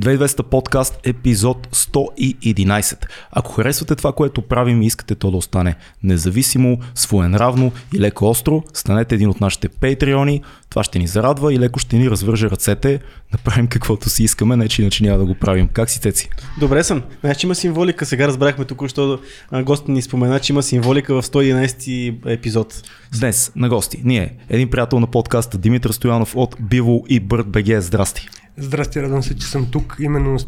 2200 подкаст, епизод 111. Ако харесвате това, което правим и искате то да остане независимо, своенравно и леко остро, станете един от нашите патреони. Това ще ни зарадва и леко ще ни развърже ръцете да правим каквото си искаме, не че иначе няма да го правим. Как си, Цеци? Добре съм. Значи има символика. Сега разбрахме току-що гости ни спомена, че има символика в 111 епизод. Днес на гости ние, един приятел на подкаста Димитър Стоянов от Биво и Бърт БГ. Здрасти. Здрасти, радвам се, че съм тук. Именно на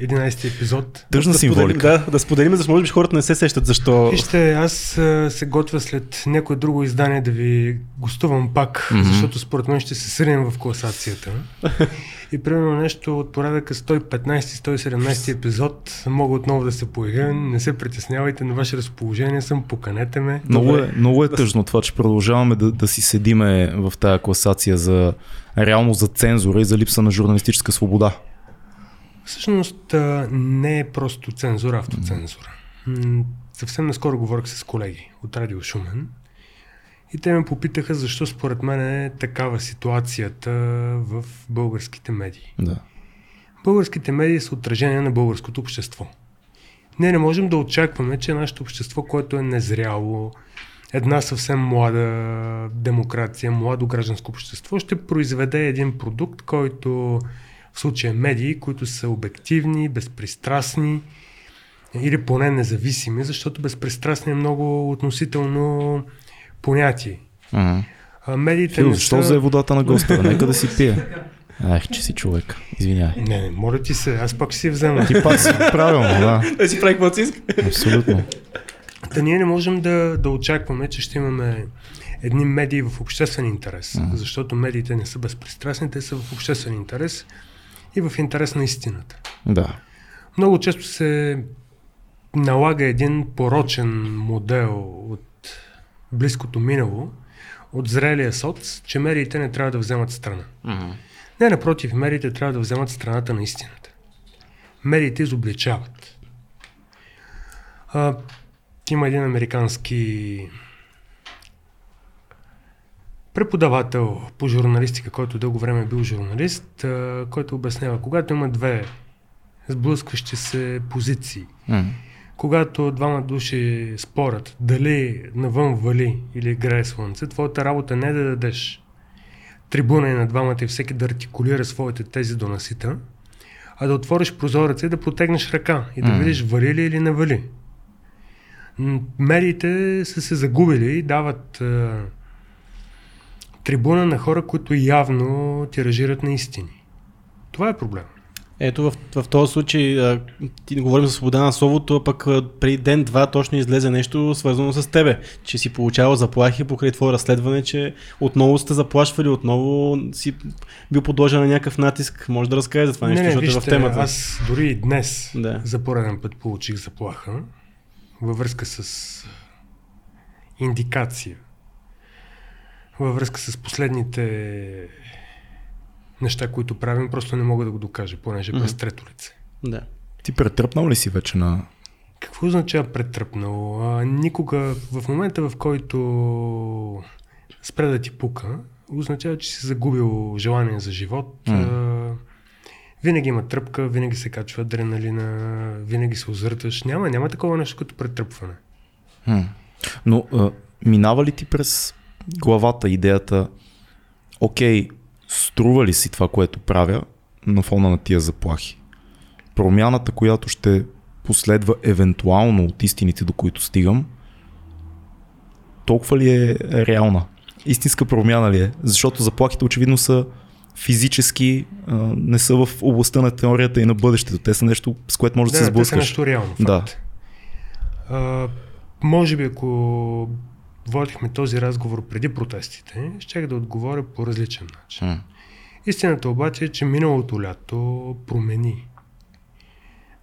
111 епизод. Тъжна да символика. Споделим, да, да споделим, защото може би хората не се сещат защо. Вижте, аз а, се готвя след някое друго издание да ви гостувам пак, mm-hmm. защото според мен ще се сринем в класацията. И примерно нещо от порядъка 115-117 епизод мога отново да се появя. Не се притеснявайте, на ваше разположение съм, поканете ме. Много е, много е тъжно това, че продължаваме да, да си седиме в тази класация за реално за цензура и за липса на журналистическа свобода. Всъщност не е просто цензура, автоцензура. Съвсем наскоро говорих с колеги от Радио Шумен и те ме попитаха защо според мен е такава ситуацията в българските медии. Да. Българските медии са отражение на българското общество. Ние не можем да очакваме, че нашето общество, което е незряло, една съвсем млада демокрация, младо гражданско общество, ще произведе един продукт, който в случая медии, които са обективни, безпристрастни или поне независими, защото безпристрастни е много относително понятие. Ага. А медиите Фил, не защо са... взе водата на госта? Нека да си пие. Ах, че си човек. Извинявай. Не, не, моля ти се, аз пак си взема. Ти пак си правилно, да. Да си прави каквото иска. Абсолютно. Та ние не можем да, да очакваме, че ще имаме едни медии в обществен интерес, Мгм. защото медиите не са безпристрастни, те са в обществен интерес и в интерес на истината. Да. Много често се налага един порочен модел от близкото минало, от зрелия соц, че медиите не трябва да вземат страна. Не, напротив, медиите трябва да вземат страната на истината. Медиите изобличават. А, има един американски преподавател по журналистика, който дълго време е бил журналист, който обяснява, когато има две сблъскващи се позиции, М. когато двама души спорят дали навън вали или грее слънце, твоята работа не е да дадеш трибуна и на двамата и всеки да артикулира своите тези до насита, а да отвориш прозореца и да протегнеш ръка и да М. видиш вали ли или не вали. Медиите са се загубили и дават трибуна на хора, които явно тиражират на истини. Това е проблем. Ето в, в този случай а, ти говорим за свобода на словото, а пък а, преди ден-два точно излезе нещо свързано с тебе, че си получавал заплахи покрай твое разследване, че отново сте заплашвали, отново си бил подложен на някакъв натиск. Може да разкажеш за това нещо, не, не, защото вижте, е в темата. аз дори и днес Да. за пореден път получих заплаха във връзка с индикация, във връзка с последните неща, които правим, просто не мога да го докажа, понеже Мгм. през трето лице. Да. Ти претръпнал ли си вече на... Какво означава претръпнал? А, никога, в момента в който спре да ти пука, означава, че си загубил желание за живот. А, винаги има тръпка, винаги се качва адреналина, винаги се озърташ. Няма, няма такова нещо като претръпване. М. Но а, минава ли ти през главата идеята, окей, струва ли си това, което правя на фона на тия заплахи? Промяната, която ще последва евентуално от истините, до които стигам, толкова ли е реална? Истинска промяна ли е? Защото заплахите очевидно са физически, а, не са в областта на теорията и на бъдещето. Те са нещо, с което може да, се те са сблъскаш. нещо реално. Да. Факт. А, може би ако водихме този разговор преди протестите, щях да отговоря по различен начин. М. Истината обаче е, че миналото лято промени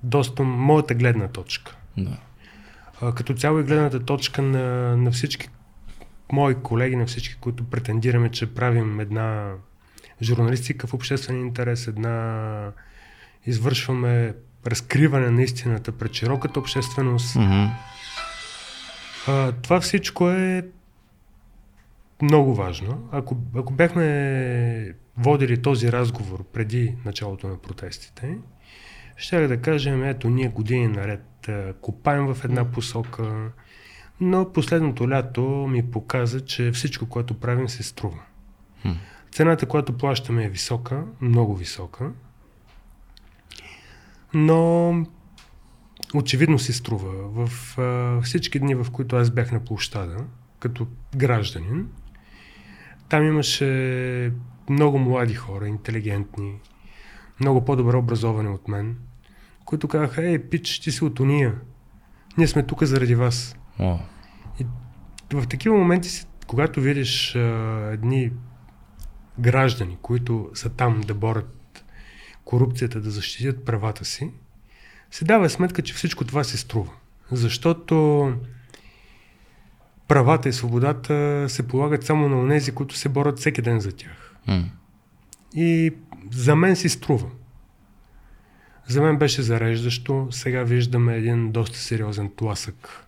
доста моята гледна точка. Да. А, като цяло и гледната точка на, на всички мои колеги, на всички, които претендираме, че правим една журналистика в обществен интерес, една извършваме разкриване на истината пред широката общественост. Мгм. А, това всичко е много важно. Ако, ако бяхме водили този разговор преди началото на протестите, ще да кажем, ето ние години наред копаем в една посока, но последното лято ми показа, че всичко, което правим, се струва. Хм. Цената, която плащаме е висока, много висока, но очевидно си струва. В а, всички дни, в които аз бях на площада, като гражданин, там имаше много млади хора, интелигентни, много по-добре образовани от мен, които казаха, ей, пич, ти си от уния. Ние сме тук заради вас. О. И в такива моменти, когато видиш а, едни граждани, които са там да борят корупцията, да защитят правата си, се дава сметка, че всичко това се струва. Защото правата и свободата се полагат само на онези, които се борят всеки ден за тях. Mm. И за мен си струва. За мен беше зареждащо. Сега виждаме един доста сериозен тласък.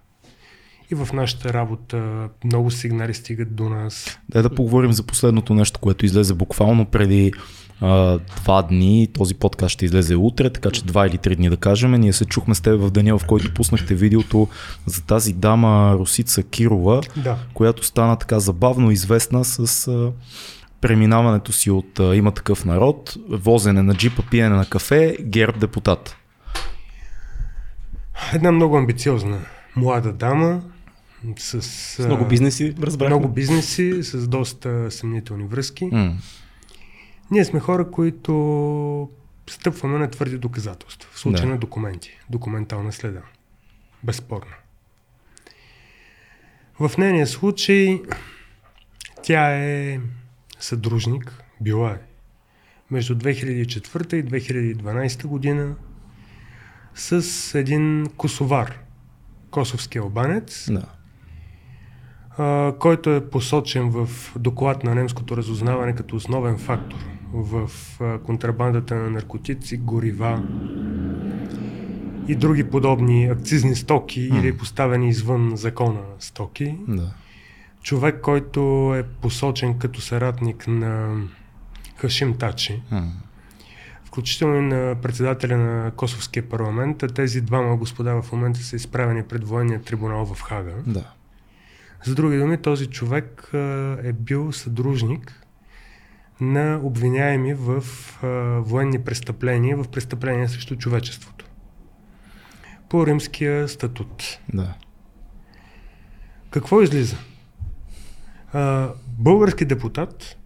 И в нашата работа много сигнали стигат до нас. Дай да поговорим за последното нещо, което излезе буквално преди а, два дни. Този подкаст ще излезе утре, така че два или три дни да кажем. Ние се чухме с теб в деня, в който пуснахте видеото за тази дама Русица Кирова, Да. която стана така забавно известна с а, преминаването си от а, има такъв народ, возене на джипа, пиене на кафе, герб депутат. Една много амбициозна млада дама с, С много бизнеси, разбрахме. много бизнеси, с доста съмнителни връзки. М. Ние сме хора, които стъпваме на твърди доказателства. В случай Да. на документи. Документална следа. Безспорно. В нейния случай тя е съдружник, била е, между 2004 и 2012 година с един косовар, косовски албанец, Да. а, който е посочен в доклад на немското разузнаване като основен фактор в контрабандата на наркотици, горива и други подобни акцизни стоки М. или поставени извън закона стоки. Да. Човек, който е посочен като съратник на Хашим Тачи, М. включително и на председателя на Косовския парламент, а тези двама господа в момента са изправени пред военния трибунал в Хага. Да. За други думи, този човек е бил съдружник на обвиняеми в а, военни престъпления, в престъпления срещу човечеството. По римския статут. Да. Какво излиза? А, български депутат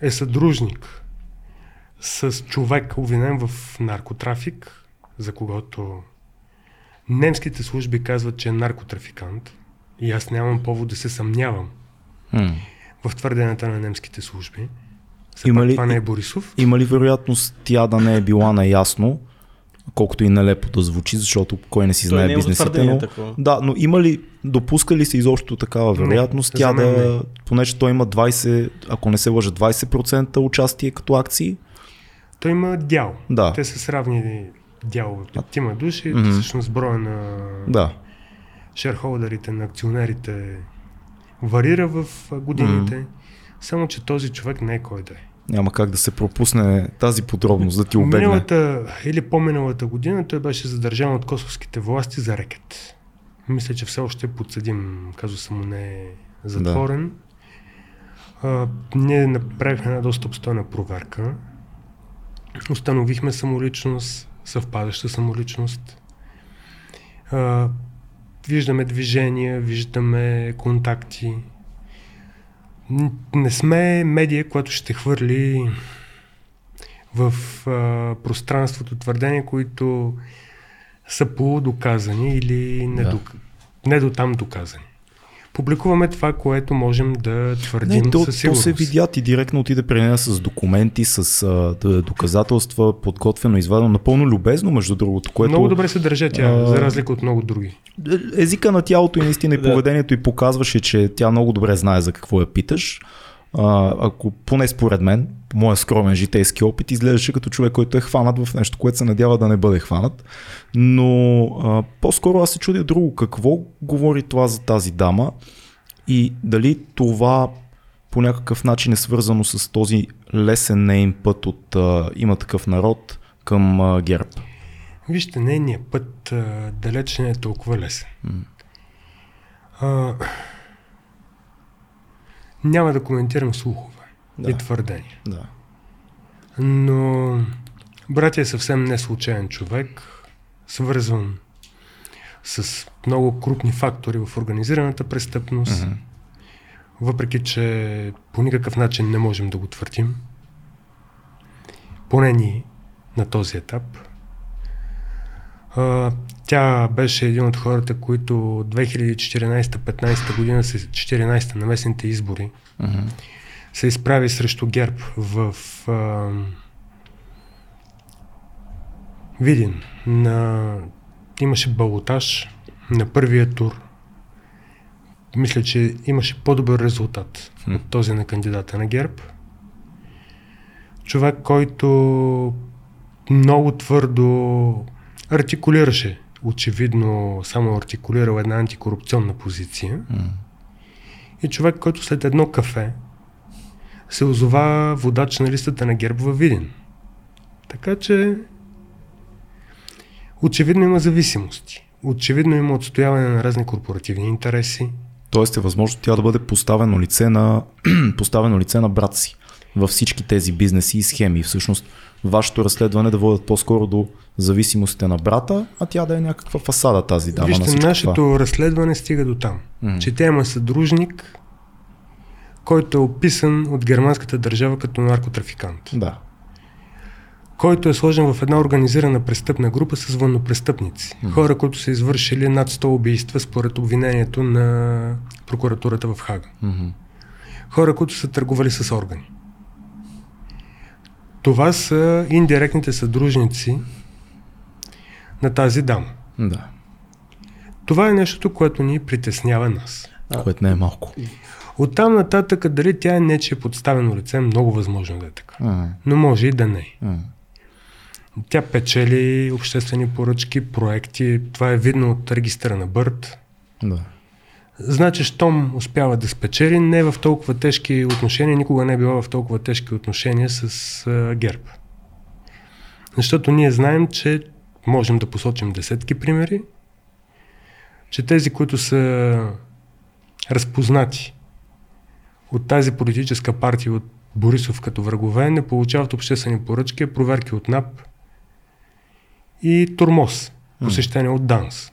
е съдружник с човек, обвинен в наркотрафик, за когото немските служби казват, че е наркотрафикант. И аз нямам повод да се съмнявам М. в твърденията на немските служби. Има ли- това не е Борисов. Има ли вероятност тя да не е била наясно, колкото и нелепо да звучи, защото кой не си Той знае не е бизнесите, но... такова. Да, но има ли, допуска ли се изобщо такава Не, вероятност, за тя да, не. понеже той има 20, ако не се лъжа, 20% участие като акции? Той има дял. Да. Те са сравни дялове. Петима души, Мгм. всъщност броя на Да. шерхолдерите, на акционерите варира в годините. Само, че този човек не е кой да е. Няма как да се пропусне тази подробност, да ти обегне. Миналата или по-миналата година той беше задържан от косовските власти за рекет. Мисля, че все още е подсъдим, казва му не е затворен. А, ние направихме една доста обстойна проверка. Установихме самоличност, съвпадаща самоличност. А, виждаме движения, виждаме контакти. Не сме медия, която ще хвърли в а, пространството твърдения, които са полудоказани или не, Да. до, не до там доказани. Публикуваме това, което можем да твърдим Не, то, със то сигурност. се видя, ти директно отиде при нея с документи, с а, доказателства, подготвено, извадено, напълно любезно, между другото, което... Много добре се държа тя, А, за разлика от много други. Е, езика на тялото и наистина и поведението и показваше, че тя много добре знае за какво я питаш. А, ако поне според мен, по моя скромен житейски опит, изглеждаше като човек, който е хванат в нещо, което се надява да не бъде хванат. Но а, по-скоро аз се чудя друго. Какво говори това за тази дама и дали това по някакъв начин е свързано с този лесен нейн път от а, има такъв народ към а, ГЕРБ? Вижте, нейният път а, далеч не е толкова лесен. А, няма да коментирам слухове Да. и твърдения. Да. Но братя е съвсем не случайен човек, свързван с много крупни фактори в организираната престъпност, Мгм. въпреки че по никакъв начин не можем да го твърдим. Поне ние на този етап. А, тя беше един от хората, които 2014-15 година, с 14 на местните избори, се изправи срещу ГЕРБ в а, Видин. На, имаше балотаж на първия тур. Мисля, че имаше по-добър резултат Хм. от този на кандидата на ГЕРБ. Човек, който много твърдо артикулираше, очевидно само артикулирал една антикорупционна позиция. М. И човек, който след едно кафе се озова водач на листата на ГЕРБ във Видин. Така че очевидно има зависимости. Очевидно има отстояване на разни корпоративни интереси. Тоест е възможно тя да бъде поставено лице на, поставено лице на брат си във всички тези бизнеси и схеми. Всъщност вашето разследване да водят по-скоро до зависимостите на брата, а тя да е някаква фасада тази дама на Вижте, всичко нашето това. разследване стига до там. М. Че тя има съдружник, който е описан от германската държава като наркотрафикант. Да. който е сложен в една организирана престъпна група с военнопрестъпници. Мгм. Хора, които са извършили над 100 убийства според обвинението на прокуратурата в Хага. Мгм. Хора, които са търгували с органи. Това са индиректните съдружници на тази дама. Да. Това е нещото, което ни притеснява нас. Което не е малко. Оттам нататък, дали тя е нечие подставено лице, много възможно да е така. М. Но може и да не е. Тя печели обществени поръчки, проекти. Това е видно от регистъра на Бърт. Да. Значи, щом успява да спечели, не в толкова тежки отношения, никога не е била в толкова тежки отношения с а, ГЕРБ. Защото ние знаем, че можем да посочим десетки примери, че тези, които са разпознати от тази политическа партия, от Борисов като врагове, не получават обществени поръчки, проверки от НАП и турмоз, посещение от ДАНС.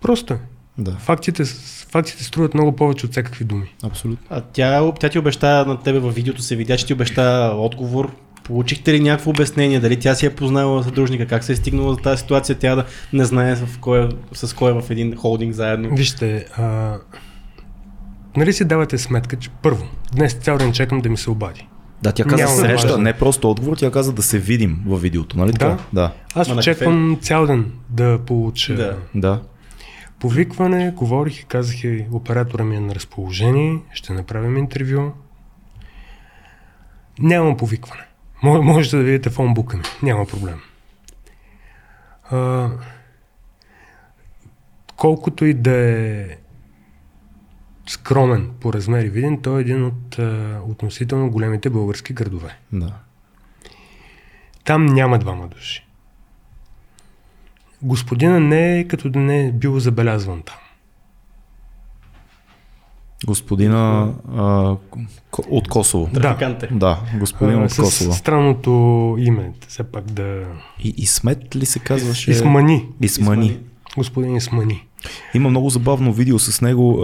Просто е. Да. Фактите, фактите струват много повече от всякакви думи. Абсолютно. А тя, тя ти обеща на тебе във видеото се видя, че ти обеща отговор. Получихте ли някакво обяснение? Дали тя си е познала съдружника? Как се е стигнала за тази ситуация? Тя да не знае в кой, с кой е в един холдинг заедно. Вижте, а, нали си давате сметка, че първо, днес цял ден чакам да ми се обади. Да, тя каза Няма среща, не просто отговор, тя каза да се видим във видеото, нали Да. така? Да. Аз Ма на очаквам цял ден да получа Да. Да. Повикване, говорих и казах и оператора ми е на разположение, ще направим интервю. Нямам повикване. Мо- Можете да видите фонбука ми, няма проблем. А, колкото и да е скромен по размер и виден, той е един от а, относително големите български градове. Да. Там няма двама души. Господина не е като да не е бил забелязван там. Господина а, от Косово. Да. Трафиканте. Да, господин от с Косово. странното име, все пак да... И, и Смет ли се казваше? Исмани. Исмани. Господин Исмани. Има много забавно видео с него,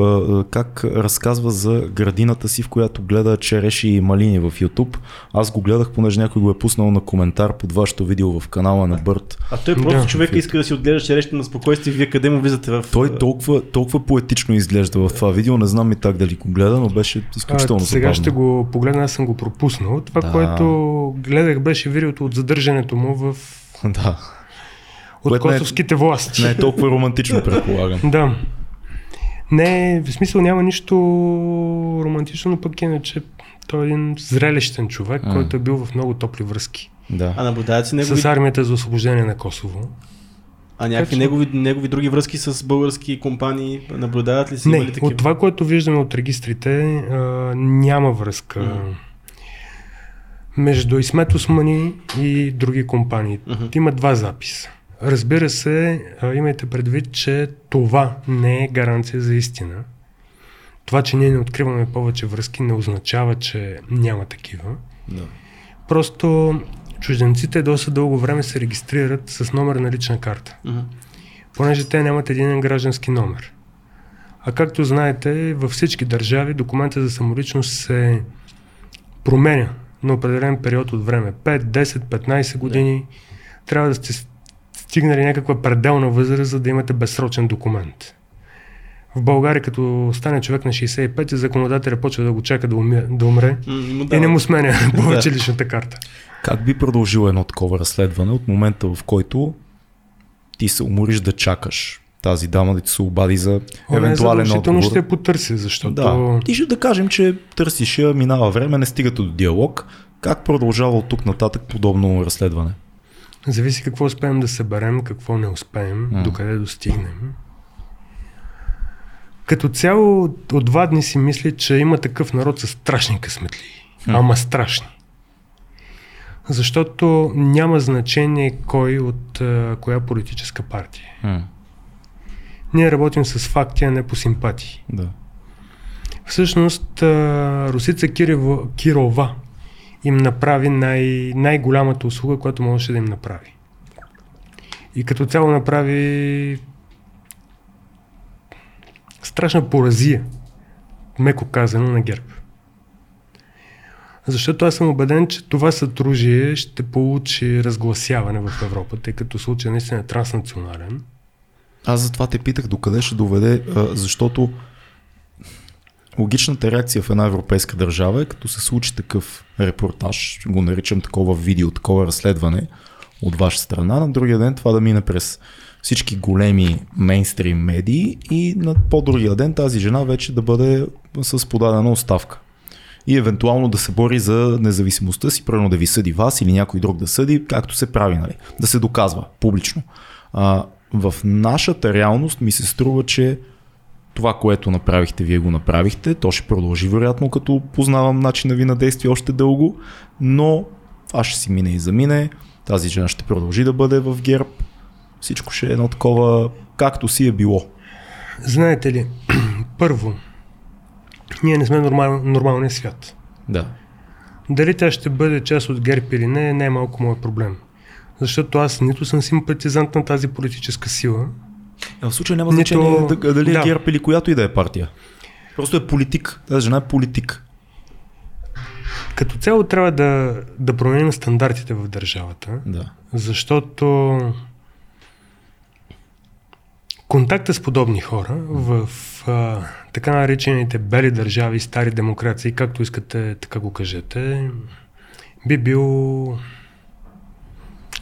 как разказва за градината си, в която гледа череши и малини в YouTube. Аз го гледах, понеже някой го е пуснал на коментар под вашето видео в канала на Бърт. А той просто Да. човека иска да си отгледа черешите на спокойствие. Вие къде му влизате в... Той толкова, толкова поетично изглежда в това видео, не знам и так дали го гледа, но беше изключително А, сега забавно. ще го погледна, аз съм го пропуснал. Това, Да. което гледах беше видеото от задържането му в... Да. От е- косовските власти. Не е толкова романтично, предполагам. Да. Не, в смисъл няма нищо романтично, но пък иначе той е един зрелищен човек, М. който е бил в много топли връзки. Да. А наблюдават си негови... С армията за освобождение на Косово. А някакви негови, негови други връзки с български компании наблюдават ли си? Не, ли такива? от това, което виждаме от регистрите, а, няма връзка Мгм. между Исмет Османи и други компании. Мгм. Има два записа. Разбира се, имайте предвид, че това не е гаранция за истина. Това, че ние не откриваме повече връзки, не означава, че няма такива. Да. Просто чужденците доста дълго време се регистрират с номер на лична карта, Мгм. понеже те нямат един граждански номер. А както знаете, във всички държави документа за самоличност се променя на определен период от време. 5, 10, 15 години. Трябва да сте стигнали някаква пределна възраст, за да имате безсрочен документ. В България, като стане човек на 65, законодателя почва да го чака да, умре, да умре М, му и не му сменя повече личната карта. Как би продължило едно такова разследване от момента, в който ти се умориш да чакаш тази дама да ти се обади за О, не, евентуален задължително отговор? ще я потърся, защото... Да, ти ще да кажем, че търсиш я, минава време, не стигате до диалог. Как продължава от тук нататък подобно разследване? Зависи какво успеем да съберем, какво не успеем, М. докъде достигнем. Като цяло от два дни си мисли, че има такъв народ с страшни късметли. М. Ама страшни. Защото няма значение кой от а, коя политическа партия. М, Ние работим с факти, а не по симпатии. да. Всъщност а, Русица Кирова, Кирова им направи най- най-голямата услуга, която можеше да им направи. И като цяло направи страшна поразия, меко казано, на ГЕРБ. Защото аз съм убеден, че това съдружие ще получи разгласяване в Европа, тъй като случай наистина е транснационален. Аз затова те питах докъде ще доведе, защото логичната реакция в една европейска държава е като се случи такъв репортаж, го наричам такова видео, такова разследване от ваша страна, на другия ден това да мине през всички големи мейнстрим медии и на по-другия ден тази жена вече да бъде с подадена оставка. И евентуално да се бори за независимостта си, примерно да ви съди вас или някой друг да съди, както се прави, нали? да се доказва публично. А, в нашата реалност ми се струва, че това, което направихте, вие го направихте. То ще продължи, вероятно, като познавам начина ви на действие още дълго, но това ще си мине и замине. Тази жена ще продължи да бъде в ГЕРБ. Всичко ще е едно такова, както си е било. Знаете ли, първо, ние не сме нормал, нормалния свят. Да. Дали тя ще бъде част от ГЕРБ или не, не е малко моят проблем. Защото аз нито съм симпатизант на тази политическа сила, Е, В случая няма Нито- значение да- дали е да. ГЕРБ или която и да е партия. Просто е политик. Тази жена е политик. като цяло трябва да, да променим стандартите в държавата, Да. защото контакта с подобни хора в а, така наречените бели държави, стари демокрации, както искате така го кажете, би бил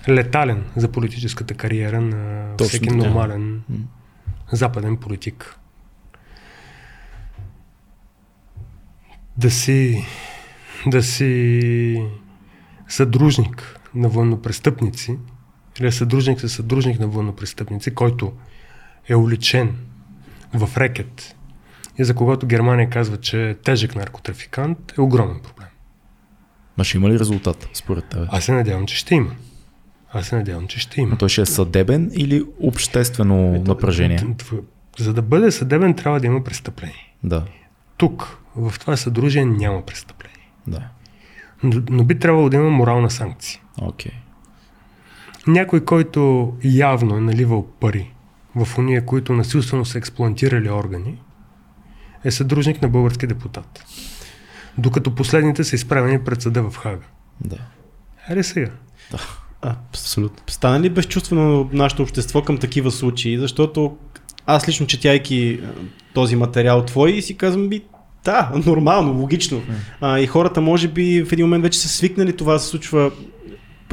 летален за политическата кариера на Точно всеки така. нормален западен политик. Да си, да си съдружник на военнопрестъпници или съдружник със съдружник на военнопрестъпници, който е уличен в рекет и за когото Германия казва, че е тежък наркотрафикант, е огромен проблем. Ма ще има ли резултат, според теб? Аз се надявам, че ще има. Аз се надявам, че ще има. А той ще е съдебен или обществено напрежение? За да бъде съдебен, трябва да има престъпление. Да. Тук, в това съдружие, няма престъпление. Да. Но, но би трябвало да има морална санкция. Окей. Някой, който явно е наливал пари в уния, които насилствено са експлантирали органи, е съдружник на български депутат. Докато последните са изправени пред съда в Хага. Да. Ели сега. Абсолютно. Стана ли безчувствено нашето общество към такива случаи? Защото аз лично четяйки а, този материал твой си казвам би, да, нормално, логично. А, и хората може би в един момент вече са свикнали това се случва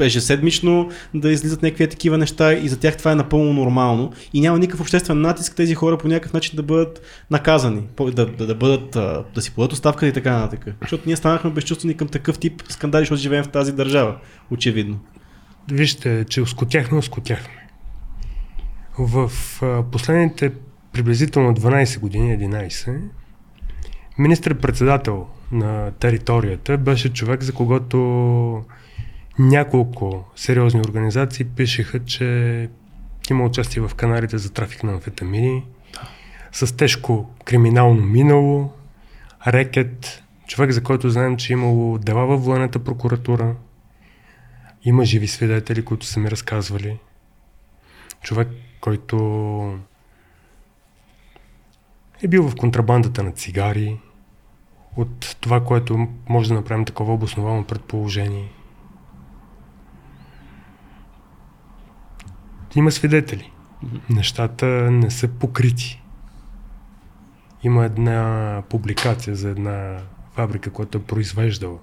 ежеседмично да излизат някакви такива неща и за тях това е напълно нормално и няма никакъв обществен натиск тези хора по някакъв начин да бъдат наказани, да, да, да бъдат, да си подадат оставка и така нататък. Защото ние станахме безчувствени към такъв тип скандали, защото живеем в тази държава, очевидно. Вижте, че оскотяхме, оскотяхме. В последните приблизително 12 години, 11, министър-председател на територията беше човек, за когото няколко сериозни организации пишеха, че има участие в каналите за трафик на амфетамини, с тежко криминално минало, рекет, човек, за който знаем, че е имало дела във военната прокуратура, има живи свидетели, които са ми разказвали. Човек, който е бил в контрабандата на цигари, от това, което може да направим такова обосновано предположение. Има свидетели. Нещата не са покрити. Има една публикация за една фабрика, която е произвеждала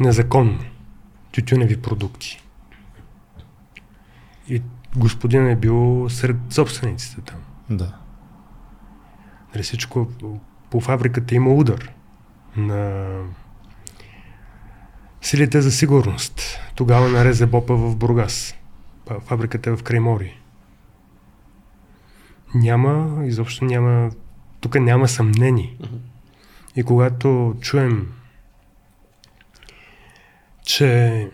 незаконно тютюневи продукти. И господин е бил сред собствениците там. Да. Нали всичко по фабриката има удар на силите за сигурност. Тогава на Резебопа в Бургас. Фабриката е в Краймори. Няма, изобщо няма, тук няма съмнение. И когато чуем, че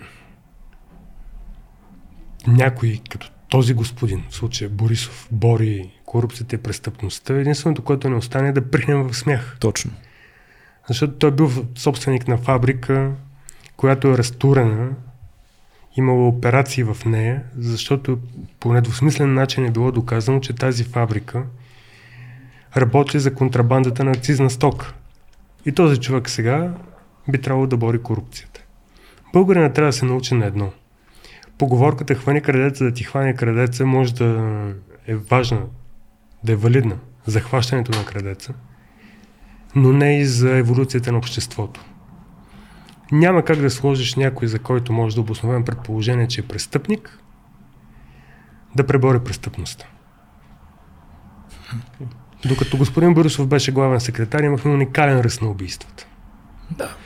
някой, като този господин, в случая Борисов, бори корупцията и престъпността, единственото, което не остане е да прихнем в смях. Точно. Защото той бил собственик на фабрика, която е разтурена, имало операции в нея, защото по недвусмислен начин е било доказано, че тази фабрика работи за контрабандата на акцизна стока. И този човек сега би трябвало да бори корупцията. Българина трябва да се научи на едно. Поговорката хвани крадеца да ти хване крадеца може да е важна, да е валидна за хващането на крадеца, но не и за еволюцията на обществото. Няма как да сложиш някой, за който може да обосновем предположение, че е престъпник, да пребори престъпността. Докато господин Борисов беше главен секретар, имахме уникален ръст на убийствата. Да.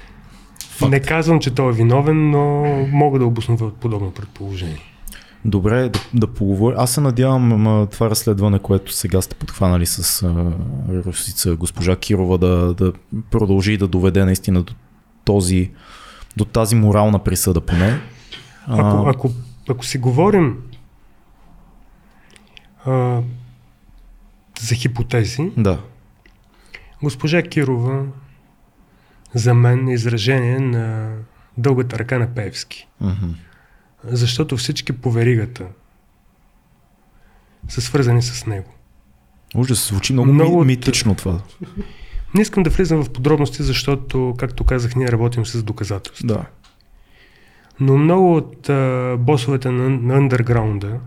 Факт. Не казвам, че той е виновен, но мога да обоснова подобно предположение. Добре, да, да поговоря. Аз се надявам това разследване, което сега сте подхванали с а, русица госпожа Кирова, да, да продължи да доведе наистина до този, до тази морална присъда поне. Ако, ако, ако си говорим а, за хипотези, да. госпожа Кирова за мен изражение на дългата ръка на Певски. Uh-huh. Защото всички по веригата са свързани с него. Ужас, звучи много, много митично това. Не искам да влизам в подробности, защото, както казах, ние работим с доказателства. Да. Но много от а, босовете на, на андерграунда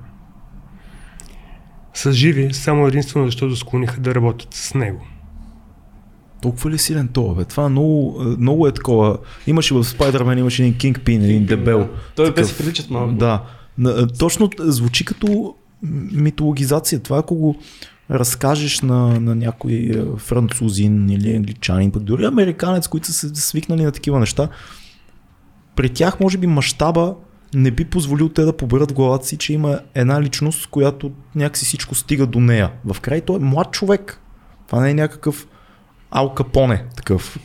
са живи само единствено защото склониха да работят с него. Толкова ли силен това, бе? Това много, много е такова. Имаше в Spider-Man, имаше един Kingpin, един дебел. Да. Той бе се приличат малко. Да. Точно звучи като митологизация. Това ако го разкажеш на, на някой французин или англичанин, пък дори американец, които са се свикнали на такива неща, при тях може би мащаба не би позволил те да поберат в главата си, че има една личност, която някакси всичко стига до нея. В край той е млад човек. Това не е някакъв Ал Капоне такъв.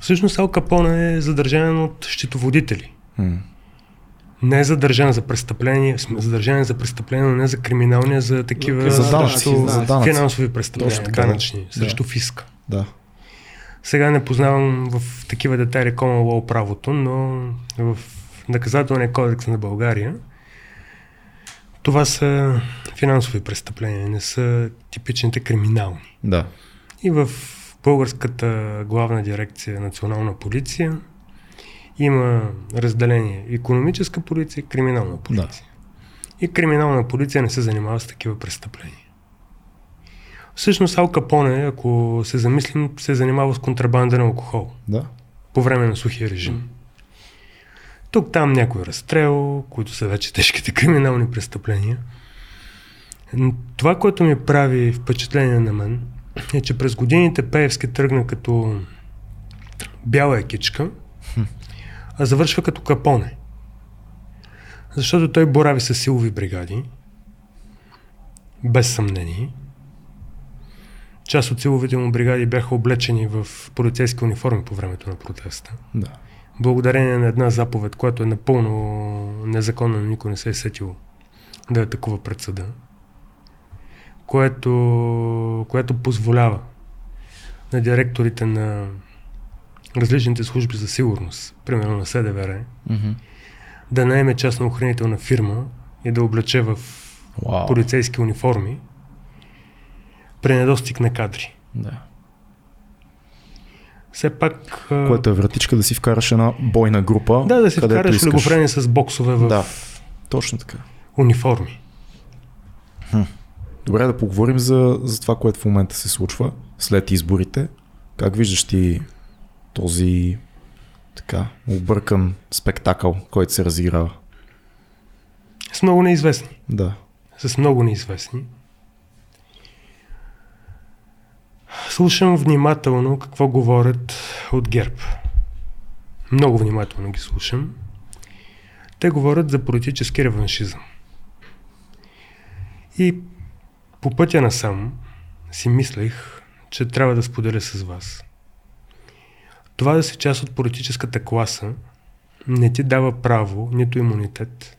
Всъщност Ал Капоне е задържан от счетоводители. Hmm. Не е задържан за престъпление, задържан за престъпление, но не за криминални, а за такива за данъци, за данъци. финансови престъпления, така, данъчни, да. срещу фиска. Да. Сега не познавам в такива детайли Common правото, но в наказателния кодекс на България това са финансови престъпления, не са типичните криминални. Да. И в Българската главна дирекция Национална полиция има разделение економическа полиция и криминална полиция. Да. И криминална полиция не се занимава с такива престъпления. Всъщност Ал Капоне, ако се замислим, се занимава с контрабанда на алкохол. Да. По време на сухия режим. Тук там някой разстрел, които са вече тежките криминални престъпления. Това, което ми прави впечатление на мен, е, че през годините Пеевски тръгна като бяла екичка, а завършва като капоне. Защото той борави с силови бригади, без съмнение. Част от силовите му бригади бяха облечени в полицейски униформи по времето на протеста. Да. Благодарение на една заповед, която е напълно незаконна, никой не се е сетил да атакува пред съда, което, което позволява на директорите на различните служби за сигурност, примерно на СДВР, Мгм. да наеме частна охранителна фирма и да облече в Вау. полицейски униформи при недостиг на кадри. Да. Все пак... Което е вратичка да си вкараш една бойна група. Да, да си вкараш искаш. с боксове в Да. Точно така. униформи. Добре да поговорим за, за това, което в момента се случва след изборите. Как виждаш ти този така объркан спектакъл, който се разиграва? С много неизвестни. Да. С много неизвестни. Слушам внимателно какво говорят от ГЕРБ. Много внимателно ги слушам. Те говорят за политически реваншизъм. И по пътя насам си мислех, че трябва да споделя с вас. Това да си част от политическата класа не ти дава право, нито имунитет,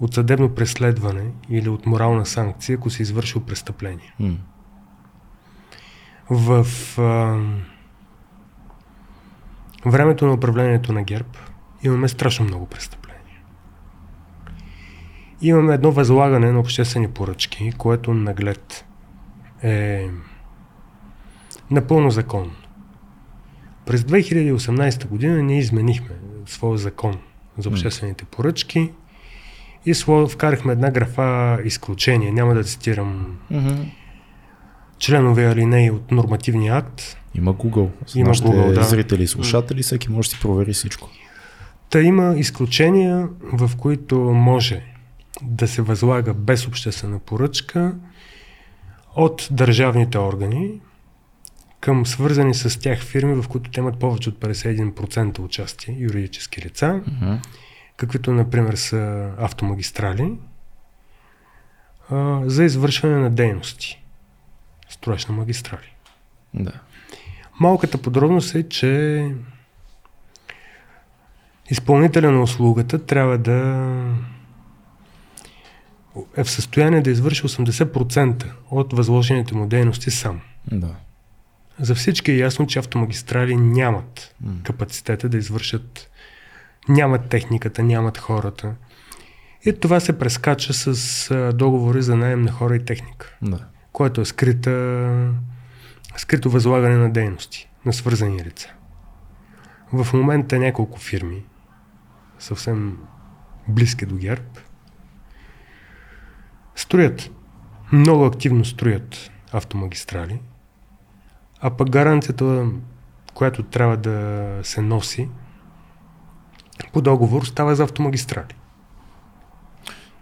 от съдебно преследване или от морална санкция, ако си извършил престъпление. М. В а, времето на управлението на ГЕРБ имаме страшно много престъпления. Имаме едно възлагане на обществени поръчки, което наглед е напълно законно. През 2018 година ние изменихме своя закон за обществените поръчки и вкарахме една графа изключение. Няма да цитирам членове алинеи от нормативния акт. Има Google. За Има Google, да. зрители и слушатели, всеки може да си провери всичко. Та има изключения, в които може да се възлага без обществена поръчка от държавните органи към свързани с тях фирми, в които те имат повече от 51% участие, юридически лица, Мгм. каквито например са автомагистрали, а, за извършване на дейности. Строеж на магистрали. Да. Малката подробност е, че изпълнителя на услугата трябва да е в състояние да извърши 80% от възложените му дейности сам. Да. За всички е ясно, че автомагистрали нямат М. капацитета да извършат, нямат техниката, нямат хората. И това се прескача с а, договори за найем на хора и техника Да. което е скрита, скрито възлагане на дейности на свързани лица. В момента няколко фирми, съвсем близки до ГЕРБ, строят, много активно строят автомагистрали, а пък гаранцията, която трябва да се носи по договор, става за автомагистрали.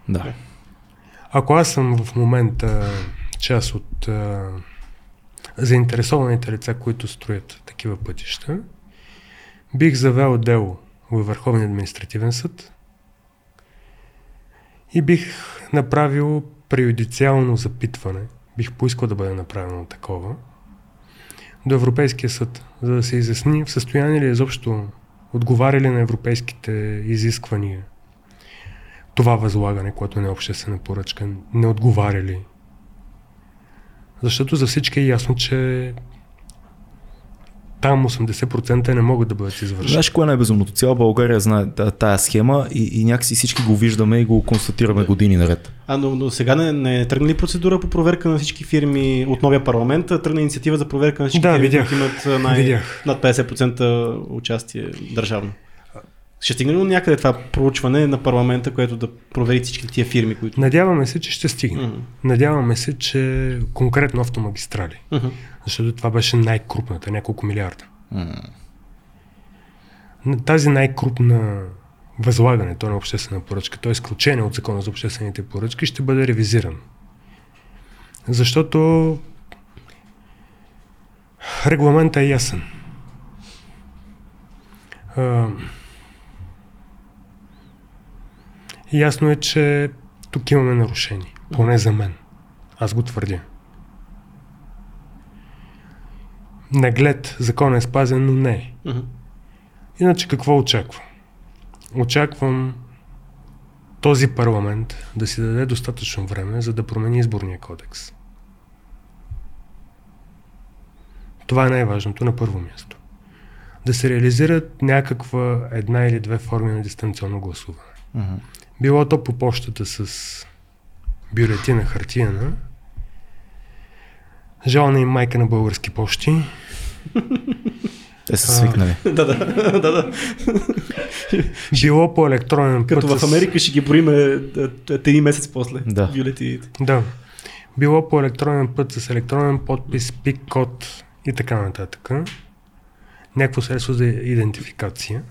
Да. Ако аз съм в момента част от а, заинтересованите лица, които строят такива пътища, бих завел дело във Върховния административен съд и бих направил преюдициално запитване, бих поискал да бъде направено такова, до Европейския съд, за да се изясни в състояние ли е изобщо отговаря ли на европейските изисквания това възлагане, което не е обществена поръчка, не отговаря ли? Защото за всички е ясно, че там 80% не могат да бъдат извършени. Знаеш кое е най-безумното? Цяла България знае та- тая схема и, и някакси всички го виждаме и го констатираме години наред. А, но, но сега не, не е тръгна ли процедура по проверка на всички фирми от новия парламент? а Тръгна инициатива за проверка на всички Да, фирми, видях. които имат най- Видях. над 50% участие държавно. Ще стигне ли някъде това проучване на парламента, което да провери всички тия фирми, които... Надяваме се, че ще стигне. Мгм. Надяваме се, че конкретно автомагистрали, Мгм. защото това беше най-крупната, няколко милиарда. На Тази най-крупна възлагането на обществена поръчка, т.е. изключение от закона за обществените поръчки, ще бъде ревизиран. Защото регламентът е ясен. А, ясно е, че тук имаме нарушение, поне за мен. Аз го твърдя. Наглед закон е спазен, но не е. Иначе какво очаквам? Очаквам този парламент да си даде достатъчно време, за да промени изборния кодекс. Това е най-важното на първо място. Да се реализират някаква една или две форми на дистанционно гласуване. Мгм. Било то по почтата с бюлетина хартияна, жална им майка на български почти, Те са свикнали. да, да, да, да. било по електронен Като път в с- Америка ще ги броиме един месец после. Да. Бюлетините. Да. Било по електронен път с електронен подпис, пик код и така нататък. Някакво средство за идентификация.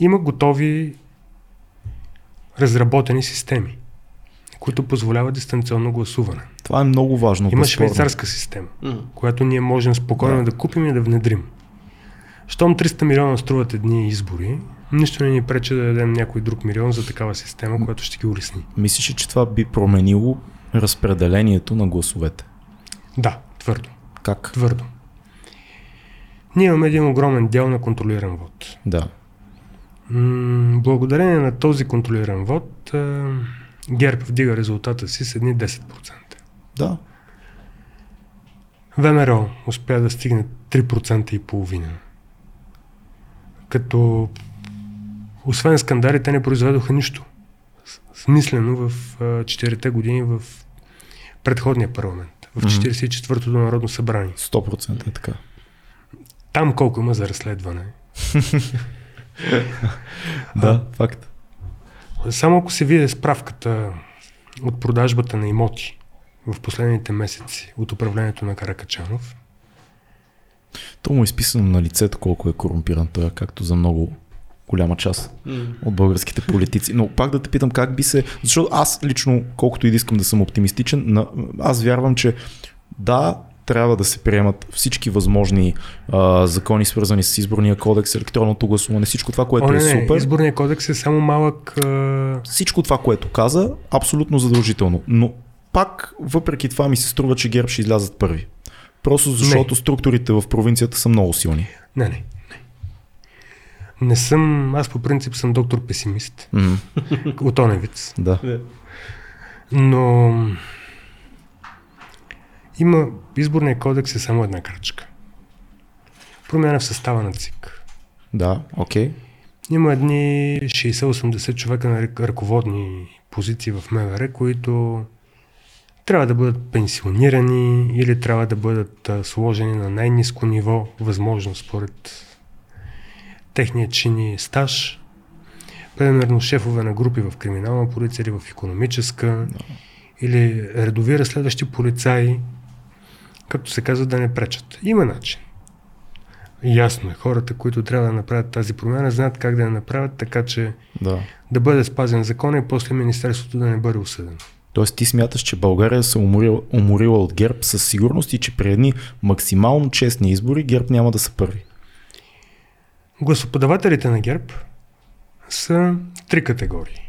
Има готови разработени системи, които позволяват дистанционно гласуване. Това е много важно. Има безспорно. швейцарска система, Мгм. която ние можем спокойно да. Да. купим и да внедрим. Щом 300 милиона струват едни избори, нищо не ни пречи да дадем някой друг милион за такава система, която ще ги улесни. Мислиш, ли, че това би променило разпределението на гласовете? Да, твърдо. Как? Твърдо. Ние имаме един огромен дял на контролиран вод. Да. Благодарение на този контролиран вод, ГЕРБ вдига резултата си с едни 10%. Да. ВМРО успя да стигне 3% и половина. Като освен скандали, те не произведоха нищо. Смислено в а, четирите години в предходния парламент, в Мгм. 44-то Народно събрание. 100% е така. Там колко има за разследване. Да, факт. Само ако се види справката от продажбата на имоти в последните месеци от управлението на Каракачанов, То му е изписано на лицето колко е корумпиран той, както за много голяма част от българските политици. Но пак да те питам как би се... Защото аз лично, колкото и да искам да съм оптимистичен, на... аз вярвам, че да, трябва да се приемат всички възможни а, закони, свързани с изборния кодекс, електронното гласуване, всичко това, което О, не, е не, супер. изборният кодекс е само малък... А... Всичко това, което каза, абсолютно задължително. Но пак, въпреки това ми се струва, че ГЕРБ ще излязат първи. Просто защото структурите в провинцията са много силни. Не, не, не. Не съм... Аз по принцип съм доктор песимист. М, От Оневиц. Да. Но... Има... Изборният кодекс е само една крачка. Промяна в състава на ЦИК. Да, окей. Има едни 60-80 човека на ръ- ръководни позиции в МВР, които трябва да бъдат пенсионирани или трябва да бъдат сложени на най-низко ниво, възможно според техния чин и стаж. Примерно шефове на групи в криминална полиция или в економическа, или редови разследващи полицаи, както се казва, да не пречат. Има начин. Ясно е, хората, които трябва да направят тази промяна, знаят как да я направят, така че Да. да бъде спазен закон и после Министерството да не бъде осъдено. Тоест ти смяташ, че България се уморила, уморила от ГЕРБ със сигурност и че при едни максимално честни избори ГЕРБ няма да са първи. Гласоподавателите на ГЕРБ са три категории.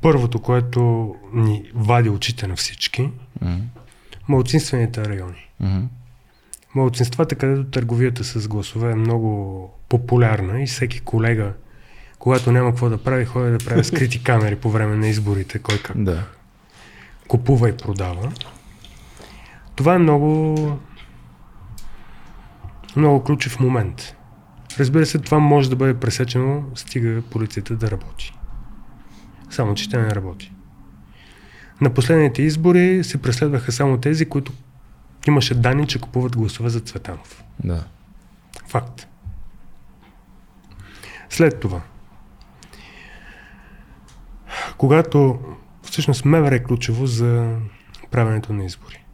Първото, което ни вади очите на всички, М, малцинствените райони. м, Малцинствата, където търговията с гласове е много популярна и всеки колега, когато няма какво да прави, ходи да прави скрити камери по време на изборите, кой как Да. купува и продава. Това е много много ключов момент. Разбира се, това може да бъде пресечено, стига полицията да работи. Само, че тя не работи. На последните избори се преследваха само тези, които имаше данни, че купуват гласове за Цветанов. Да. Факт. След това, когато всъщност МВР е ключово за правенето на избори.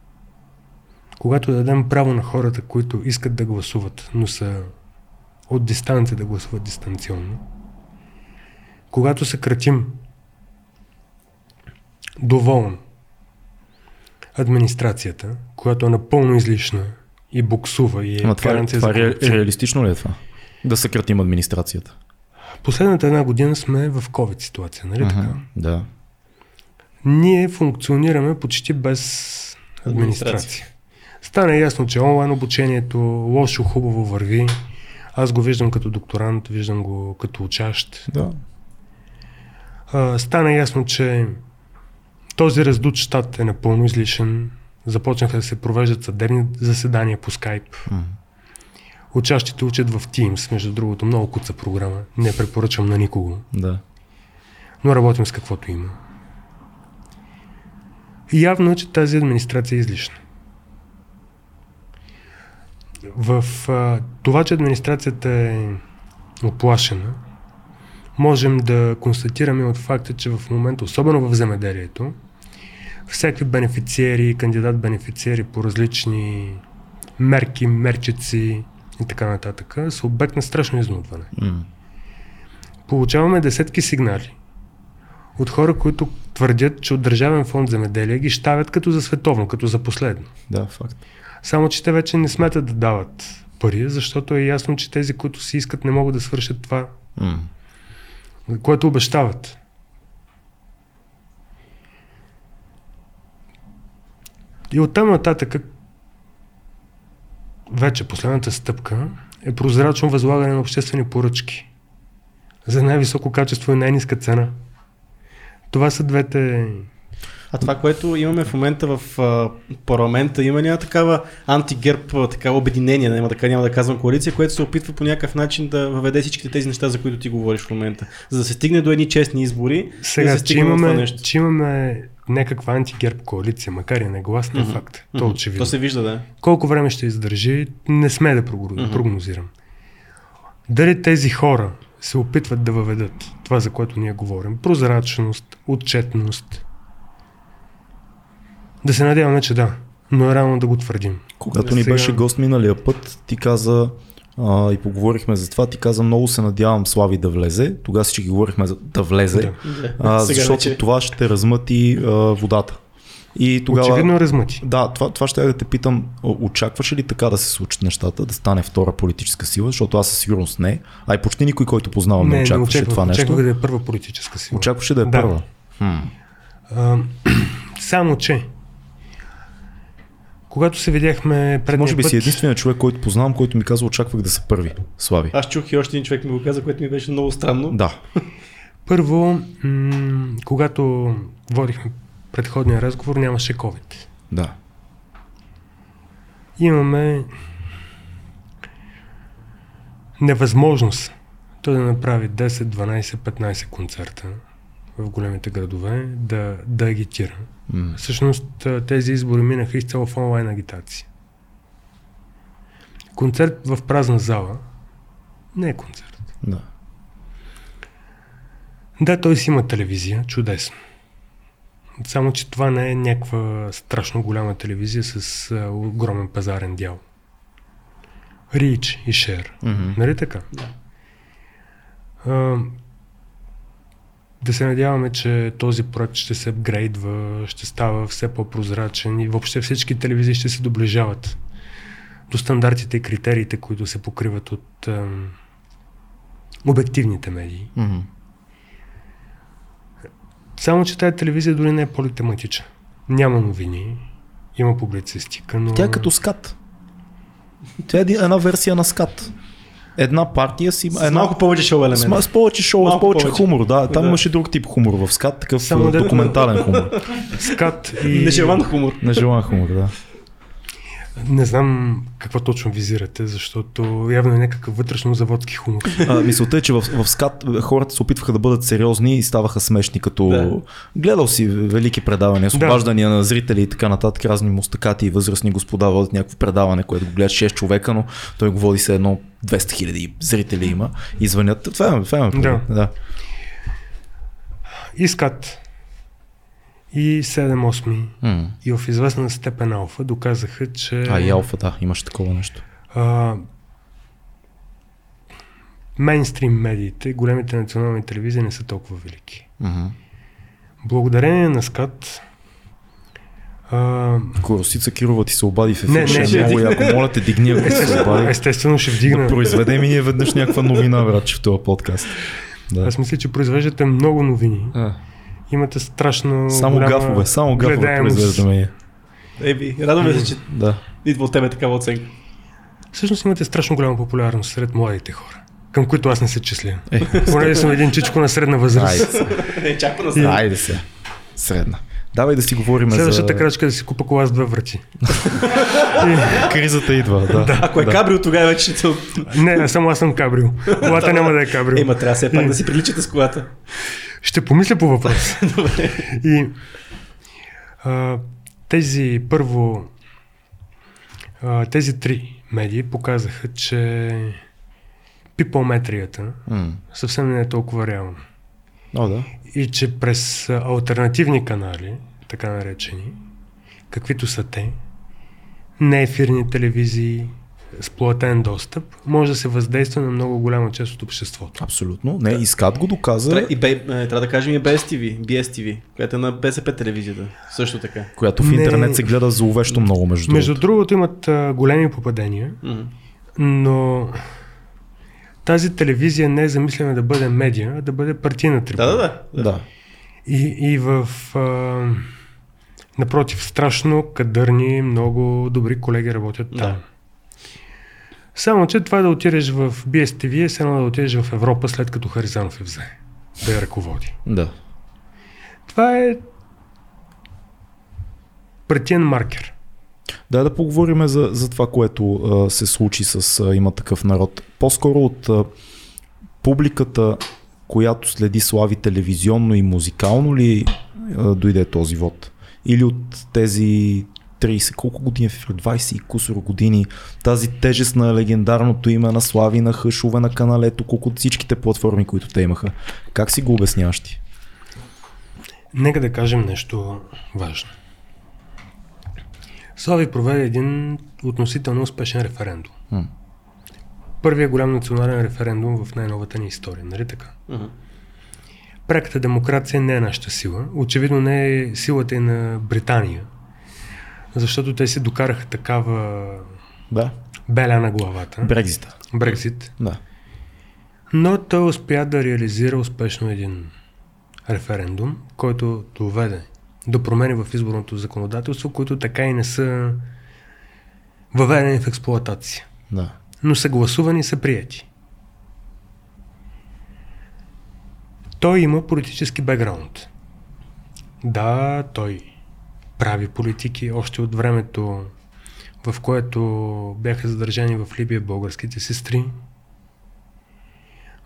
Когато дадем право на хората, които искат да гласуват, но са от дистанция да гласуват дистанционно, когато съкратим доволно администрацията, която е напълно излишна и буксува и е Ама това, гаранция това ре, корупция. реалистично ли е това? Да съкратим администрацията. Последната една година сме в COVID ситуация, нали така? Мгм, Да. ние функционираме почти без администрация. Администрация. Стана ясно, че онлайн обучението лошо, хубаво върви. Аз го виждам като докторант, виждам го като учащ. Да. А, стана ясно, че този раздут щат е напълно излишен. Започнаха да се провеждат съдебни заседания по скайп. М. Учащите учат в Teams, между другото, много куца програма. Не препоръчвам на никого. Да. но работим с каквото има. И явно е, че тази администрация е излишна. В а, това, че администрацията е оплашена, можем да констатираме от факта, че в момента, особено в земеделието, всякакви бенефициери, кандидат-бенефициери по различни мерки, мерчици и така нататък са обект на страшно изнудване. М. Получаваме десетки сигнали от хора, които твърдят, че от Държавен фонд земеделие ги щавят като за световно, като за последно. Да, факт. Само, че те вече не смятат да дават пари, защото е ясно, че тези, които си искат, не могат да свършат това, М. което обещават. И оттам нататък вече последната стъпка е прозрачно възлагане на обществени поръчки за най-високо качество и най-низка цена. Това са двете... А това, което имаме в момента в а, парламента, има ли такава антигерб, такава обединение, няма да, няма да казвам коалиция, което се опитва по някакъв начин да въведе всичките тези неща, за които ти говориш в момента. За да се стигне до едни честни избори, и да Сега, се че имаме, че имаме някаква антигерб коалиция, макар и негласна, е факт. То е Мгм. очевидно. То се вижда, да. Колко време ще издържи, не сме да прогнозирам. Дали тези хора се опитват да въведат това, за което ние говорим, прозрачност, отчетност, да се надяваме, че да, но е рано да го твърдим. Когато ни Сега- беше гост миналия път, ти каза а, и поговорихме за това, ти каза много се надявам Слави да влезе. Тогава всички говорихме за да влезе, Да. а, защото вече- това ще размъти а, водата. И тогава... Очевидно размъти. Да, това, това ще я да те питам. О, Очакваше ли така да се случат нещата, да стане втора политическа сила, защото аз със сигурност не, а и почти никой, който познавам, не, очакваше очаквах, това нещо. очаквах да е първа политическа сила. Очакваше да е Да. първа. Хм. А, само, че когато се видяхме предния Може би път, си единственият човек, който познавам, който ми казва, очаквах да са първи. Слави. Аз чух и още един човек ми го каза, което ми беше много странно. Да. Първо, м- когато водихме предходния разговор, нямаше COVID. Да. Имаме невъзможност той да направи 10, 12, 15 концерта в големите градове, да, да агитира. М. Всъщност тези избори минаха изцяло в онлайн агитация. Концерт в празна зала не е концерт. Да. Да, той си има телевизия, чудесно. Само, че това не е някаква страшно голяма телевизия с а, огромен пазарен дял. Рич и шер. Мгм. Нали така? Да. А, да се надяваме, че този проект ще се апгрейдва, ще става все по-прозрачен и въобще всички телевизии ще се доближават до стандартите и критериите, които се покриват от ам, обективните медии. Мгм. Само, че тази телевизия дори не е политематична. Няма новини, има публицистика, но... Тя е като скат. Тя е една версия на скат. Една партия си има. С Една, малко повече шоу с, елемент. ма- с повече шоу, с Малко повече, повече. хумор. Да, там Да. имаше друг тип хумор в скат, такъв Само дето- документален хумор. Скат и... Нежелан хумор. Нежелан хумор, да. Не знам какво точно визирате, защото явно е някакъв вътрешно-заводски хумор. А, мисълта е, че в, в скат хората се опитваха да бъдат сериозни и ставаха смешни, като Да. гледал си велики предавания, с Да. обаждания на зрители и така нататък, разни мустакати и възрастни господа водят някакво предаване, което го гледат 6 човека, но той го води се едно 200 хиляди зрители има и звънят. Това е, това е Да. да. И скат и 7-8 М. и в известна степен алфа доказаха, че А и алфа, да, имаше такова нещо. а, мейнстрим медиите, големите национални телевизии не са толкова велики. Мгм. Благодарение на скат а, Ако Росица Кирова ти се обади в Не, ефир, ще не, е ще много яко. Моля те, дигни ако ти се обади. естествено ще Да вдигна. произведем и ние веднъж някаква новина, брат, че в този подкаст. Да. Аз мисля, че произвеждате много новини А, Имате страшно Само гафове, само гафове произвеждаме. Еби, радваме се, че Да. идва от тебе такава оценка. Всъщност имате страшно голяма популярност сред младите хора, към които аз не се числя. Е, Понеже съм един чичко на средна възраст. айде се. На сега. Айде се. Средна. Давай да си говорим Следващата за... крачка е да си купа кола с две врати. Кризата идва, да. Ако е кабрио, тогава вече ще... Не, само аз съм кабрил. Колата няма да е кабрил. Ема, трябва все пак да си приличате с колата. Ще помисля по въпрос. Добре. И а, тези първо а, тези три медии показаха, че пипометрията М. съвсем не е толкова реална. О, да. И че през альтернативни канали, така наречени, каквито са те, неефирни телевизии с платен достъп, може да се въздейства на много голяма част от обществото. Абсолютно. Не, Искат го доказа, и бе, е, трябва да кажем и BSTV, BSTV, която е на БСП телевизията. Също така. която в Не. интернет се гледа зловещо много, между, Между другото. другото имат а, големи попадения, Мгм. но тази телевизия не е замислена да бъде медия, а да бъде партийна трибуна. Да, да, да. Да. И, и в... А, напротив, страшно кадърни, много добри колеги работят там. Да. Само, че това да отидеш в BSTV е само да отидеш в Европа, след като Харизанов я взе. Да я ръководи. Да. Това е партиен маркер. Да, да поговорим за, за това, което а, се случи с а, има такъв народ. По-скоро от а, публиката, която следи Слави телевизионно и музикално ли а, дойде този вод? Или от тези 30, колко години, в 20 и кусор години, тази тежест на легендарното име на Слави, на Хъшове, на каналето, колко от всичките платформи, които те имаха. Как си го обясняваш ти? Нека да кажем нещо важно. Слави проведе един относително успешен референдум. М. Първият голям национален референдум в най-новата ни история, нали така? Мгм. Пряката демокрация не е нашата сила. Очевидно не е силата и на Британия, защото те си докараха такава Да. беля на главата. Брекзита. Брекзит. Да. Но той успя да реализира успешно един референдум, който доведе до промени в изборното законодателство, които така и не са въведени в експлоатация, Да. но са гласувани и са прияти. Той има политически бекграунд. Да, той прави политики още от времето, в което бяха задържани в Либия българските сестри.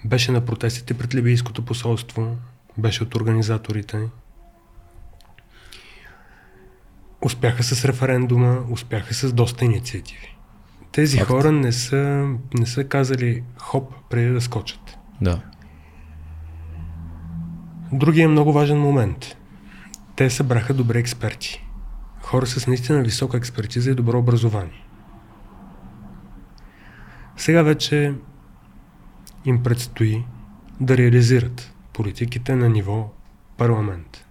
Беше на протестите пред Либийското посолство, беше от организаторите. Успяха с референдума, успяха с доста инициативи. Тези Факт. хора не са, не са казали хоп преди да скочат. Да. Другия много важен момент. Те събраха добре експерти. Хора с наистина висока експертиза и добро образование. Сега вече им предстои да реализират политиките на ниво парламент.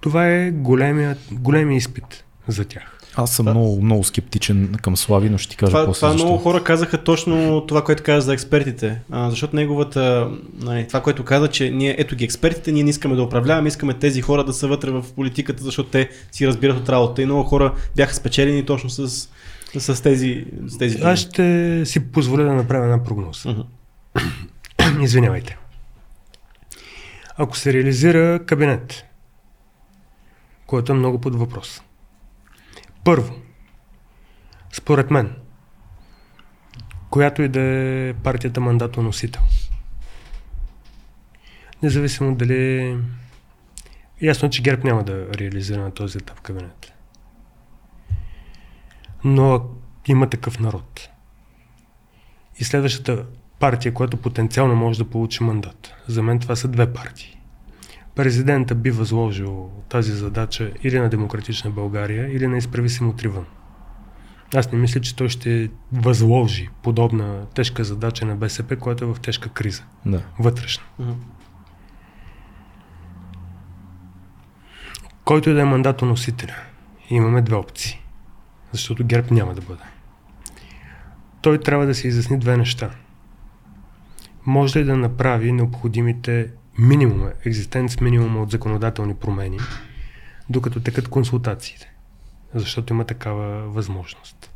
Това е големия, големия изпит за тях. Аз съм Да. много, много скептичен към Слави, но ще ти кажа Това, после това защо. много хора казаха точно това, което каза за експертите. А, защото неговата, нали, това, което каза, че ние, ето ги експертите, ние не искаме да управляваме, искаме тези хора да са вътре в политиката, защото те си разбират от работа. И много хора бяха спечелени точно с, с тези, с тези. Аз ще си позволя да направя една прогноза. Извинявайте. Ако се реализира кабинет, което е много под въпрос. Първо, според мен, която и да е партията мандатоносител, независимо дали... Ясно, че ГЕРБ няма да реализира на този етап кабинет. Но има такъв народ. И следващата партия, която потенциално може да получи мандат. За мен това са две партии. Президента би възложил тази задача или на Демократична България, или на Изправи се мутривън. Аз не мисля, че той ще възложи подобна тежка задача на БСП, която е в тежка криза, Да. вътрешна. Който и да е мандатоносителя, имаме две опции. Защото ГЕРБ няма да бъде. Той трябва да се изясни две неща. Може ли да направи необходимите минимума, екзистенц минимума от законодателни промени, докато текат консултациите. Защото има такава възможност.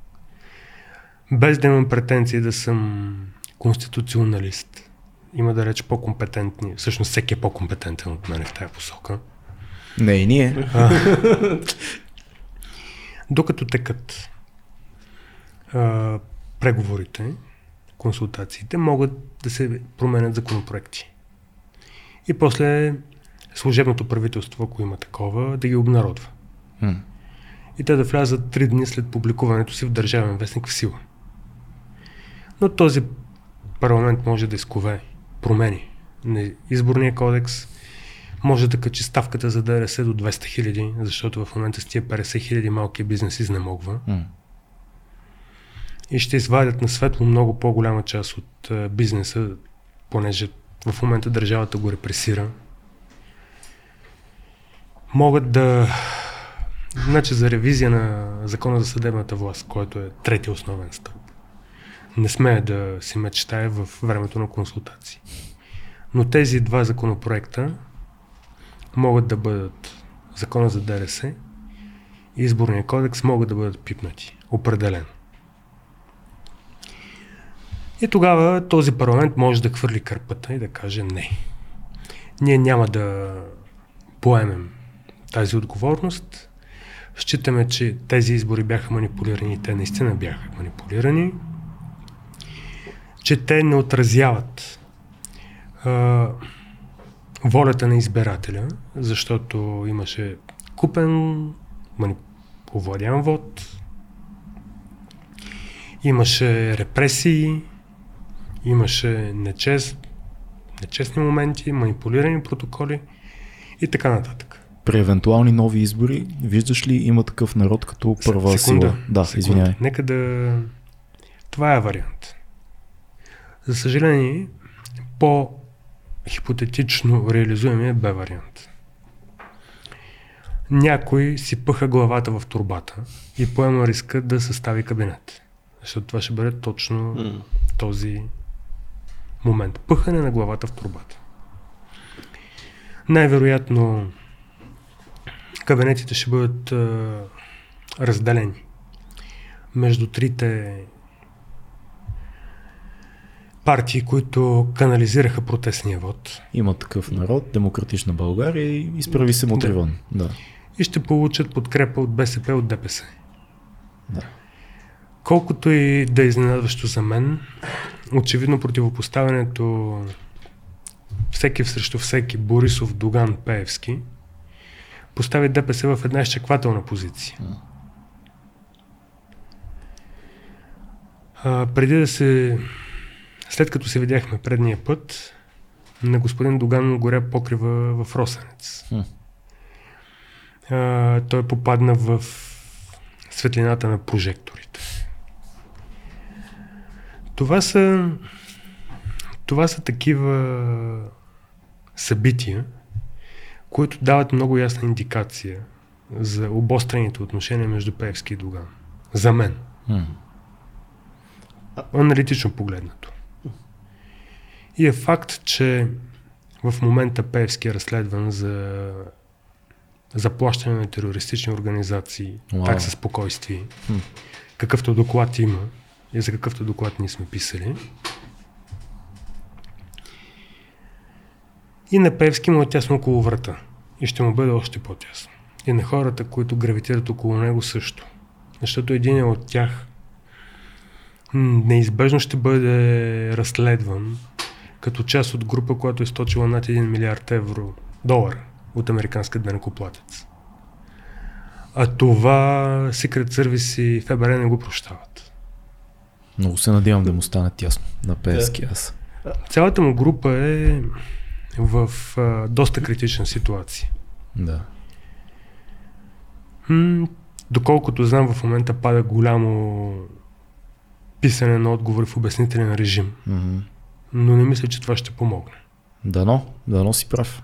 Без да имам претенции да съм конституционалист, има да реч по-компетентни, всъщност всеки е по-компетентен от мен в тази посока. Не и ние. Докато текат а, преговорите, консултациите, могат да се променят законопроекти. И после служебното правителство, ако има такова, да ги обнародва. М. И те да влязат три дни след публикуването си в Държавен вестник в сила. Но този парламент може да изкове промени на изборния кодекс, може да качи ставката за ДРС до 200 хиляди, защото в момента с тия 50 хиляди малкия бизнес изнемогва. М. и ще извадят на светло много по-голяма част от а, бизнеса, понеже в момента държавата го репресира. Могат да... Значи за ревизия на закона за съдебната власт, който е третия основен стълб. Не смея да си мечтая в времето на консултации. Но тези два законопроекта могат да бъдат закона за ДРС и изборния кодекс могат да бъдат пипнати. Определено. И тогава този парламент може да хвърли кърпата и да каже не. Ние няма да поемем тази отговорност. Считаме, че тези избори бяха манипулирани те наистина бяха манипулирани. Че те не отразяват а, волята на избирателя, защото имаше купен, мани... овладян вод, имаше репресии, имаше нечест, нечестни моменти, манипулирани протоколи и така нататък. При евентуални нови избори, виждаш ли има такъв народ като първа Секунда, сила? Да, секунда. извинявай. Нека да... Това е вариант. За съжаление, по-хипотетично реализуемия бе вариант. Някой си пъха главата в турбата и поема риска да състави кабинет. Защото това ще бъде точно този момент. Пъхане на главата в турбата. Най-вероятно кабинетите ще бъдат а, разделени между трите партии, които канализираха протестния вод Има такъв народ, Демократична България и изправи се Мотривон. Да. и ще получат подкрепа от БСП, от ДПС. Да. Колкото и да е изненадващо за мен, очевидно противопоставянето всеки срещу всеки Борисов, Доган, Пеевски постави ДПС в една изчеквателна позиция. А, преди да се... След като се видяхме предния път, на господин Доган горя покрива в Росенец. А, той попадна в светлината на прожекторите. Това са, това са такива събития, които дават много ясна индикация за обострените отношения между Певски и Доган. За мен. М. Аналитично погледнато. И е факт, че в момента Певски е разследван за заплащане на терористични организации, Уау. такса спокойствие, Хм. какъвто доклад има и за какъвто доклад ние сме писали. И на Певски му е тясно около врата. И ще му бъде още по-тясно. И на хората, които гравитират около него също. Защото един от тях неизбежно ще бъде разследван като част от група, която е източила над 1 милиард евро, долар от американска денекоплатец. А това Secret Service и ФБР не го прощават. Много се надявам да му стане тясно на Пеевски аз. Цялата му група е в а, доста критична ситуация. Да. М, доколкото знам, в момента пада голямо писане на отговори в обяснителен режим. Мгм. Но не мисля, че това ще помогне. Дано, дано си прав.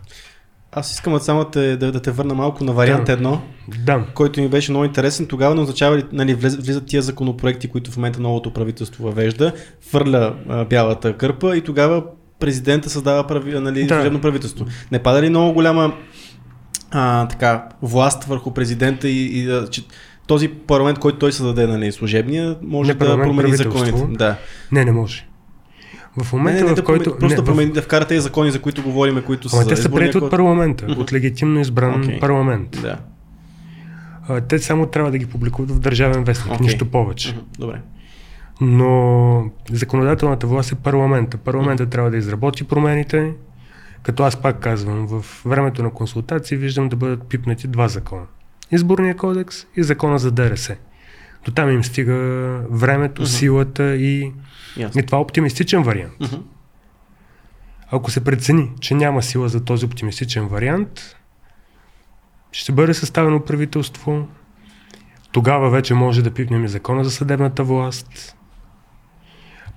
Аз искам само да, те- да, да те върна малко на вариант Да. едно, Да, който ми беше много интересен. Тогава не означава ли, нали, влизат тия законопроекти, които в момента новото правителство въвежда, фърля а, бялата кърпа и тогава президента създава прави, нали, Да. служебно правителство. Не пада ли много голяма а, така, власт върху президента и, и че този парламент, който той създаде, нали, служебния, може Не да промени законите. Да. Не, не може. В Не, момента, не, не, в да който... просто не, да, в- промени, да вкара тези закони, за които говорим, които Ама са те са прияти от парламента, от легитимно избран Окей. парламент. Да. А, Те само трябва да ги публикуват в Държавен вестник, Окей. нищо повече. Добре. Но законодателната власт е парламента. Парламента трябва да изработи промените, като аз пак казвам, в времето на консултации виждам да бъдат пипнати два закона. Изборния кодекс и закона за ДРС. До там им стига времето, Мгм. силата и, Ясно. и това е оптимистичен вариант. Мгм. Ако се прецени, че няма сила за този оптимистичен вариант, ще бъде съставено правителство. Тогава вече може да пипнем и закона за съдебната власт.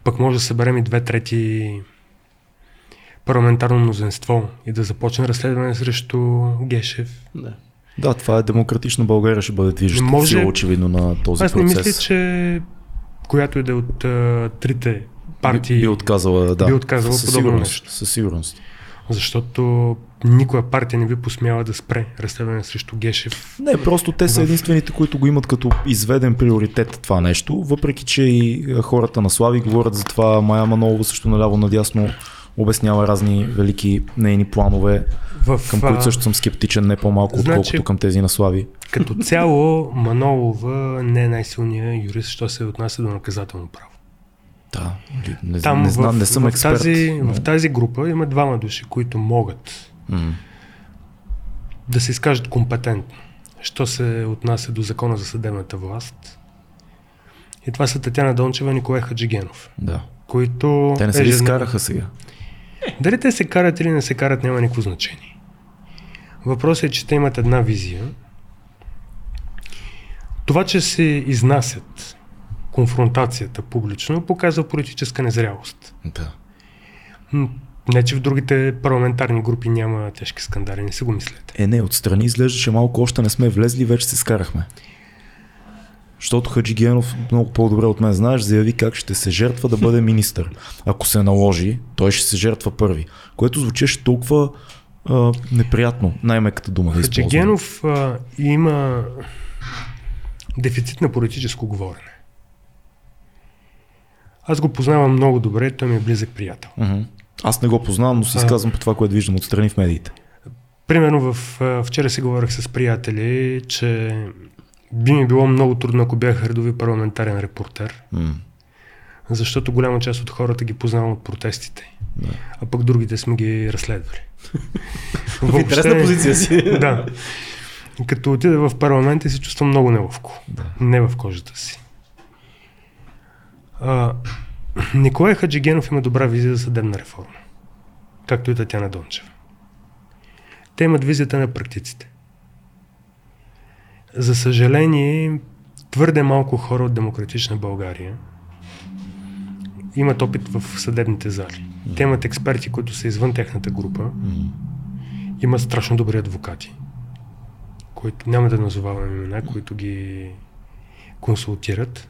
Пък може да съберем и две трети парламентарно мнозинство и да започне разследване срещу Гешев. Да. Да, това е демократична България, ще бъде движеща Не може- сила очевидно на този Аз не процес. мисля, че която и да е от а, трите партии, би, би отказала, да. би отказала със подобно сигурност, нещо. Със сигурност. защото никоя партия не би посмяла да спре разследване срещу Гешев. Не, просто те са единствените, които го имат като изведен приоритет това нещо, въпреки че и хората на Слави говорят за това, Майя Манолова също наляво надясно обяснява разни велики нейни планове, В, към които също съм скептичен не по-малко, Значи- отколкото към тези на Слави. Като цяло, Манолова не е най-силният юрист, що се отнася до наказателно право. Да, не, Там не, в, знам, не съм в, експерт. тази, но- в тази група има двама души, които могат М, да се изкажат компетентно, що се отнася до закона за съдебната власт. И това са Татяна Дончева и Николай Хаджигенов, да. които... Те не се ежедневно- скараха сега? Дали те се карат или не се карат, няма никакво значение. Въпросът е, че те имат една визия. Това, че се изнасят конфронтацията публично, показва политическа незрялост. Да. Не, че в другите парламентарни групи няма тежки скандали, не си го мислете. Е, не, отстрани изглеждаше малко, още не сме влезли, вече се скарахме. Защото Хаджигенов много по-добре от мен знаеш, заяви как ще се жертва да бъде министър. Ако се наложи, той ще се жертва първи. Което звучеше толкова а, неприятно, най-меката дума да използвам. Хаджигенов а, има дефицит на политическо говорене. Аз го познавам много добре, той ми е близък приятел. Мгм. Аз не го познавам, но А. изказвам по това, което виждам отстрани в медиите. Примерно в, вчера си говорих с приятели, че би ми било много трудно, ако бях редови парламентарен репортер, М, защото голяма част от хората ги познавам от протестите, да. а пък другите сме ги разследвали. В интересна позиция си. да. Като отида в парламента се чувствам много неловко. Да. Не в кожата си. А, Николай Хаджигенов има добра визия за съдебна реформа. Както и Татяна Дончева. Те имат визията на практиците. За съжаление, твърде малко хора от демократична България имат опит в съдебните зали. Те имат експерти, които са извън техната група, М, има страшно добри адвокати, които няма да назовавам имена, които ги консултират.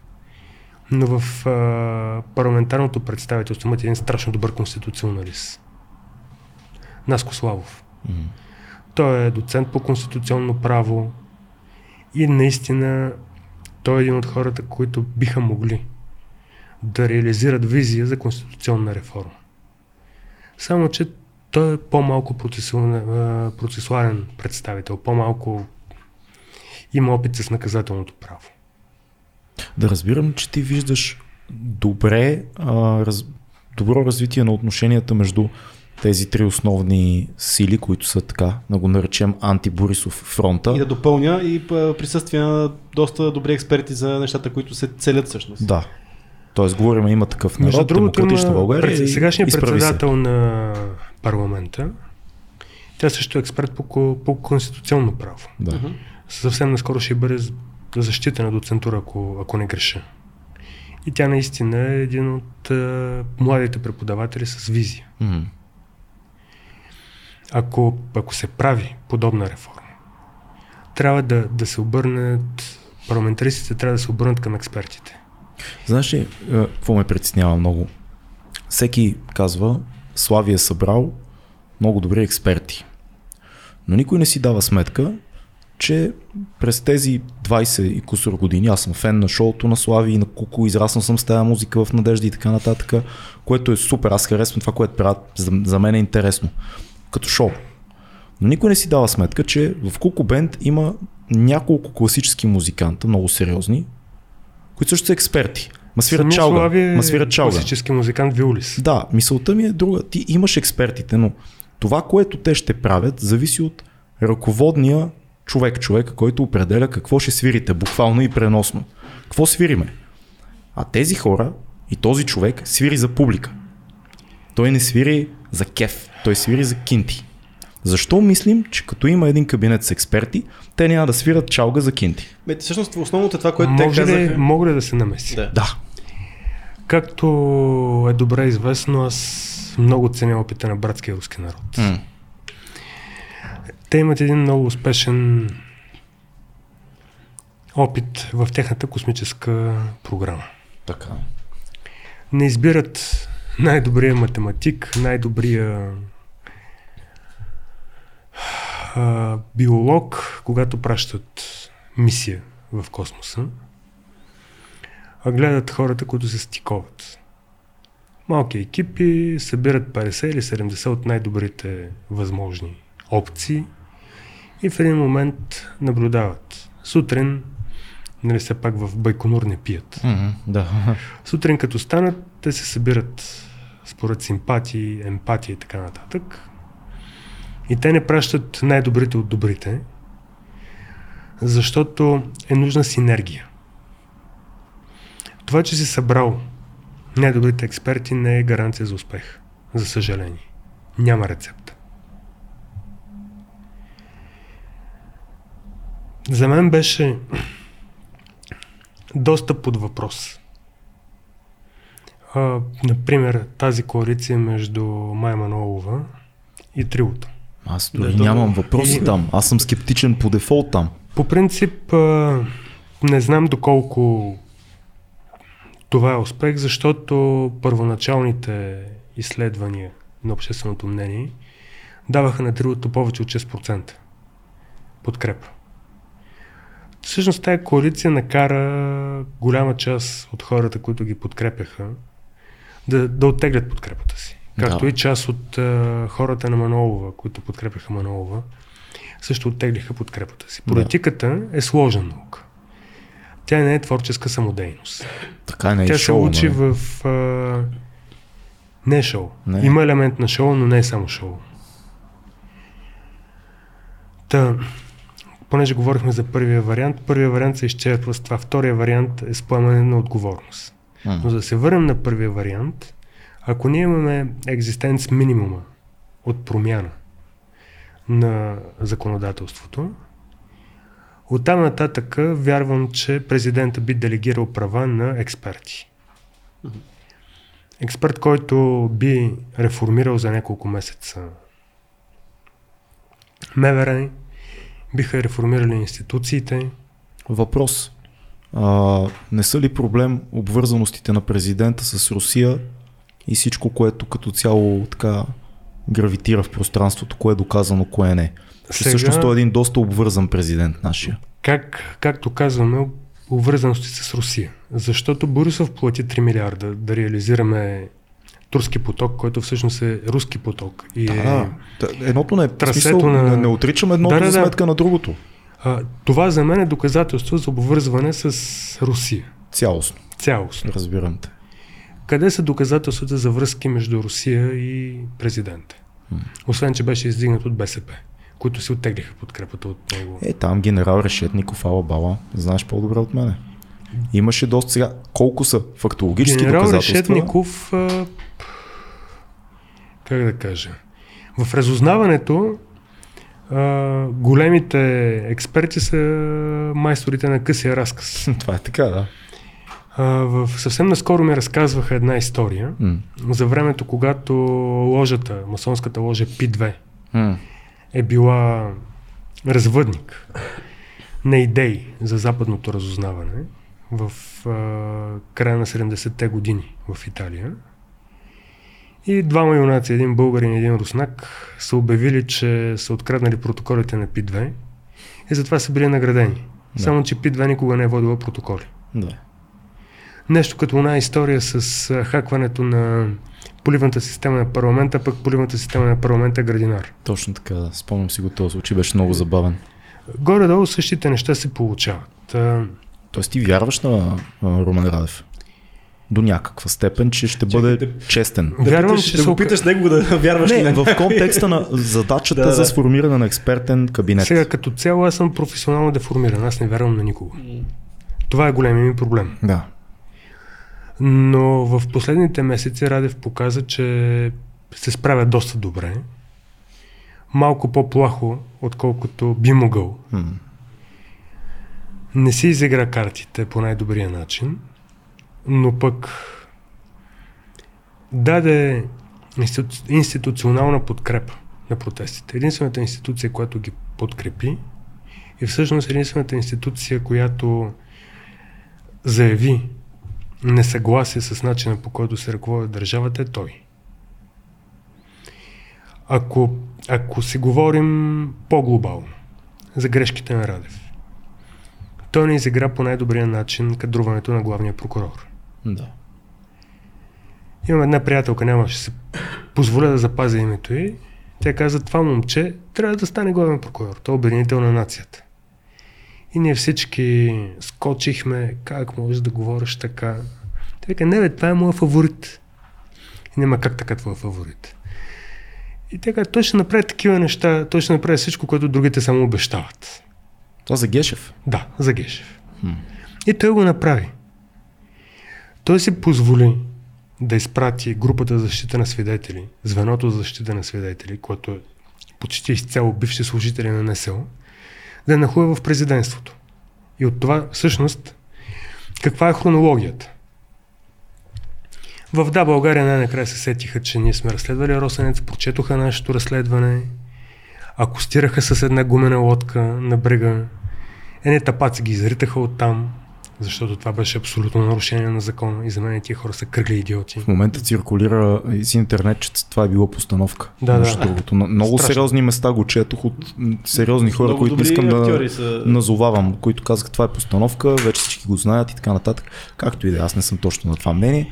Но в а, парламентарното представителство имат един страшно добър конституционалист. Наско Славов. Той е доцент по конституционно право и наистина той е един от хората, които биха могли да реализират визия за конституционна реформа. Само, че той е по-малко процесуален, представител, по-малко има опит с наказателното право. Да разбирам, че ти виждаш добре, а, раз, добро развитие на отношенията между тези три основни сили, които са така, да го наречем антиборисов фронта. И да допълня и присъствие на доста добри експерти за нещата, които се целят всъщност. Да. Тоест, говорим, има такъв народ, другото, демократична България. сегашният изправи се. председател на парламента, тя също е експерт по, по конституционно право. Да. Мгм. Съвсем наскоро ще бъде защитена доцентура, ако, ако не греша. И тя наистина е един от а, младите преподаватели с визия. М. Ако, ако се прави подобна реформа, трябва да, да се обърнат, парламентаристите трябва да се обърнат към експертите. Знаеш ли, е, какво ме притеснява много? Всеки казва, Слави е събрал много добри експерти. Но никой не си дава сметка, че през тези 20 и кусор години аз съм фен на шоуто на Слави и на Куко, израснал съм с тази музика в Надежда и така нататък, което е супер, аз харесвам това, което правят, за, за мен е интересно, като шоу. Но никой не си дава сметка, че в Куко Бенд има няколко класически музиканта, много сериозни, които също са експерти. Ма свират чалга. Е Ма свират чалга. класически музикант Виолис. Да, мисълта ми е друга. Ти имаш експертите, но това, което те ще правят, зависи от ръководния човек, човека, който определя какво ще свирите, буквално и преносно. Какво свириме? А тези хора и този човек свири за публика. Той не свири за кеф, той свири за кинти. Защо мислим, че като има един кабинет с експерти, те няма да свират чалга за кинти? Бе, всъщност основното е това, което те Може казаха. ли, мога ли да се намеси? Да. Да. Както е добре известно, аз много ценя опита на братския руски народ. М. Те имат един много успешен опит в техната космическа програма. Така. Не избират най-добрия математик, най-добрия а, биолог, когато пращат мисия в космоса, а гледат хората, които се стиковат. Малки екипи събират 50 или 70 от най-добрите възможни опции и в един момент наблюдават. Сутрин, нали все пак в Байконур не пият. М, Да. Сутрин като станат, те се събират според симпатии, емпатия и така нататък. И те не пращат най-добрите от добрите, защото е нужна синергия. Това, че си събрал най-добрите експерти, не е гаранция за успех. За съжаление. Няма рецепта. За мен беше доста под въпрос. А, например, тази коалиция между Майя Манолова и Триото. Аз дори Да, нямам въпроси И- там. Аз съм скептичен по дефолт там. По принцип, а, не знам доколко това е успех, защото първоначалните изследвания на общественото мнение даваха на Триото повече от 6% подкрепа. Всъщност тази коалиция накара голяма част от хората, които ги подкрепяха, да, да оттеглят подкрепата си. Както Да. и част от а, хората на Манолова, които подкрепяха Манолова, също оттеглиха подкрепата си. Да. Политиката е сложна наука. Тя не е творческа самодейност. Така не е Тя шоу, се учи нали? в... А... Не е шоу. Не. Има елемент на шоу, но не е само шоу. Та, понеже говорихме за първия вариант, първия вариант се изчерпва с това. Втория вариант е с поемане на отговорност. М. Но за да се върнем на първия вариант, ако ние имаме екзистенц минимума от промяна на законодателството, оттам нататък вярвам, че президента би делегирал права на експерти. Експерт, който би реформирал за няколко месеца МВР, биха реформирали институциите, Въпрос. А, не са ли проблем обвързаностите на президента с Русия и всичко, което като цяло така гравитира в пространството, кое е доказано, кое не? Че Сега- всъщност той е един доста обвързан президент нашия. Как, както казваме, обвързаности с Русия. Защото Борисов плати 3 милиарда да реализираме турски поток, който всъщност е руски поток. И е, Да, да. Едното не е Трасето смисъл, на- не, не отричам едното Да, да, за да. сметка на другото. А, това за мен е доказателство за обвързване с Русия. Цялостно. Цялостно. Разбирам те. Къде са доказателствата за връзки между Русия и президента? Освен, че беше издигнат от БСП, които си оттеглиха подкрепата от него. Е, там генерал Решетников, Ала Бала, знаеш по-добре от мене. Имаше доста сега. Колко са фактологически Генерал доказателства? Решетников, а, как да кажа, в разузнаването а, големите експерти са майсторите на късия разказ. Това е така, да. А, в съвсем наскоро ми разказваха една история М. за времето, когато ложата, масонската ложа Пи-2 М. е била развъдник на идеи за западното разузнаване в а, края на 70-те години в Италия. И двама юнаци, един българин и един руснак, са обявили, че са откраднали протоколите на Пи-2 и затова са били наградени. Да. Само, че Пи-2 никога не е водила протоколи. Да. Нещо като една история с хакването на поливната система на парламента, пък поливната система на парламента е градинар. Точно така, да. Спомням си го този случай, беше много забавен. Горе-долу същите неща се получават. Тоест ти вярваш на Румен Радев? До някаква степен, че ще бъде да- честен. Да, Вярвам, питаш, че да се го питаш него да вярваш Не, в контекста на задачата Да, за да. сформиране на експертен кабинет. Сега като цяло аз съм професионално деформиран, аз не вярвам на никого. Това е големия ми проблем. Да. Но в последните месеци Радев показа, че се справя доста добре. Малко по-плахо, отколкото би могъл. М. Не си изигра картите по най-добрия начин, но пък даде институ... институционална подкрепа на протестите. Единствената институция, която ги подкрепи и всъщност единствената институция, която заяви несъгласие с начина по който се ръководи държавата е той. Ако, ако си говорим по-глобално за грешките на Радев, той не изигра по най-добрия начин кадруването на главния прокурор. Да. Имам една приятелка, нямаше се позволя да запазя името й. Тя каза, това момче трябва да стане главен прокурор. Той е обединител на нацията. И ние всички скочихме, как можеш да говориш така. Тя вика, не бе, това е моят фаворит. И няма как така твой фаворит. И тя каза, той ще направи такива неща, той ще направи всичко, което другите само обещават. Това за Гешев. Да, за Гешев. Хм. И той го направи. Той си позволи да изпрати групата за защита на свидетели, звеното за защита на свидетели, което е почти изцяло бивши служители на НСО, да нахуя в президентството. И от това, всъщност, каква е хронологията? В Да, България най-накрая се сетиха, че ние сме разследвали Росенец, прочетоха нашето разследване, акустираха с една гумена лодка на брега, Едни тапаци ги изритаха оттам, защото това беше абсолютно нарушение на закона и за мен тия хора са кръгли идиоти. В момента циркулира из интернет, че това е било постановка. Да, да. Другото. Много Страшно. сериозни места го четох от сериозни хора, Много които не добри искам да са. назовавам, които казаха това е постановка, вече всички го знаят и така нататък. Както и да е, аз не съм точно на това мнение.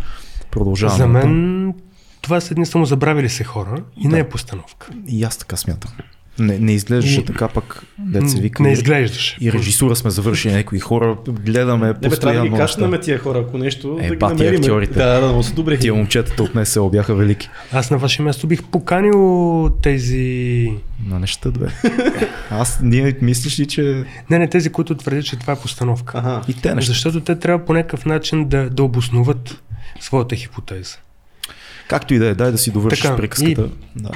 Продължавам. За мен това са едни само забравили се хора и не Да. е постановка. И аз така смятам. Не, не изглеждаше И- така пък, дет се вика. не и- изглеждаше. И режисура сме завършили някои хора, гледаме Не, бе, трябва да постоянно. ги кашнаме тия хора, ако нещо, Е, да ги бати намерим. актьорите. Да, да, но са добре. Тия момчетата от НСО бяха велики. Аз на ваше място бих поканил тези... На неща, бе. Аз, ние мислиш ли, че Не, не тези, които твърдят, че това е постановка. Ага. и те неща. Защото те трябва по някакъв начин да, да обосноват своята хипотеза. Както и да е, дай да си довършиш Така, приказката. Да.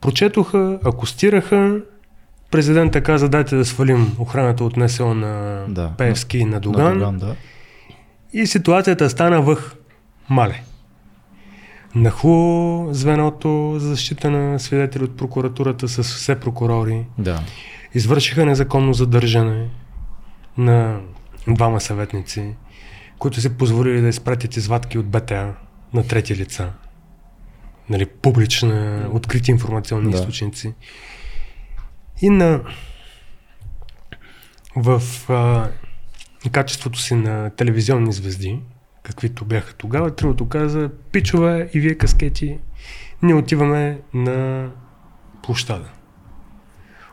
Прочетоха, акустираха, президента каза, дайте да свалим охраната от НСО на Да. Певски и на На Доган. Доган, да. И ситуацията стана въх мале. Нахлу звеното за защита на свидетели от прокуратурата с все прокурори. Да. Извършиха незаконно задържане на двама съветници, които си позволили да изпратят извадки от БТА на трети лица. Нали, публична, открити информационни Да. източници. И на в а, качеството си на телевизионни звезди, каквито бяха тогава, Трилото каза, пичове и вие каскети, ние отиваме на площада.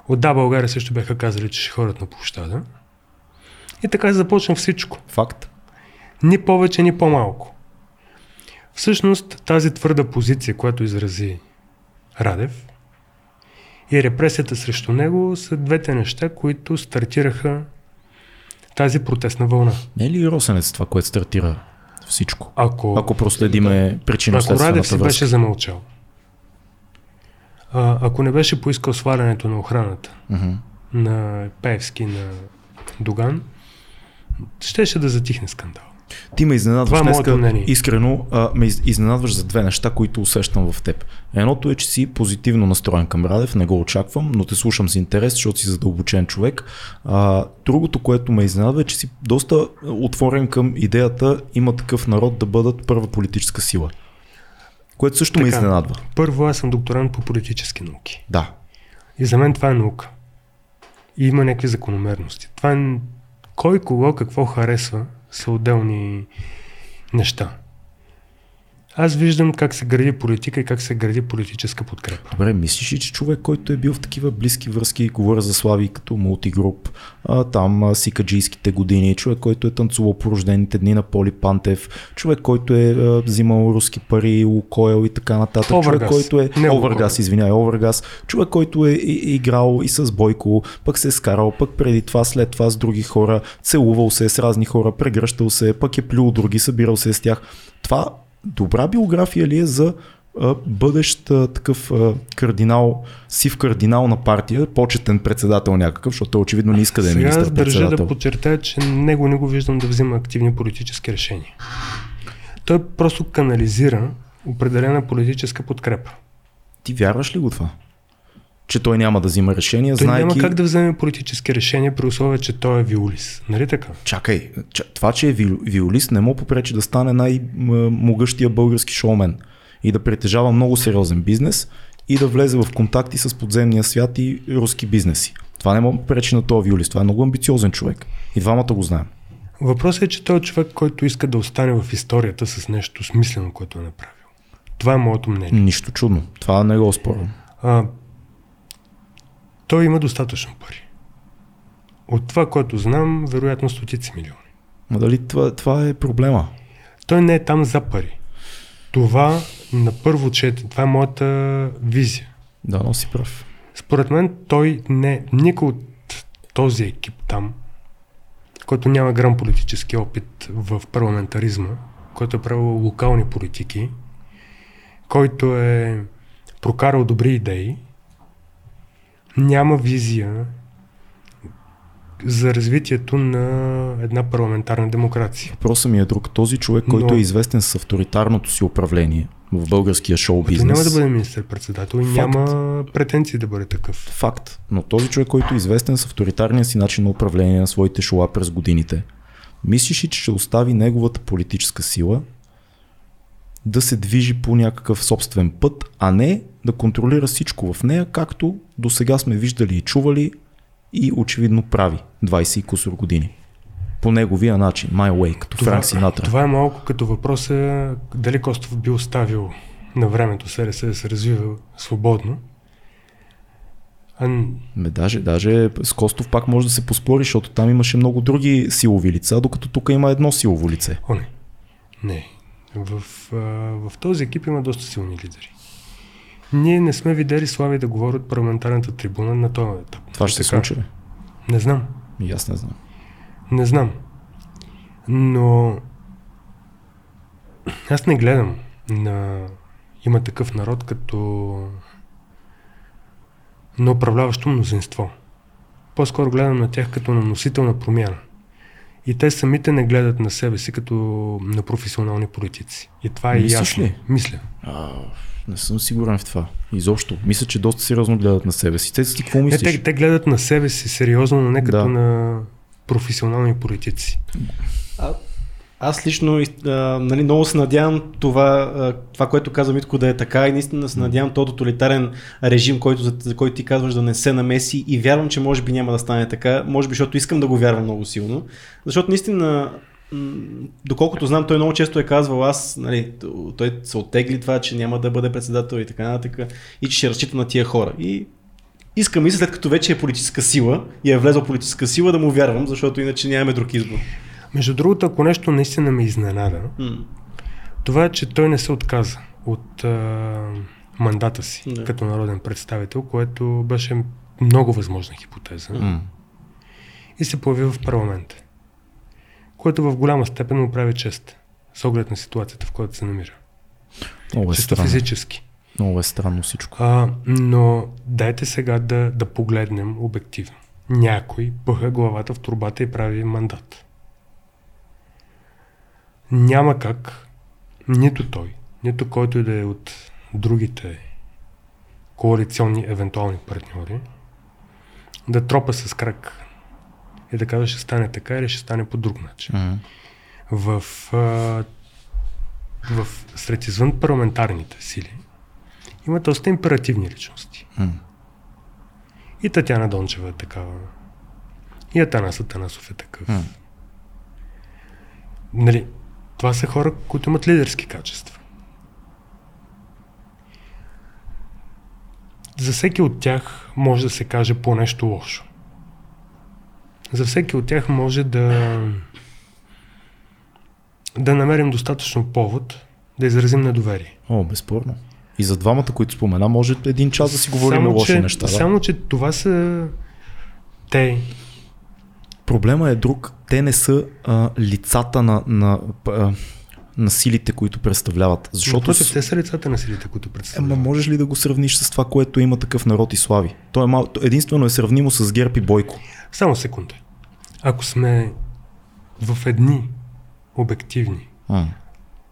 От Да, България също бяха казали, че ще ходят на площада. И така започна всичко. Факт. Ни повече, ни по-малко. Всъщност тази твърда позиция, която изрази Радев и репресията срещу него са двете неща, които стартираха тази протестна вълна. Не е ли Росенец това, което стартира всичко? Ако, Ако проследиме ако причинно-следствената Радев си беше замълчал, а, ако не беше поискал свалянето на охраната Мгм. на Певски, на Доган, щеше да затихне скандал. Ти ме изненадваш Това е днеска, мнение. искрено, а, ме из- изненадваш за две неща, които усещам в теб. Едното е, че си позитивно настроен към Радев, не го очаквам, но те слушам с интерес, защото си задълбочен човек. А, другото, което ме изненадва е, че си доста отворен към идеята има такъв народ да бъдат първа политическа сила. Което също ме Така. изненадва. Първо, аз съм докторант по политически науки. Да. И за мен това е наука. И има някакви закономерности. Това е... Кой кого какво харесва са отделни неща. Аз виждам как се гради политика и как се гради политическа подкрепа. Добре, мислиш ли, че човек, който е бил в такива близки връзки, говоря за Слави като мултигруп, а, там а, сикаджийските години, човек, който е танцувал по рождените дни на Поли Пантев, човек, който е а, взимал руски пари, Лукойл и така нататък, човек, Овергаз. който е Не Лукойл. извинявай, Овергаз, човек, който е играл и с Бойко, пък се е скарал, пък преди това, след това с други хора, целувал се с разни хора, прегръщал се, пък е плюл други, събирал се с тях. Това добра биография ли е за а, бъдещ а, такъв а, кардинал, сив кардинал на партия, почетен председател някакъв, защото той очевидно не иска да е Сега аз държа да подчертая, че него не го виждам да взима активни политически решения. Той просто канализира определена политическа подкрепа. Ти вярваш ли го това? Че той няма да взима решения, Той знайки... няма как да вземе политически решения при условие, че той е виолис. Нали така? Чакай, ча- това, че е ви- виолист, не му попречи да стане най-могъщия български шоумен и да притежава много сериозен бизнес и да влезе в контакти с подземния свят и руски бизнеси. Това не му пречи на този виолист. Това е много амбициозен човек. И двамата го знаем. Въпросът е, че той е човек, който иска да остане в историята с нещо смислено, което е направил. Това е моето мнение. Нищо чудно. Това не го спорвам. Той има достатъчно пари. От това, което знам, вероятно стотици милиони. Ма дали това, това е проблема? Той не е там за пари. Това на първо чете, това е моята визия. Да, но си прав. Според мен той не, никой от този екип там, който няма грам политически опит в парламентаризма, който е правил локални политики, който е прокарал добри идеи, няма визия за развитието на една парламентарна демокрация. Въпросът ми е друг. Този човек, който Но- е известен с авторитарното си управление в българския шоу Той бизнес. няма да бъде министър-председател и няма претенции да бъде такъв. Факт. Но този човек, който е известен с авторитарния си начин на управление на своите шоа през годините, мислиш ли, че ще остави неговата политическа сила да се движи по някакъв собствен път, а не да контролира всичко в нея, както до сега сме виждали и чували и очевидно прави 20 и кусор години. По неговия начин, my way, като Франк Синатра. това е малко като въпроса дали Костов би оставил на времето СРС да се развива свободно. А, Ме, даже, даже с Костов пак може да се поспори, защото там имаше много други силови лица, докато тук има едно силово лице. о, не. Не. В, а, в този екип има доста силни лидери. Ние не сме видели Слави да говори от парламентарната трибуна на този етап. Това ще се Така. случи ли? Не знам. И аз не знам. Не знам. Но аз не гледам на има такъв народ като на управляващо мнозинство. По-скоро гледам на тях като на носител на промяна. И те самите не гледат на себе си като на професионални политици. И това е Мислиш ясно. ли? Мисля. А, не съм сигурен в това. Изобщо. Мисля, че доста сериозно гледат на себе си. Те си какво Не, мислиш? те, те гледат на себе си сериозно, но не като Да. на професионални политици. А, аз лично а, нали, много се надявам това, а, това, което каза Митко да е така и наистина се надявам този тоталитарен режим, който, за, за който ти казваш да не се намеси и вярвам, че може би няма да стане така, може би защото искам да го вярвам много силно, защото наистина доколкото знам, той много често е казвал аз, нали, той се оттегли това, че няма да бъде председател и така нататък и че ще разчита на тия хора. И искам мисля, след като вече е политическа сила и е влезла политическа сила, да му вярвам, защото иначе нямаме друг избор. Между другото, ако нещо наистина ме изненада, М. Това е, че той не се отказа от а, мандата си Да. като народен представител, което беше много възможна хипотеза. М. И се появи в парламента, което в голяма степен му прави чест, с оглед на ситуацията, в която се намира. Много е странно. физически. Много е странно всичко. А, но дайте сега да, да погледнем обективно. Някой пъха главата в турбата и прави мандат. Няма как нито той, нито който и да е от другите коалиционни евентуални партньори да тропа с крак и да казва ще стане така или ще стане по друг начин. М. В а, в сред извън парламентарните сили има доста императивни личности. М. И Татяна Дончева е такава. И Атанас Атанасов е такъв. Нали, това са хора, които имат лидерски качества. За всеки от тях може да се каже по нещо лошо. За всеки от тях може да да намерим достатъчно повод да изразим недоверие. О, безспорно. И за двамата, които спомена, може един час да си говорим лоши че, неща. Да? Само, че това са те. Проблема е друг. Те не са а, лицата на, на, а, на силите, които представляват. Защото Защото те са лицата на силите, които представляват. можеш ли да го сравниш с това, което има такъв народ и слави? То е мал... единствено е сравнимо с Герб и Бойко. Само секунда. Ако сме в едни обективни, А,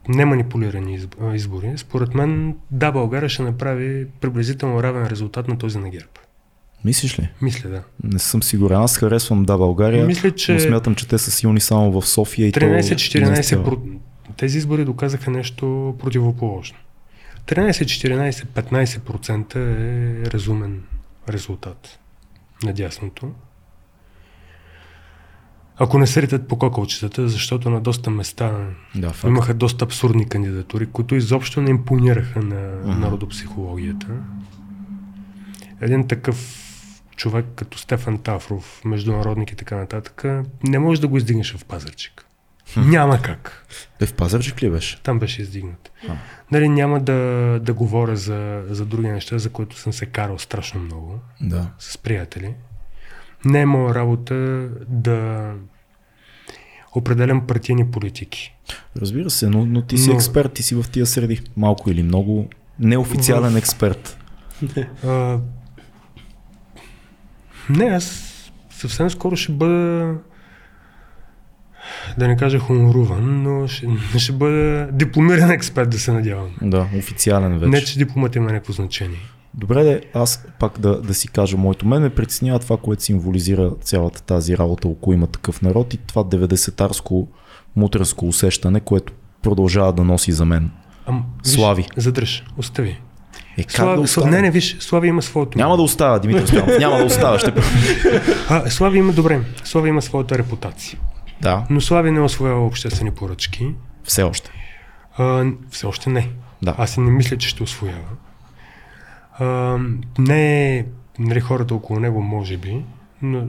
неманипулирани избори, според мен да, България ще направи приблизително равен резултат на този на ГЕРБ. мислиш ли? Мисля, да. Не съм сигурен. Аз харесвам да България, Мисля, че но смятам, че те са силни само в София и то 13-14 изнестява. про... тези избори доказаха нещо противоположно. 13-14-15% е разумен резултат на дясното. Ако не се ритат по кокалчетата, защото на доста места Да, факт. имаха доста абсурдни кандидатури, които изобщо не импонираха на Мгм. народопсихологията. Един такъв човек като Стефан Тафров, международник и така нататък, не можеш да го издигнеш в Пазарчик. Няма как. Те в Пазарджик ли беше? Там беше издигнат. А. Нали, няма да, да говоря за, за други неща, за които съм се карал страшно много Да. с приятели. Не е моя работа да определям партийни политики. Разбира се, но, но ти си Но- експерт, ти си в тия среди. Малко или много. Неофициален В- експерт. А, не, аз съвсем скоро ще бъда да не кажа хуморуван, но ще, ще бъда дипломиран експерт, да се надявам. Да, официален вече. Не, че дипломата има някакво значение. Добре, де, аз пак да, да си кажа моето. Мен ме притеснява това, което символизира цялата тази работа около има такъв народ и това 90-тарско мутренско усещане, което продължава да носи за мен. Ам, виж, Слави. Задръж, остави. Е, как Слави, да остане? Не, не, виж, Слави има своето. Няма да остава, Димитър Стоянов. Няма да остава. Ще... А, Слави има добре. Слави има своята репутация. Да, Но Слави не освоява обществени поръчки. все още. А, все още не. Да. Аз не мисля, че ще освоява. А, не нали, хората около него, може би, но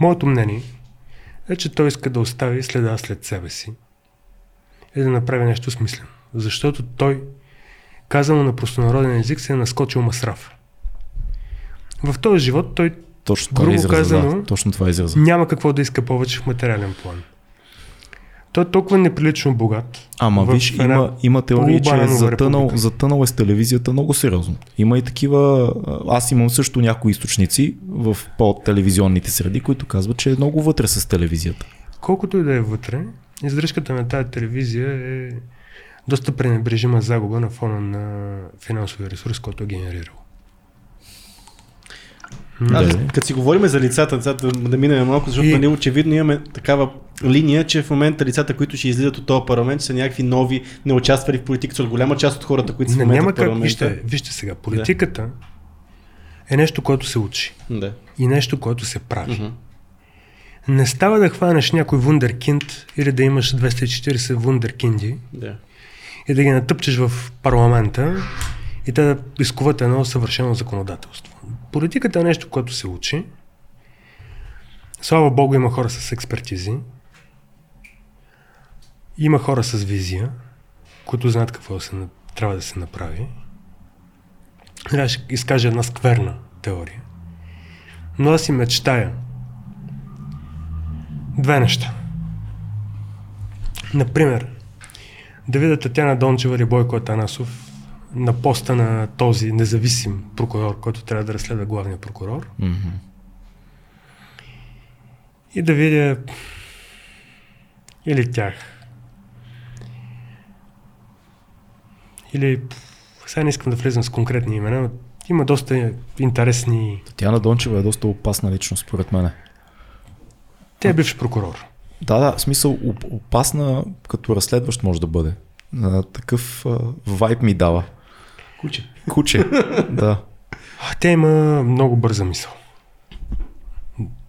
моето мнение е, че той иска да остави следа след себе си и да направи нещо смислено. Защото той, казано на простонароден език, се е наскочил масрав. В този живот той Точно е Грубо израза. казано, да. Точно това е израза. няма какво да иска повече в материален план. Той е толкова неприлично богат. Ама в виж, има, има теории, че е затънал, затънал е с телевизията много сериозно. Има и такива, а, аз имам също някои източници в по-телевизионните среди, които казват, че е много вътре с телевизията. Колкото и да е вътре, издръжката на тази телевизия е доста пренебрежима загуба на фона на финансовия ресурс, който е генерирал. Аз, Да. като си говорим за лицата, да, да минем малко, защото И- нали, очевидно имаме такава линия, че в момента лицата, които ще излизат от този парламент, са някакви нови, не участвали в политиката. От голяма част от хората, които са в Не, момента няма в как. парламента. Вижте, вижте сега, политиката е нещо, което се учи Да. и нещо, което се прави. Мгм. Не става да хванеш някой вундеркинд или да имаш 240 вундеркинди да. и да ги натъпчеш в парламента и те да изкуват едно съвършено законодателство. Политиката е нещо, което се учи. Слава Богу, има хора с експертизи. Има хора с визия, които знаят какво се, трябва да се направи. Сега ще изкажа една скверна теория. Но аз си мечтая две неща. Например, да видя Татяна Дончева или Бойко Атанасов на поста на този независим прокурор, който трябва да разследва главния прокурор Мгм. и да видя или тях, или сега не искам да влизам с конкретни имена, но има доста интересни... Татьяна Дончева е доста опасна личност, според мен. Тя е бивш прокурор. Да, да, в смисъл оп- опасна като разследващ може да бъде. А, такъв а, вайб ми дава. Куче. Куче, да. Тя има много бърза мисъл.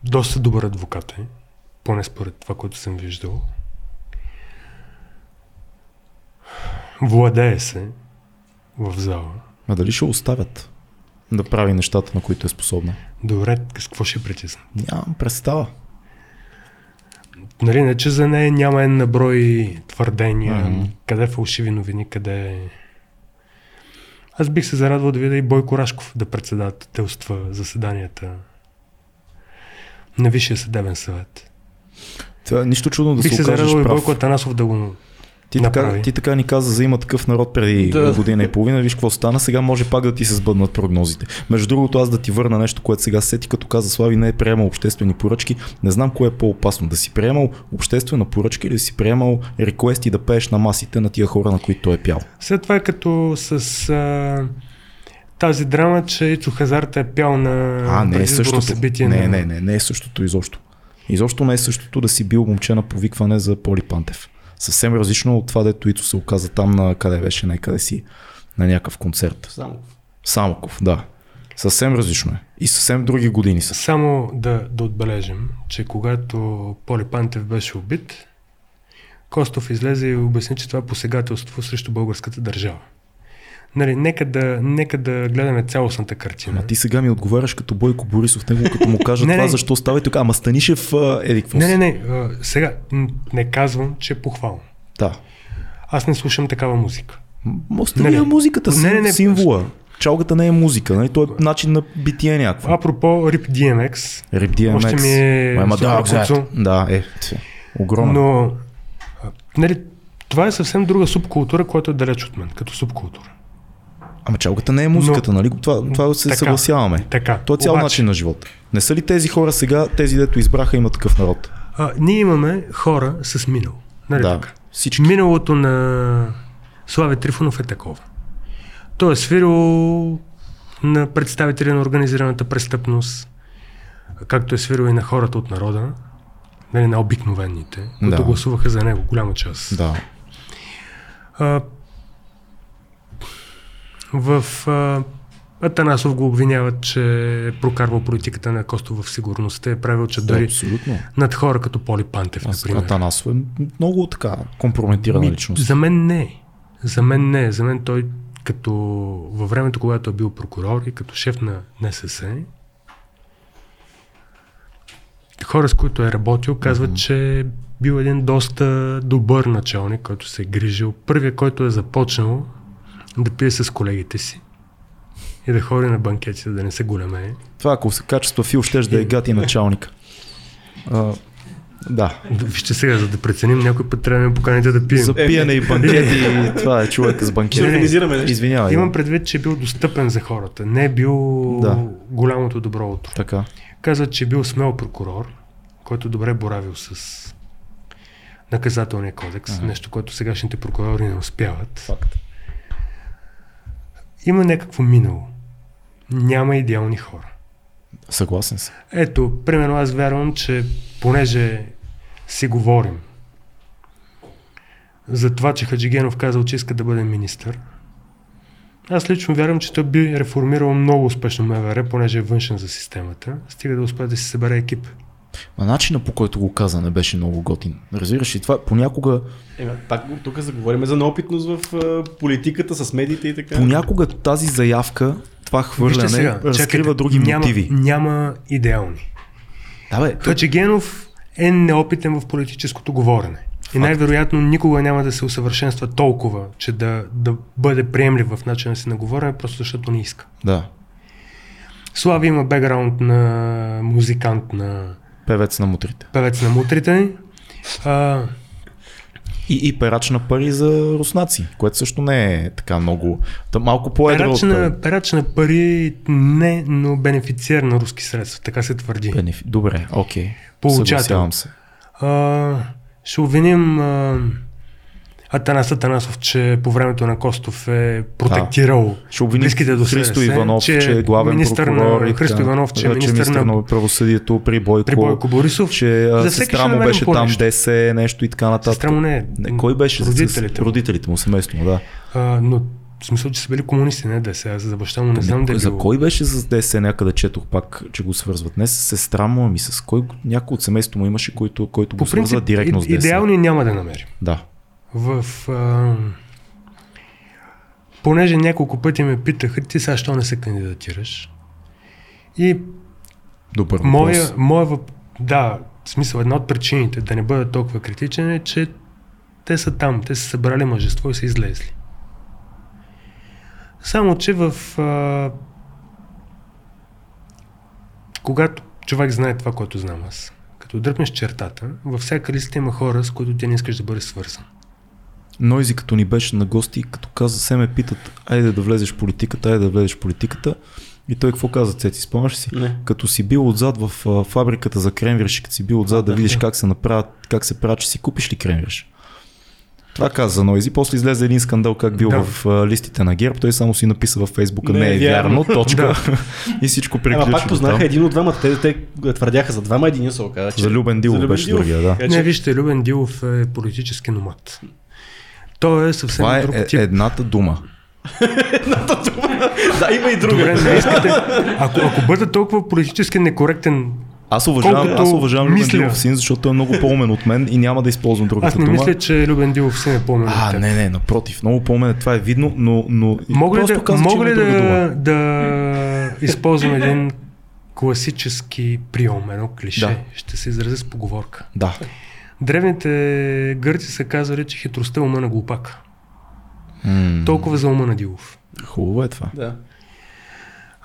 Доста добър адвокат е, поне според това, което съм виждал. Владее се в зала. А дали ще оставят да прави нещата, на които е способна? Добре, с какво ще притисна? Нямам представа. Нали, не че за нея няма една брой твърдения, Мгм. къде фалшиви новини, къде... Аз бих се зарадвал да видя и Бойко Рашков да председателства заседанията на Висшия съдебен съвет. Това е нищо чудно да бих се се окажеш и. Бойко Атанасов да го... Ти така, ти така ни каза за има такъв народ преди Да. година и половина, виж какво стана, сега може пак да ти се сбъднат прогнозите. Между другото, аз да ти върна нещо, което сега сети, като каза Слави, не е приемал обществени поръчки, не знам кое е по-опасно, да си приемал обществена поръчка или да си приемал реквести да пееш на масите на тия хора, на които той е пял. След това е като с а, тази драма, че Ицо Хазарта е пял на А, не е същото. събитие Не, на... не, не, не е същото изобщо. Изобщо не е същото да си бил момче на повикване за Поли Пантев. Съвсем различно от това, дето Ицо се оказа там на къде беше, някъде си на някакъв концерт. Само. Самоков, да. Съвсем различно е. И съвсем други години са. Само да, да отбележим, че когато Поли Пантев беше убит, Костов излезе и обясни, че това е посегателство срещу българската държава. Нали, нека да, нека да гледаме цялостната картина. Ама ти сега ми отговаряш като Бойко Борисов, него като му кажа Не, това, не. защо става така. Ама Станишев, а, еди, какво Не, не, не. а, Сега не казвам, че е похвално. Да. Аз не слушам такава музика. Остани Не, не. е музиката, Не, не, не. символа. Чалгата не е музика, нали? Той е начин на битие някакво. Апропо Rip DMX, Реп DMX. още ми е Ама да, да, е. Огромно. но а, нали, това е съвсем друга субкултура, която е далеч от мен, като субкултура. Ама чалгата не е музиката, нали? Това, това се Така. съгласяваме. Така. То е цял Обаче, начин на живота. Не са ли тези хора сега, тези дето избраха, има такъв народ? А, ние имаме хора с минало. Нали да. така? Всички. Миналото на Слави Трифонов е такова. Той е свирил на представители на организираната престъпност, както е свирил и на хората от народа, нали, на обикновените, които Да. гласуваха за него, голяма част. Да. А, в а, Атанасов го обвиняват, че е прокарвал политиката на Костов в сигурността, е правил Да, чадъри абсолютно. над хора като Поли Пантев, Аз, например. Атанасов е много така компрометирана Ми, личност. За мен не. За мен не. За мен той като във времето, когато е бил прокурор и като шеф на НСС, хора с които е работил казват, Мгм. че е бил един доста добър началник, който се е грижил. Първият, който е започнал да пие с колегите си и да ходи на банкети, да не се големе. Това ако се качества Фил, щеш да е гати началник. А, да. Вижте сега, за да преценим, някой път трябва да ме поканите да пием. За пиене и банкети, това е човека с Ще банкети. организираме нещо. Извинявай. Имам предвид, че е бил достъпен за хората. Не е бил Да. голямото добро утро. Така. Казват, че е бил смел прокурор, който добре боравил с наказателния кодекс, Ага. нещо, което сегашните прокурори не успяват. Факт. Има някакво минало. Няма идеални хора. Съгласен съм. Ето, примерно аз вярвам, че понеже си говорим за това, че Хаджигенов казал, че иска да бъде министър, аз лично вярвам, че той би реформирал много успешно МВР, понеже е външен за системата, стига да успее да си събере екип. А начина по който го каза не беше много готин. Разбираш ли това? Понякога, Е, пак го- тук заговорим за неопитност в а, политиката с медиите и така. понякога тази заявка, това хвърляне, разкрива чакайте, други няма, мотиви. Няма идеални. Да, бе, то- Хаджигенов е неопитен в политическото говорене. И най-вероятно никога няма да се усъвършенства толкова, че да, да бъде приемлив в начина си на говорене, просто защото не иска. да. Слави има бекграунд на музикант, на Певец на мутрите. певец на мутрите. А, И, и перач на пари за руснаци, което също не е така много. Та малко по-едро перач, на, перач на пари не, но бенефициер на руски средства, така се твърди. бенефи. Добре, окей. Получател. Се. А, ще обвиним а, Атанас Атанасов, че по времето на Костов е протектирал Ще обвини близките до Христо СДС, Иванов, че, е главен министър прокурор. на, Христо. Иванов, че е Да, министър на, на правосъдието при Бойко. при Бойко Борисов. че а, За сестра ще му беше там. ДС, нещо и така нататък. Сестра му не е. Кой беше? Родителите с, му. родителите му, семейство му, да. А, но в смисъл, че са били комунисти, не да сега за баща му не знам да е за било. кой беше с ДС, някъде четох пак, че го свързват. Не с сестра му, ами с кой някой от семейството му имаше, който, който го свързва директно с ДС. идеални няма да намерим. Да. В... А, понеже няколко пъти ме питаха, ти сега що не се кандидатираш? И Добър моя, въпрос. моя въп... да, в смисъл една от причините да не бъда толкова критичен е, че те са там, те са събрали мъжество и са излезли. Само, че в... А, когато човек знае това, което знам аз, като дръпнеш чертата, във всяка листа има хора, с които ти не искаш да бъдеш свързан. Нойзи като ни беше на гости, като каза, се ме питат, айде да влезеш в политиката, айде да влезеш в политиката. И той какво каза, Цеци, спомняш си? Не. Като си бил отзад в а, фабриката за кремвирши, като си бил отзад да, да, видиш как се направят, как се правят, че си купиш ли кремвирш? Това каза за Нойзи. После излезе един скандал как бил Да. в а, листите на ГЕРБ. Той само си написа във Фейсбука, Не не, е вярно, вярно. точка. и всичко приключи. Ама пак познаха един от двамата. Те, те твърдяха за двама, един се оказа. че- За Любен Дилов за Любен беше другия, да. Не, вижте, Любен Дилов е политически номад. Той е съвсем Това е, друг е тип. едната дума. Да, има и друга. Добре, не искате. Ако, ако бъда толкова политически некоректен, Аз уважавам, Колкото аз уважавам Любен мисля. Дилов син, защото той е много по-умен от мен и няма да използвам другата аз не дума. мисля, че Любен Дилов си не помня. А, не, не, напротив, много по-умен, това е видно, но, но Мога ли да, каза, мога ли дума. да, да използвам един класически прием, едно клише? Да. Ще се изразя с поговорка. Да. Древните гърци са казали, че хитростта е ума на глупака. М, Толкова за ума на Дилов. Хубаво е това. Да.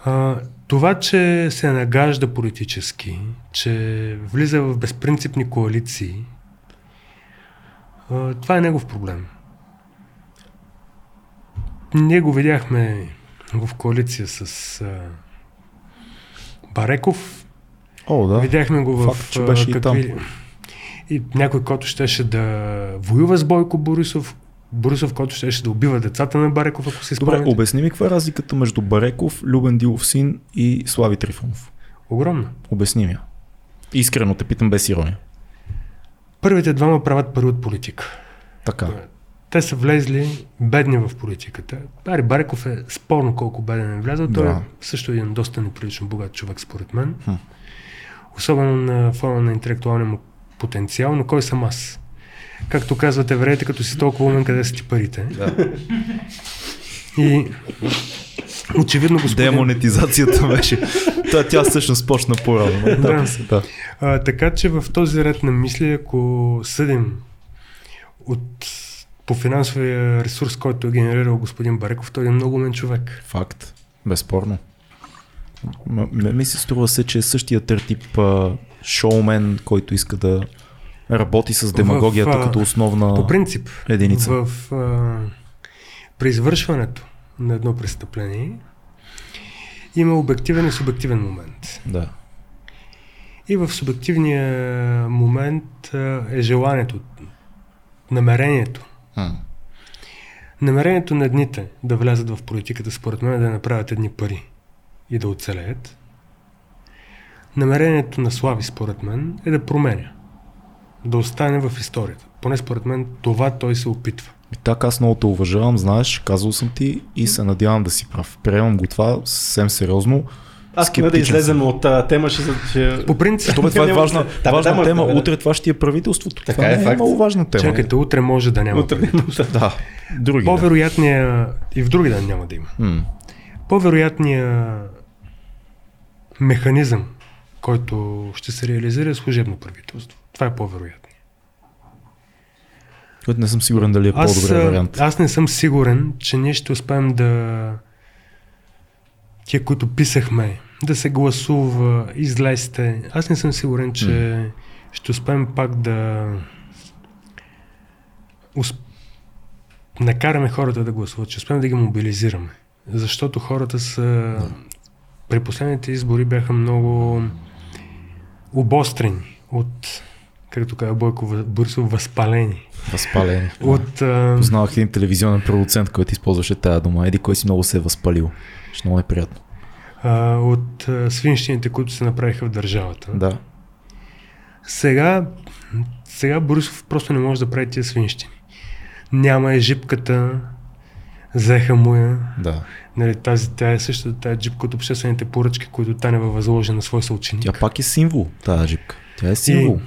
А, това, че се нагажда политически, че влиза в безпринципни коалиции, а, това е негов проблем. Ние го видяхме в коалиция с а, Бареков, О, да. видяхме го в Факт, че беше и там. И някой, който щеше да воюва с Бойко Борисов, Борисов, който щеше да убива децата на Бареков, ако се Добре, спомняте. обясни ми каква е разликата между Бареков, Любен Дилов син и Слави Трифонов. Огромна. Обясни ми я. Искрено те питам без ирония. Първите двама правят пари от политика. Така. Те са влезли бедни в политиката. Ари Бареков е спорно колко беден е влязъл. Той Да. е също един доста неприлично богат човек, според мен. Хм. Особено на фона на интелектуалния му потенциал, но кой съм аз? Както казват евреите, като си толкова умен, къде са ти парите? Да. И очевидно господин... Демонетизацията беше. Та, тя всъщност почна по-рано. но Да. да. А, така че в този ред на мисли, ако съдим от, по финансовия ресурс, който е генерирал господин Бареков, той е много умен човек. Факт. Безспорно. М- ми се струва се, че е същия тип а, шоумен, който иска да работи с демагогията В, а, като основна По принцип, единица. в, а, при извършването на едно престъпление има обективен и субективен момент. Да. И в субективния момент а, е желанието, намерението. М. Намерението на едните да влязат в политиката, според мен, е да направят едни пари и да оцелеят. Намерението на Слави, според мен, е да променя. Да остане в историята. Поне според мен това той се опитва. И така аз много те уважавам, знаеш, казал съм ти и се надявам да си прав. Приемам го това съвсем сериозно. Аз искам да излезем от а, тема, ще... ще... По принцип, Добре, това е Няма- важна, Да, важна да, тема. да, да. Утре това ще е правителството. Така това е, не факт. е много важна тема. чакайте, утре може да няма. Утре Да, други. Да. По-вероятния, и в други ден няма да има. М. По-вероятния механизъм, който ще се реализира е служебно правителство. Това е по-вероятно. Който не съм сигурен дали е Аз, по-добрия а, вариант. аз не съм сигурен, че ние ще успеем да тия, които писахме, да се гласува, излезте. Аз не съм сигурен, че ще успеем пак да усп... накараме хората да гласуват, че успеем да ги мобилизираме. Защото хората са... При последните избори бяха много обострени от като каза Бойко Борисов, възпалени. Възпалени. От, а, Познавах един телевизионен продуцент, който използваше тази дума. Еди кой си много се е възпалил. Ще много неприятно. а, от а, свинщините, които се направиха в държавата. Да. Сега, сега Борисов просто не може да прави тия свинщини. Няма е жипката, взеха му я. Да. Нали, тази, тя е същата тази джипка от обществените поръчки, които Танева възложи на свой съученик. Тя пак е символ, тази джипка. Тя е символ.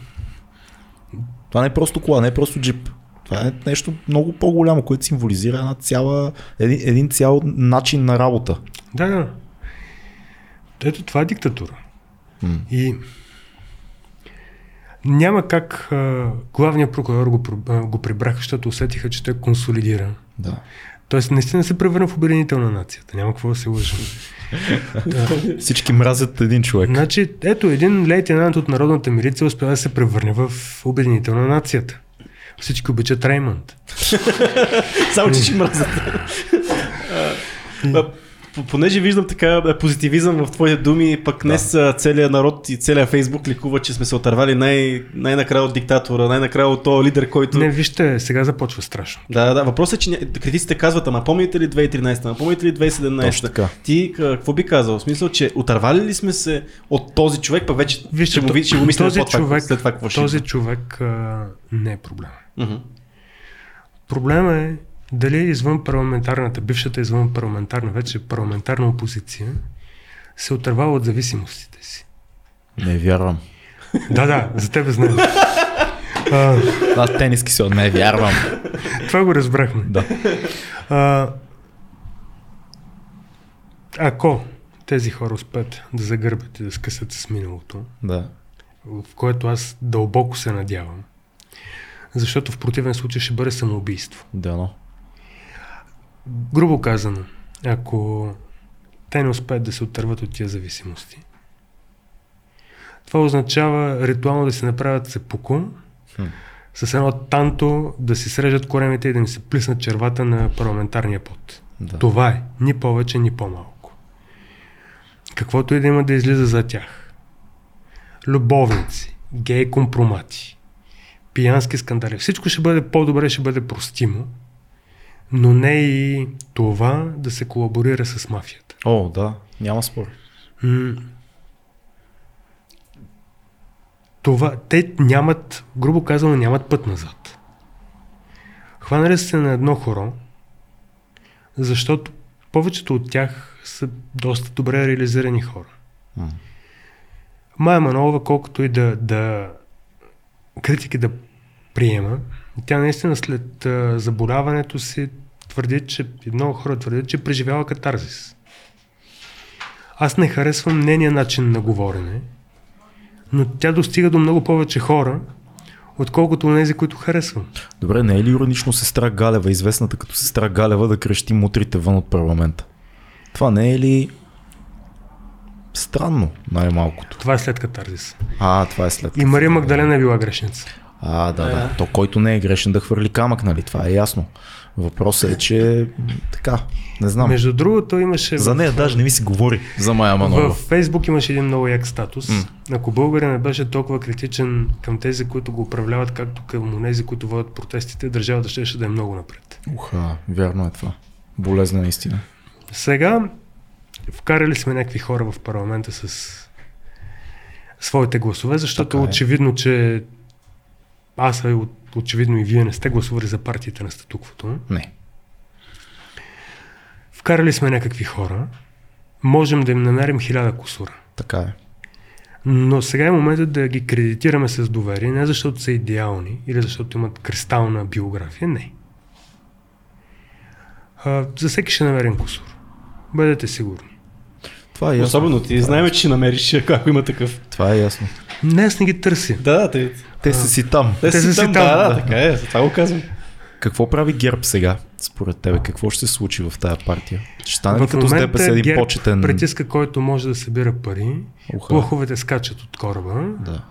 Това не е просто кола, не е просто джип. Това е нещо много по-голямо, което символизира една цяла, един, един цял начин на работа. Да, да. Ето това е диктатура. М. И няма как а, главният прокурор го, а, го прибраха, защото усетиха, че той консолидира. Да. Тоест наистина се превърна в обединител на нацията. Няма какво да се лъжим. Всички мразят един човек. Значи, ето един лейтенант от народната милиция успя да се превърне в обединител на нацията. Всички обичат Реймонд. Само, че ще мразят. Понеже виждам така е, позитивизъм в твоите думи, пък днес да. целият народ и целият Фейсбук ликува, че сме се отървали най- най-накрая от диктатора, най-накрая от този лидер, който... Не, вижте, сега започва страшно. Да, да. Въпросът е, че критиците казват, ама помните ли 2013, ама помните ли 2017? Точно така. Ти какво би казал? В смисъл, че отървали ли сме се от този човек, пък вече Вижте, ще, ви- ще го мислим този човек, след това какво ще този идва. човек а, не е проблем. Мгм. Проблема е дали извън парламентарната, бившата извън парламентарна, вече парламентарна опозиция се отървава от зависимостите си. Не вярвам. Да, да, за тебе знам. А, Да, тениски се от не вярвам. това го разбрахме. Да. А, ако тези хора успеят да загърбят и да скъсат с миналото, Да. в което аз дълбоко се надявам, защото в противен случай ще бъде самоубийство. Да, но. Грубо казано, ако те не успеят да се отърват от тия зависимости, това означава ритуално да се направят сепуко, Хм. с едно танто да си срежат коремите и да им се плиснат червата на парламентарния пот. Да. Това е. Ни повече, ни по-малко. Каквото и да има да излиза за тях. Любовници, гей компромати, пиянски скандали. Всичко ще бъде по-добре, ще бъде простимо, но не и това да се колаборира с мафията. О, да. Няма спор. Това, те нямат, грубо казано, нямат път назад. Хванали се на едно хоро, защото повечето от тях са доста добре реализирани хора. М. Майя Манолова, колкото и да, да критики да приема, тя наистина след а, заболяването си твърди, че много хора твърдят, че е преживяла катарзис. Аз не харесвам нейния начин на говорене, но тя достига до много повече хора, отколкото тези, които харесвам. Добре, не е ли иронично сестра Галева, известната като сестра Галева, да крещи мутрите вън от парламента? Това не е ли странно, най-малкото? Това е след катарзис. А, това е след. И Мария Магдалена е била грешница. А, да, да. Е. То, който не е грешен да хвърли камък, нали? Това е ясно. Въпросът е, че така, не знам. Между другото имаше... За в- нея даже не ми се говори за Майя Манова. В Фейсбук имаше един много як статус. М. Ако българин не беше толкова критичен към тези, които го управляват, както към тези, които водят протестите, държавата ще, ще да е много напред. Уха, вярно е това. Болезна наистина. Сега вкарали сме някакви хора в парламента с своите гласове, защото Така е. очевидно, че аз, от- очевидно и вие не сте гласували за партиите на статуквото. Не. Вкарали сме някакви хора, можем да им намерим хиляда кусура. Така е. Но сега е моментът да ги кредитираме с доверие, не защото са идеални или защото имат кристална биография, не. А, за всеки ще намерим кусур. Бъдете сигурни. Това е ясно. Особено ти знаем, че ще намериш, ако има такъв. Това е ясно. Не, аз не ги търся. Да, да, те, Те са си там. те, Те си са там, си там, да, да, да. така е, за това го казвам. Какво прави ГЕРБ сега, според тебе? Какво ще се случи в тая партия? Ще стане В като с ДПС един ГЕРБ почетен... притиска който може да събира пари. Уха. Плоховете скачат от кораба. Да.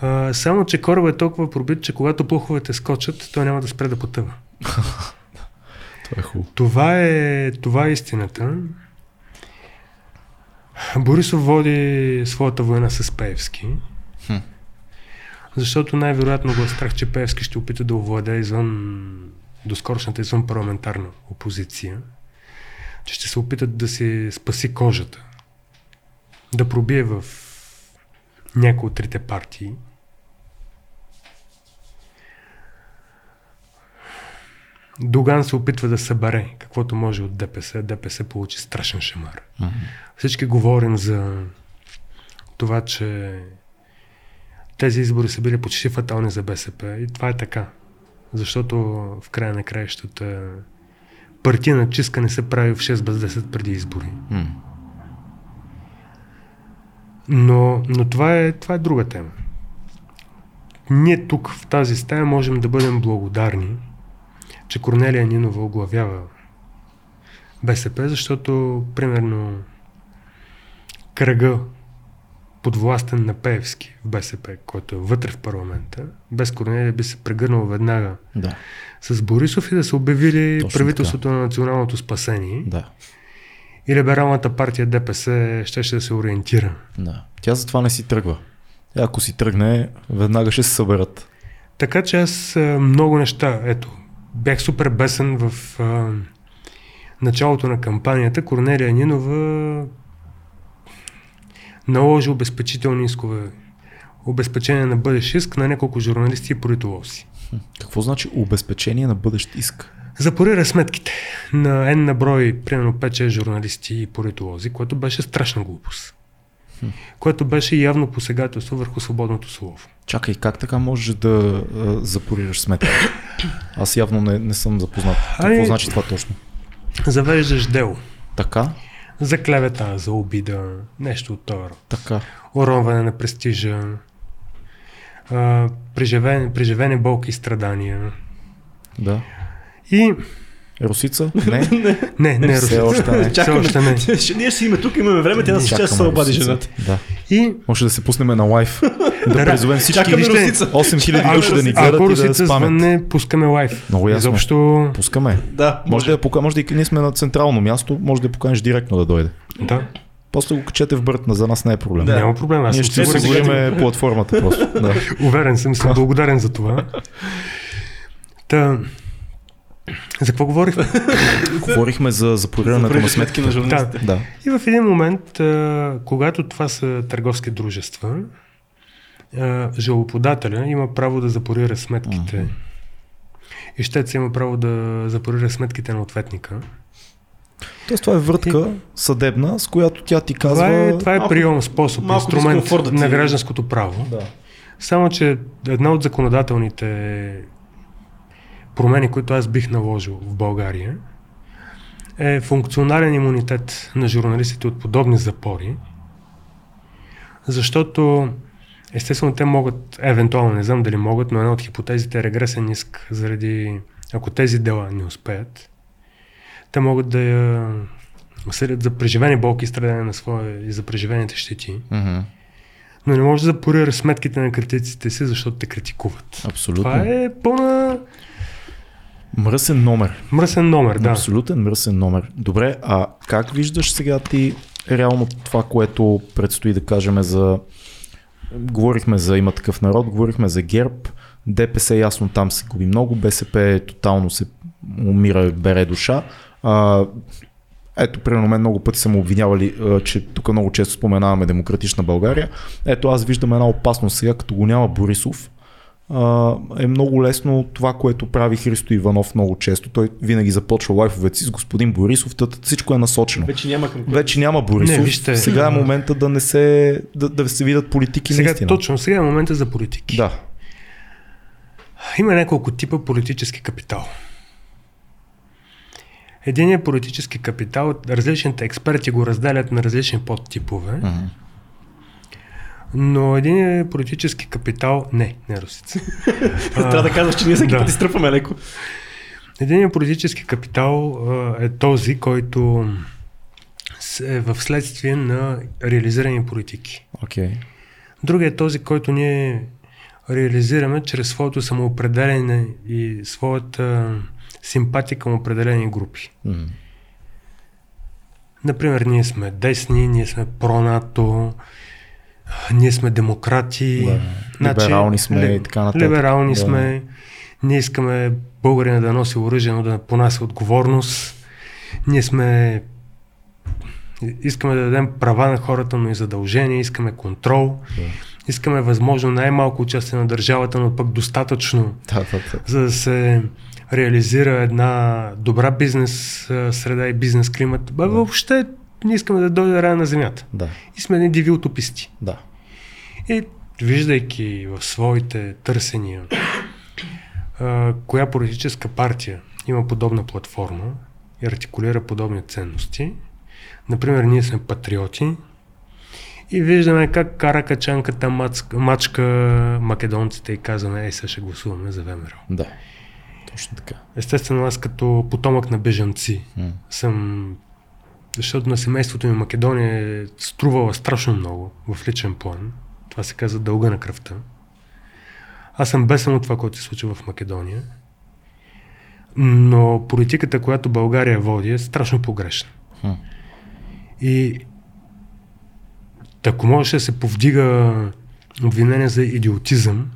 А, само, че кораба е толкова пробит, че когато плоховете скочат, той няма да спре да потъва. Това е хубаво. Това е, това е истината. Борисов води своята война с Пеевски. Хм. Защото най-вероятно го е страх, че Певски ще опита да овладее извън доскорошната извън парламентарна опозиция, че ще се опитат да си спаси кожата, да пробие в някои от трите партии. Доган се опитва да събере каквото може от ДПС. ДПС получи страшен шамар. Мгм. Всички говорим за това, че тези избори са били почти фатални за БСП и това е така. Защото в края на краищата партийна чистка не се прави в 6 без 10 преди избори. М. Но, но това, е, това е друга тема. Ние тук в тази стая можем да бъдем благодарни, че Корнелия Нинова оглавява БСП, защото примерно кръга подвластен на Пеевски в БСП, който е вътре в парламента, без Корнелия би се прегърнал веднага Да, с Борисов и да са обявили Точно правителството на националното спасение да, и либералната партия ДПС ще, ще да се ориентира. да. Тя затова не си тръгва. Ако си тръгне, веднага ще се съберат. Така че аз много неща, ето, бях супер бесен в а, началото на кампанията. Корнелия Нинова наложи обезпечителни искове, обезпечение на бъдещ иск на няколко журналисти и политолози. Какво значи обезпечение на бъдещ иск? Запорира сметките на N на брой, примерно 5-6 журналисти и политолози, което беше страшна глупост. Което беше явно посегателство върху свободното слово. Чакай, как така можеш да а, запорираш сметка? Аз явно не, не съм запознат. Какво Ами- значи това точно? Завеждаш дело Така? за клевета, за обида, нещо от това. Така. уронване на престижа, преживени, преживени болки и страдания. Да. И Русица? Не. не, не, Все Русица. още не. Все Чакаме. още не. Ние си имаме тук, имаме време, тя да се ще се обади жената. Да. И Може да се пуснем на лайф. Да призовем всички чакаме вижте, Русица. 8000 души да ни гледат ако и да Русица спамят. звънне, пускаме лайф. Много ясно. Изобщо, Пускаме. Да, Може да я покажа, може да и ние сме на централно място, може да я поканиш директно да дойде. да, После го качете в бъртна, за нас не е проблем. Да. няма проблем. Аз Ние ще осигурим платформата просто. Да. уверен съм, съм благодарен за това. Та, за какво говорихме? Говорихме за запорирането на сметки. на журналистите. Да. И в един момент, а, когато това са търговски дружества, а, жалоподателя има право да запорира сметките. И щец има право да запорира сметките на ответника. Тоест това е въртка съдебна, с която тя ти казва... Това е, това е малко- прием, способ, малко инструмент да на гражданското право. Да. Само, че една от законодателните промени, които аз бих наложил в България, е функционален имунитет на журналистите от подобни запори, защото естествено те могат, евентуално не знам дали могат, но една от хипотезите е регресен иск заради, ако тези дела не успеят, те могат да я съдят за преживени болки и страдания на своя и за преживените щети. Мгм. Но не може да запорира сметките на критиците си, защото те критикуват. Абсолютно. Това е пълна Мръсен номер. мръсен номер, да. Абсолютен мръсен номер. Добре, а как виждаш сега ти реално това, което предстои да кажем за... Говорихме за има такъв народ, говорихме за ГЕРБ, ДПС ясно там се губи много, БСП тотално се умира, бере душа. А, ето, примерно, мен много пъти са му обвинявали, че тук много често споменаваме Демократична България. Ето, аз виждам една опасност сега, като го няма Борисов, е много лесно това, което прави Христо Иванов много често. Той винаги започва лайфовете си с господин Борисов, тът всичко е насочено. Вече няма към. Вече няма Борисов. Не, вижте. сега е момента да не се, да, да се видят политики Сега, наистина. точно сега е момента за политики. Да. Има няколко типа политически капитал. Единият политически капитал, различните експерти го разделят на различни подтипове, Мгм. Но един политически капитал, не, не русица. Трябва да казваш, че ние всеки да. път изтръпваме леко. Един политически капитал а, е този, който е в следствие на реализирани политики. Окей. Другият е този, който ние реализираме чрез своето самоопределене и своята симпатия към определени групи. Мгм. Например, ние сме десни, ние сме про-НАТО, ние сме демократи, Да. Либерални сме и така нататък. Либерални Да. сме, ние искаме българина да носи оръжие, но да понася отговорност. Ние сме искаме да дадем права на хората, но и задължения, искаме контрол, Да. искаме възможно най-малко участие на държавата, но пък достатъчно, Да, да, да. за да се реализира една добра бизнес среда и бизнес климат. Бе, въобще ние искаме да дойде рая на земята. Да, И сме едни диви утописти. да. И виждайки в своите търсения а, коя политическа партия има подобна платформа и артикулира подобни ценности, например, ние сме патриоти и виждаме как кара качанката мачка, мачка македонците и казваме, ей, сега ще гласуваме за ВМРО. Да. Точно така. Естествено, аз като потомък на бежанци М. съм защото на семейството ми Македония е струвала страшно много в личен план. Това се казва дълга на кръвта. Аз съм бесен от това, което се случва в Македония. Но политиката, която България води, е страшно погрешна. Хм. И ако можеше да се повдига обвинение за идиотизъм,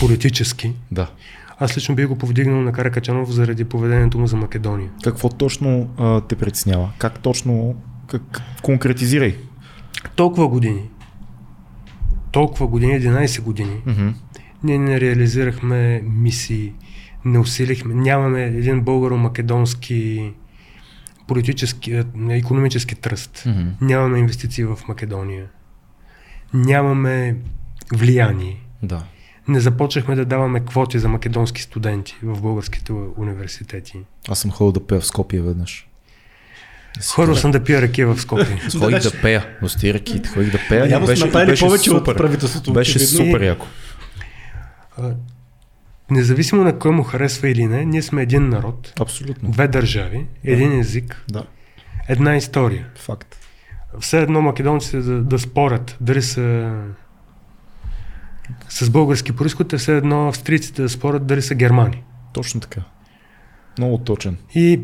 политически, Да. Аз лично бих го повдигнал на Каракачанов заради поведението му за Македония. Какво точно а, те притеснява? Как точно... Как, конкретизирай. Толкова години, толкова години, 11 години, Мгм. ние не реализирахме мисии, не усилихме, нямаме един българо-македонски политически, економически тръст. Мгм. Нямаме инвестиции в Македония. Нямаме влияние. Да. Не започнахме да даваме квоти за македонски студенти в българските университети. Аз съм ходил да пея в Скопия веднъж. Да Ходил съм да пия ракия в Скопие. Ходих да пея. Дости ръките, ходих да пея. Явно беше, беше повече супер. от правителството. Беше супер яко. Независимо на кой му харесва или не, ние сме един народ, Абсолютно. две държави, един език, Да. една история. Факт. Все едно македонците да, да спорят дали са с български происход, е все едно австрийците да спорят дали са германи. Точно така. Много точен. И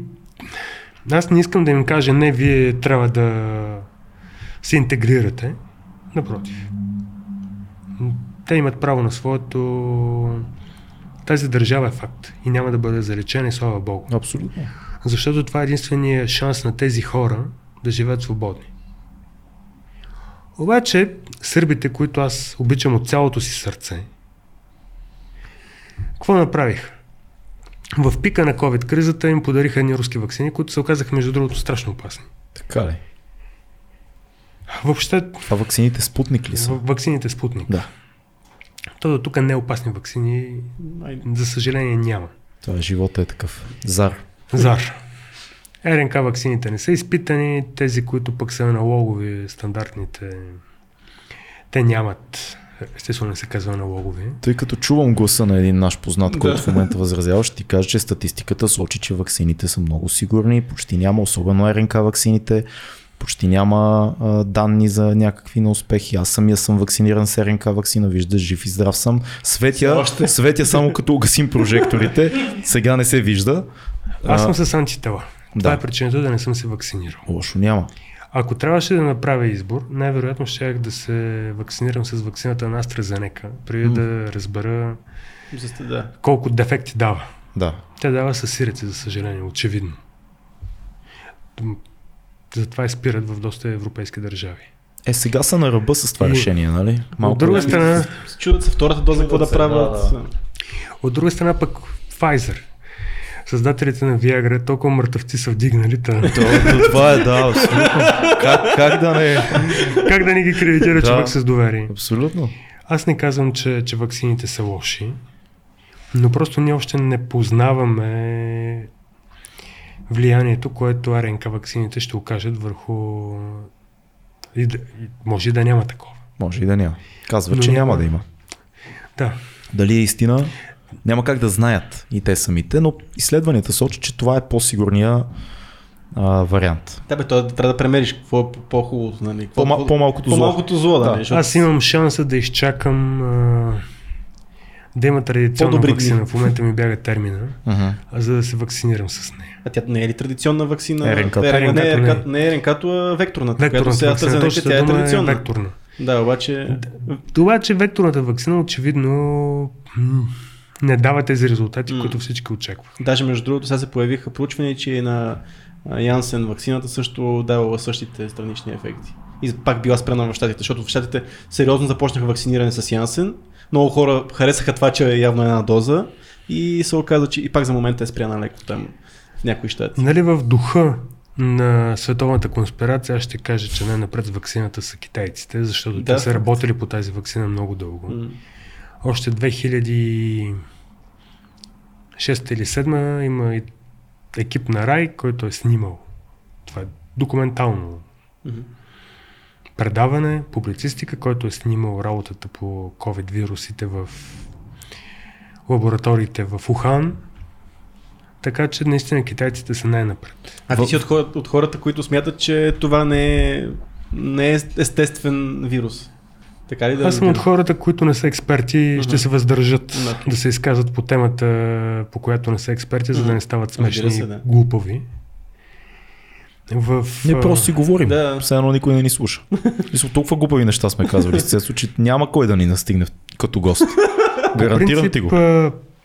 аз не искам да им кажа, не, вие трябва да се интегрирате. Напротив. Те имат право на своето... Тази държава е факт и няма да бъде залечена и слава Богу. Абсолютно. Защото това е единствения шанс на тези хора да живеят свободни. Обаче, сърбите, които аз обичам от цялото си сърце, какво направих? В пика на COVID-кризата им подариха едни руски вакцини, които се оказаха, между другото, страшно опасни. Така ли? Въобще, Това вакцините Спутник ли са? в- ваксините Спутник. Да. То до тук неопасни вакцини, Ай, за съжаление, няма. Това живота е такъв. Зар. Зар. РНК ваксините не са изпитани, тези, които пък са аналогови, стандартните, те нямат, естествено не се казва аналогови. Тъй като чувам гласа на един наш познат, Да. който в момента възразява, ще ти кажа, че статистиката сочи, че ваксините са много сигурни, почти няма, особено РНК ваксините, почти няма а, данни за някакви неуспехи. Аз самия съм вакциниран с РНК вакцина, виждаш, жив и здрав съм. Светя, още. светя само като угасим прожекторите, сега не се вижда. Аз А, съм с антитела. Това да. е причината да не съм се вакцинирал. Лошо няма. Ако трябваше да направя избор, най-вероятно щях да се вакцинирам с вакцината на AstraZeneca, преди М. да разбера за- да. колко дефекти дава. Да. Тя дава със сиреци, за съжаление, очевидно. Затова и спират в доста европейски държави. Е, сега са на ръба с това И- решение, нали? От друга страна, Чудат се втората доза какво да правят. да, от друга страна пък Pfizer, създателите на Viagra, толкова мъртъвци са вдигнали, та, То- Това е, да, абсолютно. Как, как да не? как да не ги кредитира Да. човек с доверие? Абсолютно. Аз не казвам, че, че ваксините са лоши, но просто ние още не познаваме влиянието, което РНК ваксините ще окажат върху... И да, може и да няма такова. Може и да няма. Казва, Но че няма. да има. Да. Дали е истина? Няма как да знаят и те самите, но изследванията сочат, че това е по-сигурния а, вариант. Да, бе, то трябва да премериш какво е по-хубавото, нали? Какво- По-ма- по-малкото зло. По-малкото зло, да. Да. защото- Аз имам шанса да изчакам а, да има традиционна По-добри вакцина. дни. В момента ми бяга термина, Uh-huh. а за да се вакцинирам с нея. А тя не е ли традиционна вакцина? РНК. Не, не, РНК-то не, не е. РНК, не е РНК-то, а векторната. сега вакцина, точната тя е е традиционна. векторна. Да, обаче... Това, че векторната вакцина очевидно м, не дава тези резултати, М. които всички очакват. Даже между другото сега се появиха проучвания, че на Янсен вакцината също давала същите странични ефекти. И пак била спрена в щатите, защото в щатите сериозно започнаха вакциниране с Янсен. Много хора харесаха това, че е явно една доза и се оказа, че и пак за момента е спряна леко там в някои щати. Нали в духа на световната конспирация, аз ще кажа, че най-напред вакцината са китайците, защото Да, те са работили по тази вакцина много дълго. М. Още 2006 или 2007 има и екип на Рай, който е снимал. Това е документално Мгм. предаване, публицистика, който е снимал работата по COVID вирусите в лабораториите в Ухан. Така че наистина китайците са най-напред. А ти си от, хора, от хората, които смятат, че това не е, не е естествен вирус. Така ли да Аз съм от хората, които не са експерти и ще се въздържат Да. да се изказват по темата, по която не са експерти, за да не стават смешни се, и да. глупави. В, Не просто си говорим. Да. Все едно никой не ни слуша. Мисля, толкова глупави неща сме казвали. Се че няма кой да ни настигне като гост. по Гарантирам принцип, ти го.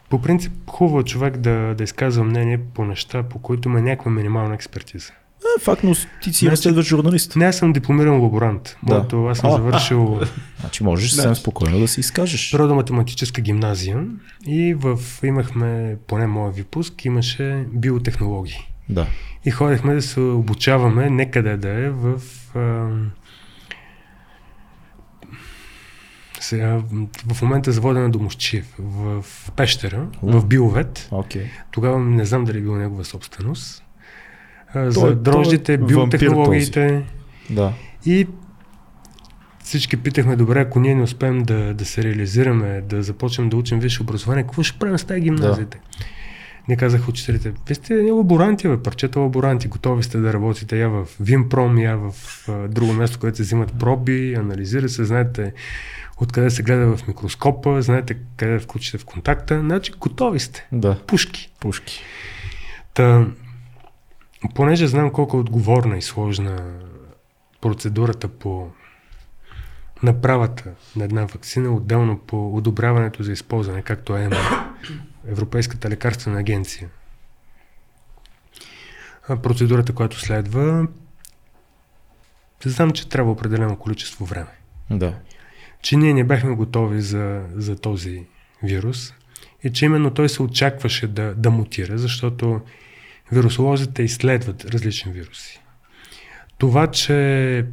По принцип, хубаво е човек да, да изказва мнение по неща, по които има някаква минимална експертиза. Е, факт, но ти си Значи- разследваш журналист. Не, аз съм дипломиран лаборант. Да. Моето, аз съм А, завършил Значи можеш Да. съвсем спокойно да си изкажеш. природо-математическа гимназия и в, имахме, поне моя випуск, имаше биотехнологии. Да. И ходихме да се обучаваме, некъде да е, в... А, сега, в момента за водене до Мощиев, в Пещера, О. в Биовет. Окей. Тогава не знам дали е била негова собственост. Той- за той е дрождите, биотехнологиите. Да. И всички питахме, добре, ако ние не успеем да, да се реализираме, да започнем да учим висше образование, какво ще правим с тази гимназията? Не казаха учителите, вие сте не лаборанти, бе, парчета лаборанти, готови сте да работите я в Вимпром, я в а, друго място, където се взимат проби, анализира се, знаете откъде се гледа в микроскопа, знаете къде да включите в контакта, значи готови сте. Да. Пушки. Пушки. Та, понеже знам колко е отговорна и сложна процедурата по направата на една вакцина, отделно по одобряването за използване, както е Европейската лекарствена агенция. А процедурата, която следва, знам, че трябва определено количество време. Да. Че ние не бяхме готови за, за този вирус и че именно той се очакваше да, да мутира, защото вирусолозите изследват различни вируси. Това, че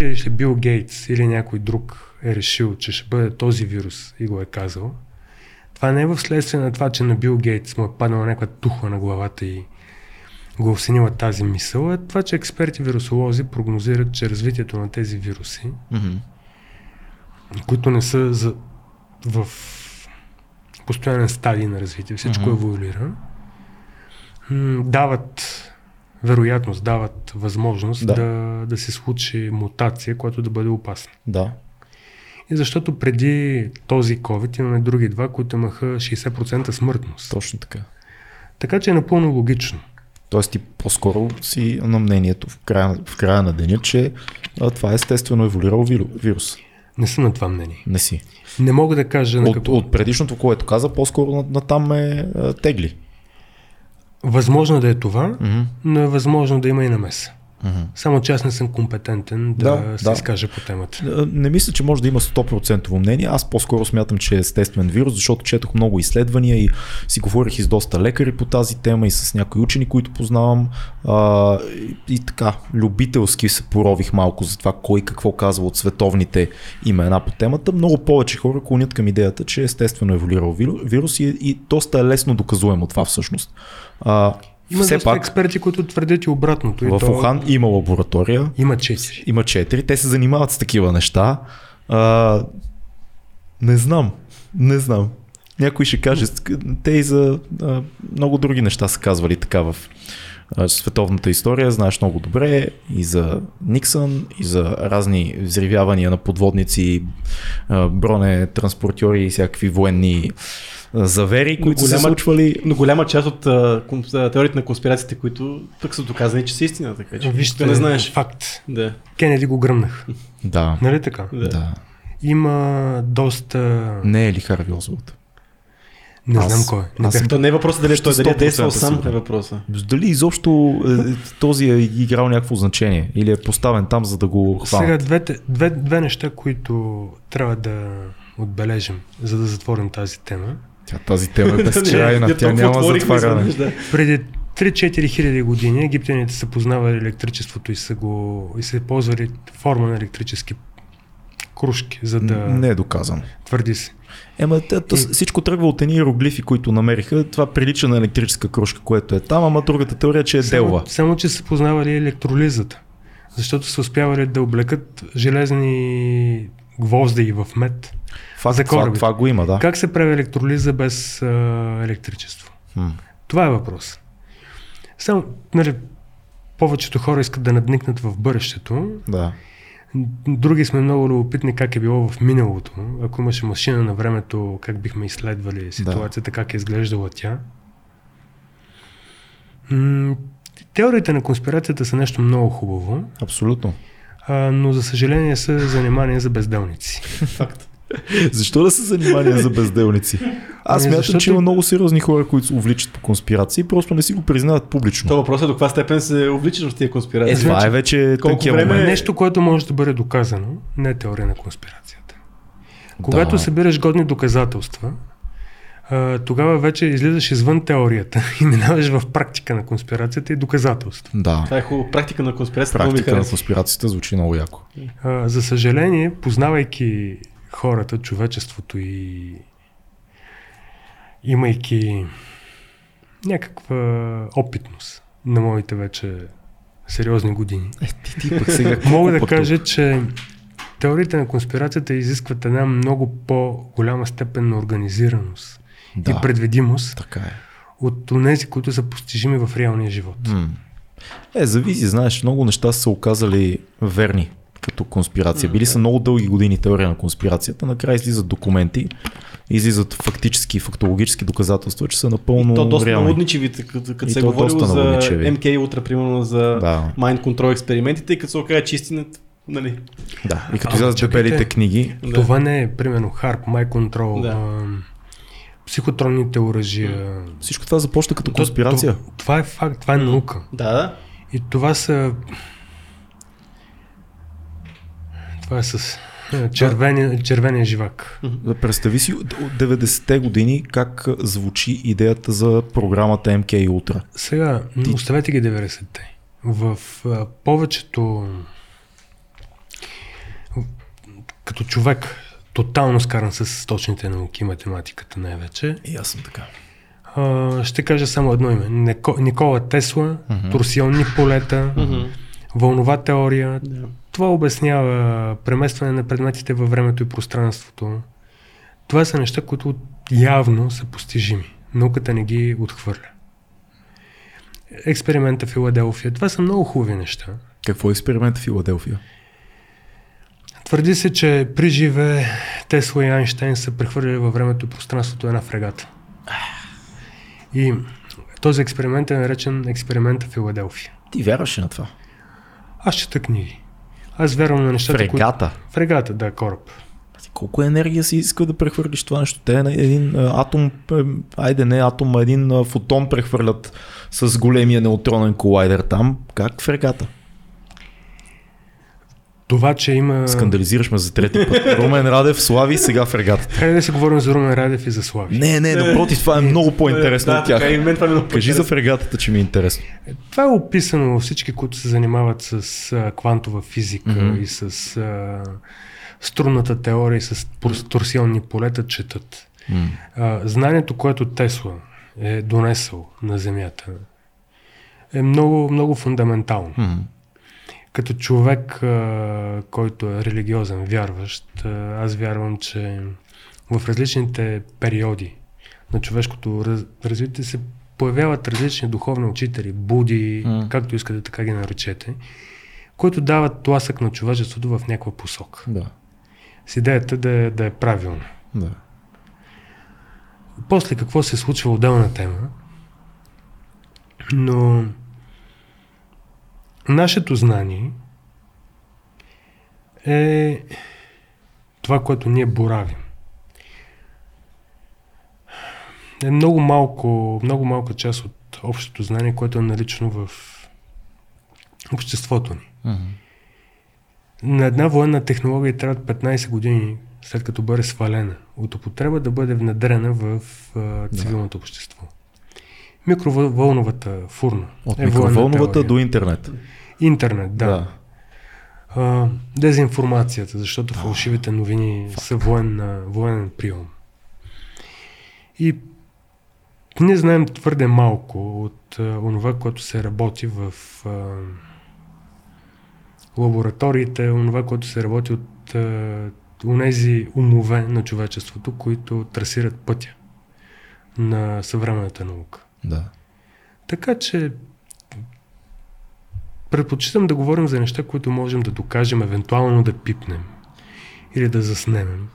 видиш ли Бил Гейтс или някой друг е решил, че ще бъде този вирус и го е казал, това не е в следствие на това, че на Бил Гейтс му е паднала някаква тухла на главата и го е осенила тази мисъл, е това, че експерти вирусолози прогнозират, че развитието на тези вируси Мгм. които не са за, в постоянен стадий на развитие, всичко Мгм. еволюира, дават вероятност, дават възможност Да. да. Да, се случи мутация, която да бъде опасна. Да. И защото преди този COVID имаме други два, които имаха 60% смъртност. Точно така. Така че е напълно логично. Тоест ти по-скоро си на мнението в края, в края на деня, че а, това е естествено еволюирал виру- вирус. Не съм на това мнение. Не си. Не мога да кажа на От, какво. от предишното, което каза, по-скоро на, на там е а, тегли. Възможно да е това, Мгм. но е възможно да има и намеса. Мгм. Само че аз не съм компетентен да, Да, се да. изкажа по темата. А, Не мисля, че може да има 100% мнение. Аз по-скоро смятам, че е естествен вирус, защото четох много изследвания и си говорих и с доста лекари по тази тема и с някои учени, които познавам. А, и, и така, любителски се порових малко за това кой какво казва от световните имена по темата. Много повече хора клонят към идеята, че естествено е еволюирал виру- вирус и, и доста е лесно доказуемо това всъщност. А, Има все пак експерти, които твърдят и обратното. и в то Ухан има лаборатория, Има четири. има четири, те се занимават с такива неща. А, не знам, не знам. Някой ще каже, те и за а, много други неща са казвали така в световната история, знаеш много добре и за Никсън, и за разни взривявания на подводници, а, бронетранспортьори и всякакви военни завери, които са се голяма- случвали. Но голяма част от а, теориите на конспирациите, които тук са доказани, че са истина, така че Вижте, не знаеш. факт. Да, Кенеди го гръмнах. Да, Нали така? да. да. Има доста... Не е ли Харви Освалд? Не Аз- знам кой. Не аз бях То не е въпросът дали той дали е 100% действал сам, е въпроса. Дали изобщо е, този е играл някакво значение или е поставен там, за да го хванат? Сега двете, две, две неща, които трябва да отбележим, за да затворим тази тема. Тя, тази тема е безкрайна, тя няма затваряне. да. Преди 3-4 хиляди години египтяните са познавали електричеството и са, го, и са ползвали форма на електрически кружки, за да Не е доказано. твърди се. Ема, то, всичко тръгва от едни иероглифи, които намериха. Това прилича на електрическа кружка, което е там, ама другата теория е, че е делва. Само, само, че са познавали електролизата, защото са успявали да облекат железни гвозди в мед. Факт, за това, корабите. това го има, да. Как се прави електролиза без а, електричество? М. Това е въпрос. Само, нали, повечето хора искат да надникнат в бъдещето. Да. Други сме много любопитни как е било в миналото. Ако имаше машина на времето, как бихме изследвали ситуацията, как е изглеждала тя. Теориите на конспирацията са нещо много хубаво, Абсолютно. а, но за съжаление са занимания за безделници. Факт. Защо да се занимания за безделници? Аз Ами, смятам, защото- че има много сериозни хора, които се увличат по конспирации, просто не си го признават публично. То въпросът е до каква степен се увличаш в тия конспирации. Е, това е вече тънкия време- момент. Нещо, което може да бъде доказано, не е теория на конспирацията. Когато Да. събираш годни доказателства, тогава вече излизаш извън теорията и минаваш в практика на конспирацията и доказателство. Да. Това е хубаво. Практика на конспирацията. Практика на конспирацията звучи много яко. За съжаление, познавайки хората, човечеството и имайки някаква опитност на моите вече сериозни години, Е, ти, ти пък сега. Мога да кажа, че теориите на конспирацията изискват една много по-голяма степен на организираност Да. и предвидимост Така е. от тези, които са постижими в реалния живот. М. Е, зависи, знаеш, много неща са оказали верни като конспирация. Били са много дълги години теория на конспирацията, накрая излизат документи, излизат фактически, фактологически доказателства, че са напълно И то доста реални. налудничеви, като, се е то доста за налудничеви. MK Ultra, примерно за Да. Mind Control експериментите и като се окаже, че истината, нали, Да, и като излязат дебелите книги, Да. Това не е, примерно, Харп, My Control, Да. а, психотронните оръжия. всичко това започна като То- конспирация. то- Това е факт, това е наука. Да, да. И това са... Това е с е, червения, червения живак. Представи си от от 90-те години как звучи идеята за програмата MK Ultra. Сега, Ти- оставете ги 90-те. В а, повечето като човек, тотално скаран с точните науки, математиката най-вече, И аз съм така. а, ще кажа само едно име. Неко, Никола Тесла, Мгм. торсионни полета, Мгм. вълнова теория. Да. Това обяснява преместване на предметите във времето и пространството. Това са неща, които явно са постижими. Науката не ги отхвърля. Експеримента в Филаделфия. Това са много хубави неща. Какво е експеримент в Филаделфия? Твърди се, че при живе Тесла и Айнштейн са прехвърляли във времето и пространството една фрегата. И този експеримент е наречен експеримента в Филаделфия. Ти вярваш на това? Аз чета книги. Аз вярвам на нещата, Фрегата. които... Фрегата, да, кораб. Колко енергия си иска да прехвърлиш това нещо? Те на един атом, е, айде не атом, а един фотон прехвърлят с големия неутронен колайдер там. Как фрегата? Това, че има... Скандализираш ме за трети път. Румен Радев, Слави, сега фрегата. Хайде да си говорим за Румен Радев и за Слави. Не, не, напротив, това е много по-интересно да, от тях. Така, и мен това е много Кажи за фрегатата, че ми е интересно. Това е описано във всички, които се занимават с а, квантова физика Мгм. и с а, струнната теория и с торсионни полета четат. М. А, знанието, което Тесла е донесъл на Земята, е много, много фундаментално. М. Като човек, който е религиозен, вярващ, аз вярвам, че в различните периоди на човешкото раз, развитие се появяват различни духовни учители, буди, М. както искате така ги наречете, които дават тласък на човечеството в някаква посока. Да. С идеята да, е- да е правилно. Да. После какво се случва отделна тема, но нашето знание е това, което ние боравим. Е много малко, много малка част от общото знание, което е налично в обществото ни. Мгм. На една военна технология трябват 15 години след като бъде свалена от употреба да бъде внедрена в а, цивилното общество. Микровълновата фурна. От е теория. до интернет. Интернет, да. А, дезинформацията, защото фалшивите новини са военна, военен прием. И ние знаем твърде малко от а, онова, което се работи в а, лабораториите, онова, което се работи от а, онези умове на човечеството, които трасират пътя на съвременната наука. Да. Така че предпочитам да говорим за неща, които можем да докажем, евентуално да пипнем или да заснемем.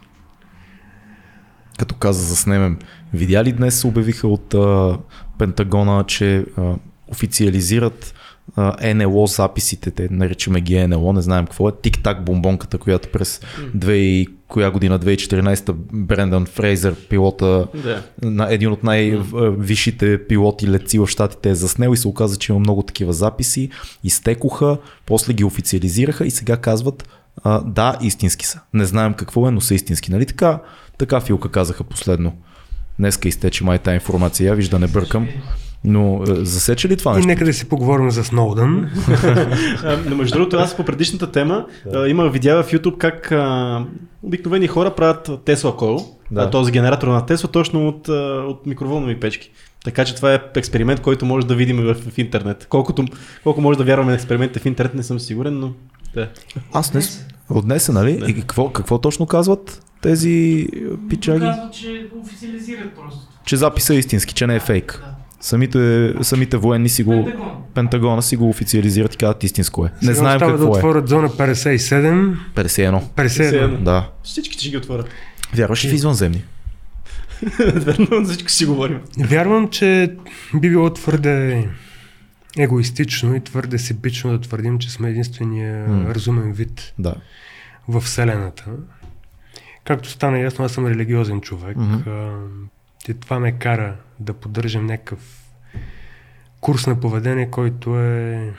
Като каза заснемем, видя ли днес се обявиха от а, Пентагона, че а, официализират а, НЛО записите, те наричаме ги НЛО, не знаем какво е, тик-так бомбонката, която през 2, и- коя година, 2014 Брендан Фрейзер, пилота, Да. на един от най-висшите пилоти летци в щатите е заснел и се оказа, че има много такива записи, изтекоха, после ги официализираха и сега казват а, да, истински са. Не знаем какво е, но са истински. Нали така? Така Филка казаха последно. Днеска изтече май тази информация. Я виж да не бъркам. Но е, засече ли това И нещо? нека да си поговорим за Сноудън. Но между другото, аз по предишната тема а, има видеа в YouTube как а, обикновени хора правят Tesla Coil, Да. да. този генератор на Tesla, точно от, от микроволнови печки. Така че това е експеримент, който може да видим в, в интернет. Колкото, колко може да вярваме на експериментите в интернет, не съм сигурен, но да. Аз не... От днес, нали? И какво, какво точно казват тези пичаги? Казват, че официализират просто. Че записа е истински, че не е фейк. Да. Самите, самите военни си го... Пентагон. Пентагона си го официализират и казват истинско е. Не Сега знаем остава да какво е. отворят зона 57. 51. 51. Да. Всички ще ги отворят. Вярваш ли в извънземни? Верно, всичко си говорим. Вярвам, че би било твърде егоистично и твърде себично да твърдим, че сме единствения М. разумен вид Да. в Вселената. Както стана ясно, аз съм религиозен човек. А, и това ме кара да поддържам някакъв курс на поведение, който е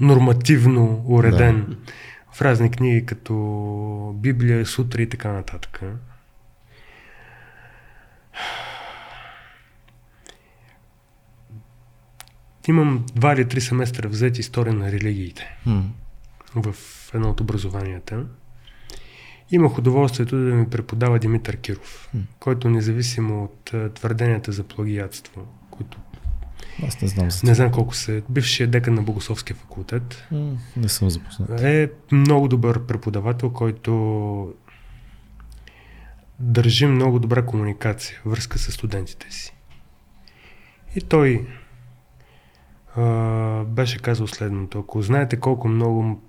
нормативно уреден в разни книги, като Библия, Сутра и така нататък. Имам два или три семестра взети история на религиите М. в едно от образованията. Имах удоволствието да ми преподава Димитър Киров, който независимо от твърденията за плагиатство, които Аз не знам за не знам колко се, бившия декан на Богословския факултет, Не съм запознат. е много добър преподавател, който държи много добра комуникация, връзка с студентите си. И той а, беше казал следното. Ако знаете колко много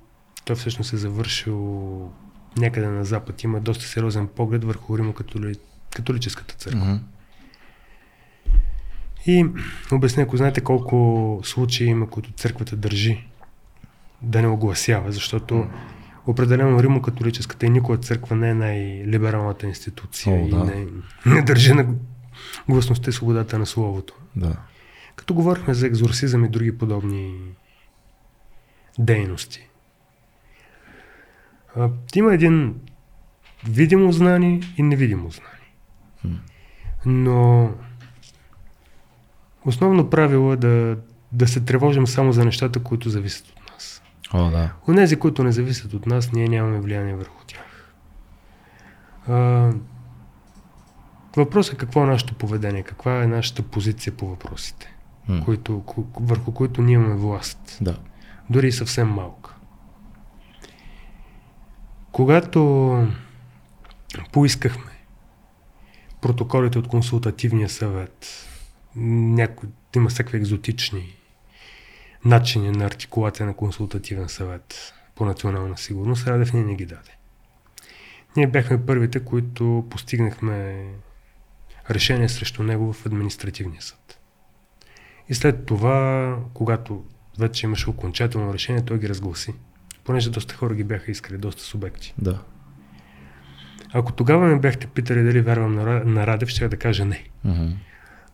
той всъщност е завършил някъде на запад, има доста сериозен поглед върху Римо-католическата църква. Мгм. И обясня, ако знаете колко случаи има, които църквата държи да не огласява, защото определено Римо-католическата и никоя църква не е най-либералната институция О, и да. не, не държи на гласността и свободата на словото. Да. Като говорихме за екзорсизъм и други подобни дейности. А, има един видимо знание и невидимо знание. Но основно правило е да, да се тревожим само за нещата, които зависят от нас. О, да. Онези, които не зависят от нас, ние нямаме влияние върху тях. А, въпросът е какво е нашето поведение, каква е нашата позиция по въпросите, М. които, върху които ние имаме власт. Да. Дори и съвсем малка. Когато поискахме протоколите от консултативния съвет някой, има всякакви екзотични начини на артикулация на консултативен съвет по национална сигурност, Радев не ни ги даде. Ние бяхме първите, които постигнахме решение срещу него в административния съд. И след това, когато вече имаше окончателно решение, той ги разгласи. Понеже доста хора ги бяха искали, доста субекти. Да. Ако тогава ме бяхте питали дали вярвам на, на Радев, ще да кажа не. Мгм.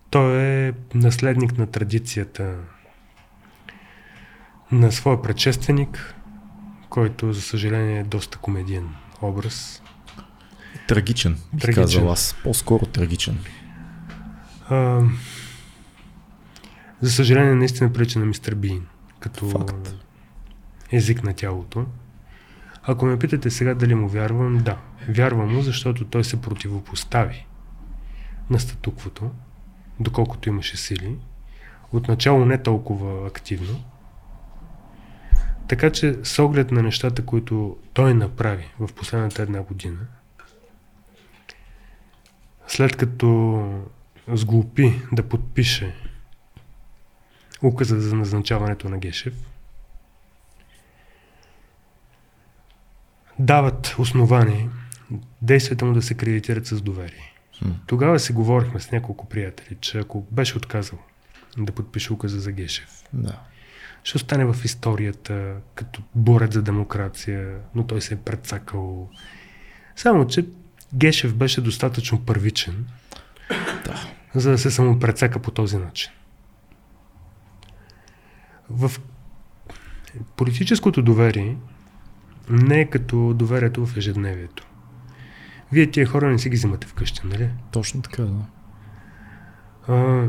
Той е наследник на традицията на своя предшественик, който, за съжаление, е доста комедиен образ. Трагичен, Трагичен. казал аз. По-скоро трагичен. А, за съжаление, наистина прилича на мистер Бин, като Факт. Език на тялото. Ако ме питате сега дали му вярвам, да. Вярвам му, защото той се противопостави на статуквото, доколкото имаше сили. Отначало не толкова активно. Така че с оглед на нещата, които той направи в последната една година, след като сглупи да подпише указа за назначаването на Гешев, дават основание действията му да се кредитират с доверие. Тогава си говорихме с няколко приятели, че ако беше отказал да подпише указа за Гешев, Да. ще остане в историята като борец за демокрация, но той се е прецакал. Само, че Гешев беше достатъчно първичен, Да. за да се самопрецака по този начин. В политическото доверие не е като доверието в ежедневието. Вие тия хора не си ги взимате вкъщи, нали? Точно така, да. А,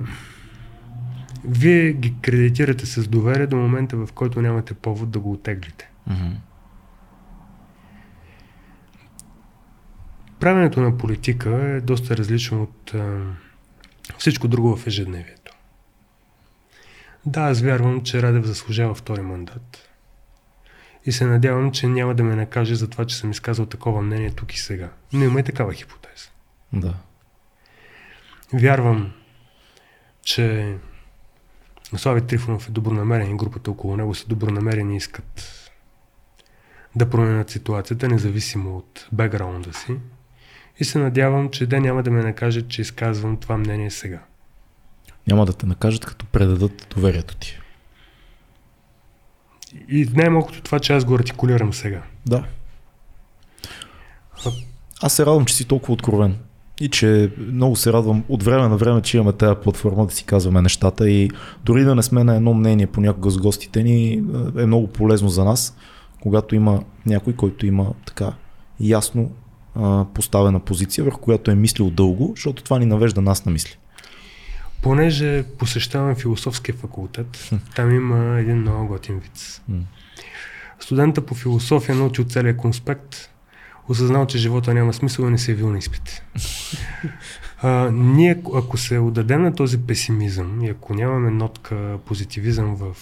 вие ги кредитирате с доверие до момента, в който нямате повод да го отеглите. Мгм. Правенето на политика е доста различно от а, всичко друго в ежедневието. Да, аз вярвам, че Радев заслужава втори мандат. И се надявам, че няма да ме накаже за това, че съм изказал такова мнение тук и сега. Но има и такава хипотеза. Да. Вярвам, че Слави Трифонов е добронамерен и групата около него са добронамерени и искат да променят ситуацията, независимо от бекграунда си. И се надявам, че те няма да ме накажат, че изказвам това мнение сега. Няма да те накажат, като предадат доверието ти. И най-малкото това, че аз го артикулирам сега. Да. Аз се радвам, че си толкова откровен. И че много се радвам от време на време, че имаме тази платформа да си казваме нещата и дори да не сме на едно мнение понякога с гостите ни, е много полезно за нас, когато има някой, който има така ясно поставена позиция, върху която е мислил дълго, защото това ни навежда нас на мисли. Понеже посещавам философския факултет, там има един много готин виц. М. Студента по философия научил целият конспект, осъзнал, че живота няма смисъл и не се е явил на изпит. А, ние, ако се отдадем на този песимизъм и ако нямаме нотка позитивизъм в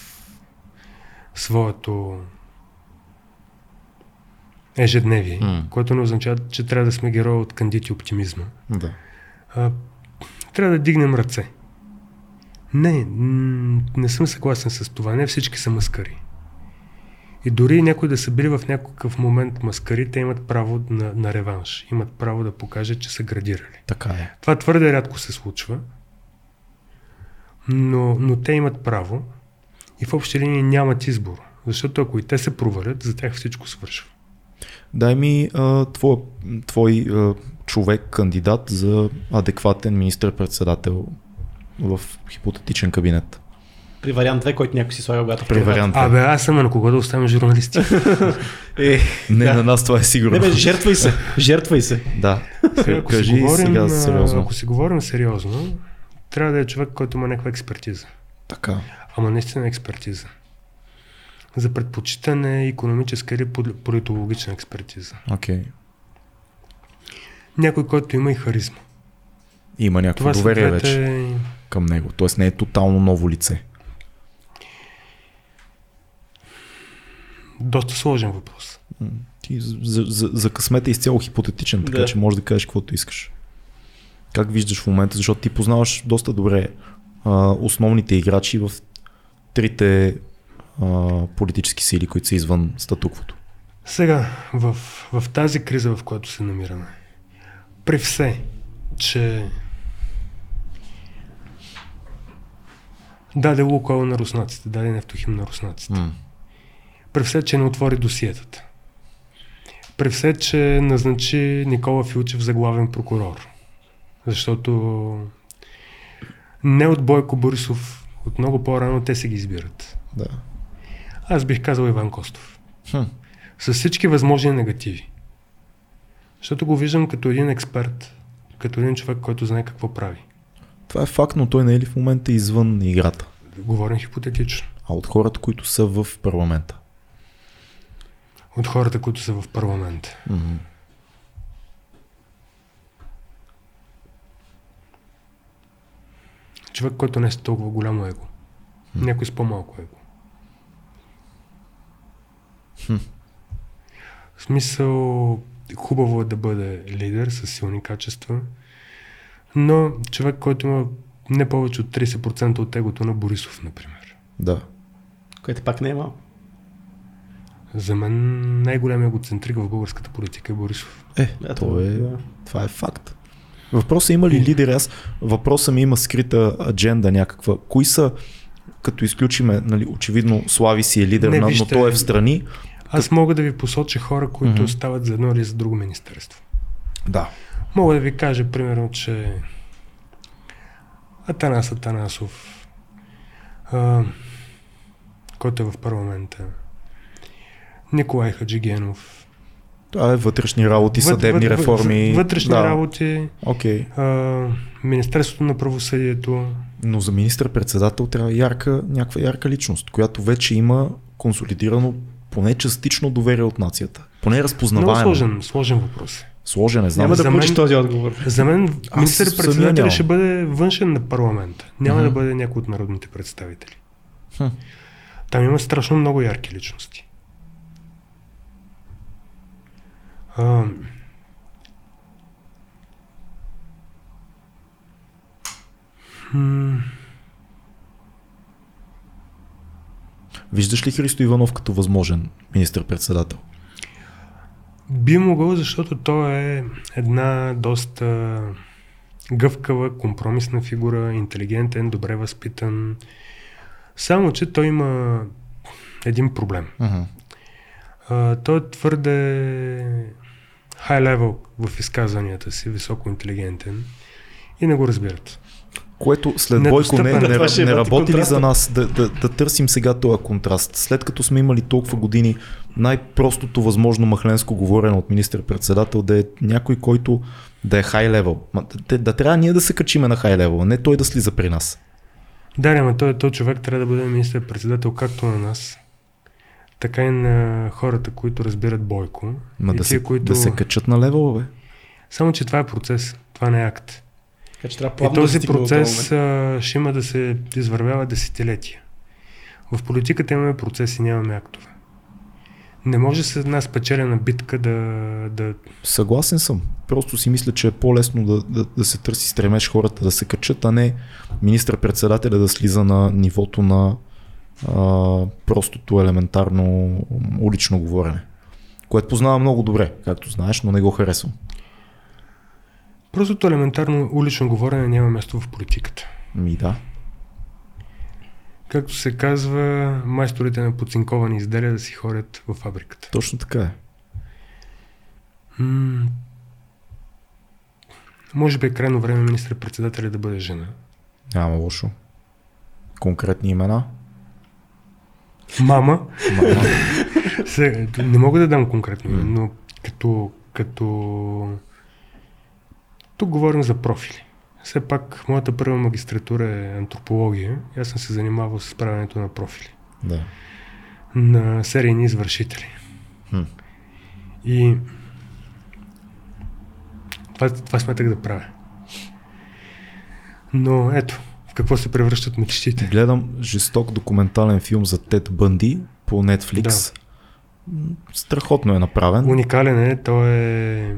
своето ежедневие, М. което не означава, че трябва да сме герои от кандити оптимизма, Да. а, трябва да дигнем ръце. Не, не съм съгласен с това. Не всички са маскари. И дори някои да са били в някакъв момент маскари, те имат право на, на реванш. Имат право да покажат, че са градирали. Така е. Това твърде рядко се случва, но, но те имат право и в общи линии нямат избор. Защото ако и те се провалят, за тях всичко свършва. Дай ми а, твой, твой а, човек, кандидат за адекватен министър-председател в хипотетичен кабинет. При вариант 2, който някой си слага когато При вариант. Абе, аз съм а на кого да оставим журналисти. Е, Не, да. на нас това е сигурно. Не бе, жертвай се. Жертвай се. Да. Ако си Кажи говорим, сега сериозно. Ако си говорим сериозно, трябва да е човек, който има някаква експертиза. Така. Ама наистина експертиза. За предпочитане економическа или пол- политологична експертиза. Окей. Някой, който има и харизма. Има някакво доверие вече. Към него. Тоест не е тотално ново лице. Доста сложен въпрос. Ти за, за, за, за късмет е изцяло хипотетичен, така Да. че можеш да кажеш каквото искаш. Как виждаш в момента, защото ти познаваш доста добре а, основните играчи в трите а, политически сили, които са извън статуквото. Сега, в, в тази криза, в която се намираме, при все, че даде Лукойл на руснаците, даде нефтохим на руснаците, М. при все, че не отвори досиетата, при все, че назначи Никола Филчев за главен прокурор, защото не от Бойко Борисов, от много по-рано те се ги избират. Да. Аз бих казал Иван Костов. Хм. С всички възможни негативи. Защото го виждам като един експерт, като един човек, който знае какво прави. Това е факт, но той не е ли в момента извън играта? Говорим хипотетично. А от хората, които са в парламента. От хората, които са в парламента. Мгм. Човек, който не е с толкова голямо его. Някой с по-малко его. В смисъл, хубаво е да бъде лидер с силни качества, но човек, който има не повече от 30% от егото на Борисов, например. Да. Което пак не е малко. За мен най-големият егоцентрик в българската политика е Борисов. Е, Да, то е, да. това е факт. Въпросът е има ли лидери? Аз въпросът ми има скрита адженда някаква. Кои са, като изключиме, нали, очевидно Слави си е лидер, Не, но вижте, той е в страни. Аз мога да ви посоча хора, които Мгм. стават за едно или за друго министерство. Да. Мога да ви кажа, примерно, че Атанас Атанасов, а, който е в парламента, Николай Хаджигенов, Това е вътрешни работи, вът- съдебни вът- реформи. вътрешни да. работи, Окей. а, Министерството на правосъдието. Но за министър-председател трябва ярка, някаква ярка личност, която вече има консолидирано поне частично доверие от нацията. Поне Много разпознаваемо. сложен, сложен въпрос. Сложен е, знам. Няма да за получиш мен- този отговор. За мен министър-председателя ще бъде външен на парламента. Няма Мгм. да бъде някой от народните представители. Хм. Там има страшно много ярки личности. А, Виждаш ли Христо Иванов като възможен министър-председател? Би могъл, защото той е една доста гъвкава, компромисна фигура, интелигентен, добре възпитан. Само, че той има един проблем. Uh-huh. А, той е твърде high level в изказванията си, високо интелигентен и не го разбират. Което след Бойко не, не, е не работи ли за нас да, да, да търсим сега този контраст? След като сме имали толкова години най-простото възможно махленско говорене от министър-председател да е някой, който да е хай левел. Да, да трябва ние да се качиме на хай левел, не той да слиза при нас. Да, ама той, той човек трябва да бъде министър-председател както на нас, така и на хората, които разбират Бойко. Ма да, тия, се, да се качат на левел, бе. Само, че това е процес, това не е акт. Така че трябва И плавно да този до процес а, ще има да се извървява десетилетия. В политиката имаме процеси, нямаме актове. Не може с една спечелена битка да, да Съгласен съм. Просто си мисля, че е по-лесно да, да, да се търси стремеж хората да се качат, а не министър-председателя да слиза на нивото на а, простото елементарно улично говорене. Което познавам много добре, както знаеш, но не го харесвам. Простото елементарно улично говорене няма място в политиката. Ми да. Както се казва, майсторите на подцинковани изделия да си ходят в фабриката. Точно така е. М- може би е крайно време министър-председателя да бъде жена. Няма лошо. Конкретни имена. Мама. Мама. Се, не мога да дам конкретно, М. но като, като... Тук говорим за профили. Все пак, моята първа магистратура е антропология и аз съм се занимавал с правенето на профили. да. на серийни извършители. Хм. И това, това смятах да правя. Но ето, в какво се превръщат мечтите. Гледам жесток документален филм за Тед Бънди по Netflix. М, Страхотно е направен. Уникален е, той е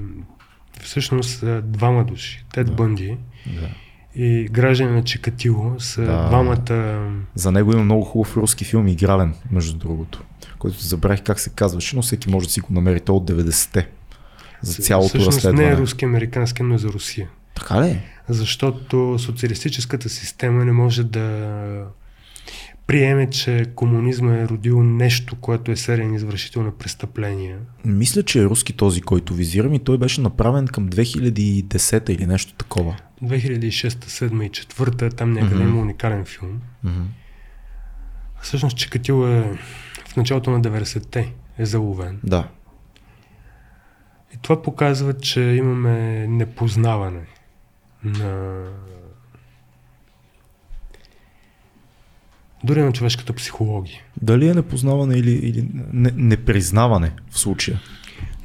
всъщност а, двама души. Тед Да. Бънди Да. и граждани на Чикатило са Да. двамата... За него има много хубав руски филм, игрален, между другото, който забравих как се казваше, но всеки може да си го намери. Той е от 90-те. За цялото всъщност разследване. не е руски-американски, но е за Русия. Така ли? е? Защото социалистическата система не може да приеме, че комунизма е родил нещо, което е сериен извършител на престъпления. Мисля, че е руски този, който визирам и той беше направен към 2010 или нещо такова. 2006, 2007 и 2004, там някъде Мгм. има уникален филм. Мгм. Всъщност Чикатило е в началото на 90-те е заловен. Да. И това показва, че имаме непознаване на дори на човешката психология. Дали е непознаване или, или не, непризнаване в случая?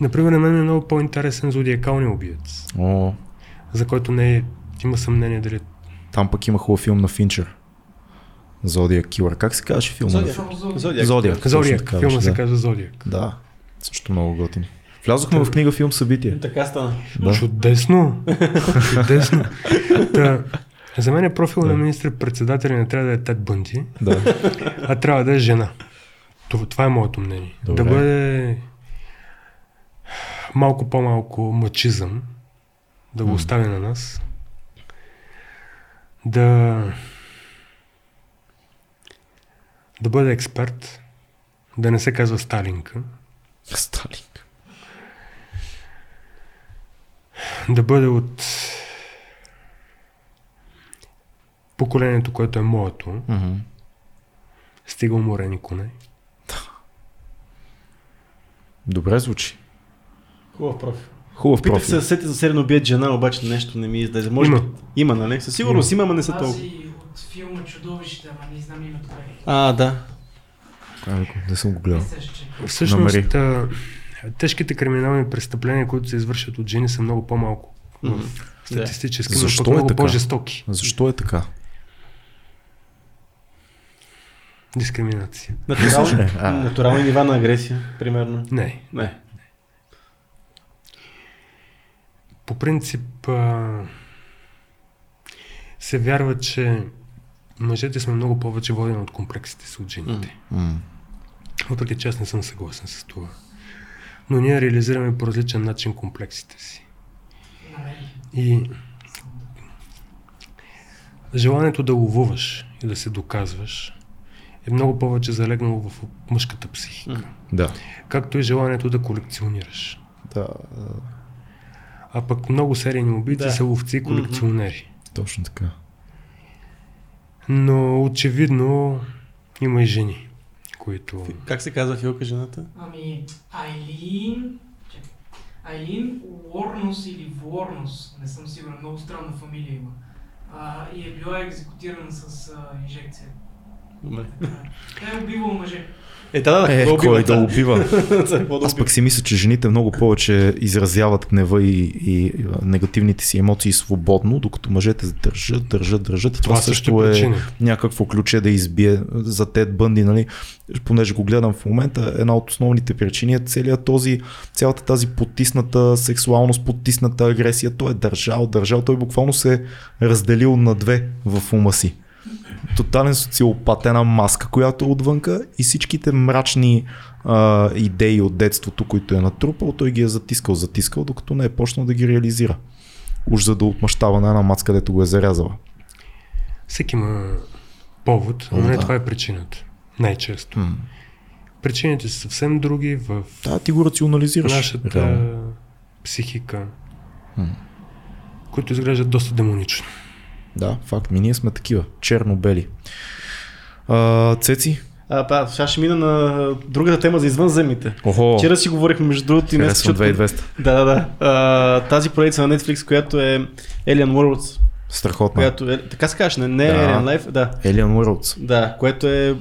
Например, на мен е много по-интересен зодиакалния убиец, О, за който не е, има съмнение дали там пък има хубав филм на Финчер. Зодия Килър. Как се казваше филма? Зодиак. Зодиак. Зодиак. Зодиак. Зодиак. Филма беше, се да. казва Зодиак. Да, също много готин. Влязохме в книга филм събитие. Така стана. Да. Чудесно! Чудесно! Та, за мен е профил Да. на министър-председателя не трябва да е Тед Бънди, да. а трябва да е жена. Това, е моето мнение. Добре. Да бъде малко по-малко мачизъм, да го М. остави на нас. Да да бъде експерт, да не се казва Сталинка, Сталин. да бъде от поколението, което е моето, Мгм. стига уморени коне. Добре звучи. Хубав профил. Хубав Питах профил. се да сети за сериен обият жена, обаче нещо не ми излезе. Може Има. би има, нали? Със сигурност има, ама не са толкова. Тази от филма Чудовище, ама не знам името. А, да. Ами, Не съм го гледал. Всъщност, а, тежките криминални престъпления, които се извършват от жени, са много по-малко в статистически, Защо но пък е много така? по-жестоки. Защо е така? Дискриминация. Натурални, натурални нива на агресия, примерно. Не. Не. По принцип а, се вярва, че мъжете сме много повече водени от комплексите си от жените. М. Въпреки че аз не съм съгласен с това. Но ние реализираме по различен начин комплексите си. И желанието да ловуваш и да се доказваш е много повече залегнало в мъжката психика. Да. Както и желанието да колекционираш. Да, А пък много серийни убийци Да. са ловци и колекционери. точно така. Но очевидно има и жени, които... Как се казва филка жената? Ами, Айлин... Айлин Уорнос или Ворнос, не съм сигурен, много странна фамилия има. А, и е била екзекутирана с а, инжекция. Добре. Тя е убивала мъже. Е, да, да, Е, кой убива, да убива? Да Аз убива? пък си мисля, че жените много повече изразяват гнева и, и негативните си емоции свободно, докато мъжете държат, държат, държат. И това, Това също също е е причина. някакво ключе да избие за Тед Бънди, нали? понеже го гледам в момента, една от основните причини е целият този, цялата тази потисната сексуалност, потисната агресия. Той е държал, държал. Той буквално се е разделил на две в ума си. Тотален социопат, една маска, която е отвънка и всичките мрачни а, идеи от детството, които е натрупал, той ги е затискал, затискал, докато не е почнал да ги реализира. Уж за да отмъщава на една мац, където го е зарязала. Всеки има повод, но О, не да. това е причината. Най-често. М. Причините са съвсем други в Да, ти го рационализираш. нашата реално. психика, М. които изглеждат доста демонично. Да, факт. Ми ние сме такива. Черно-бели. А, цеци? А, па, сега ще мина на другата тема за извънземните. Охо, Вчера си говорихме между другото и днес. защото- 2200. Да, да, да. А, тази поредица на Netflix, която е Alien Worlds, Страхотна. която е, така се казваш, не, не Да. е Alien Life, да. Alien Worlds. Да, което е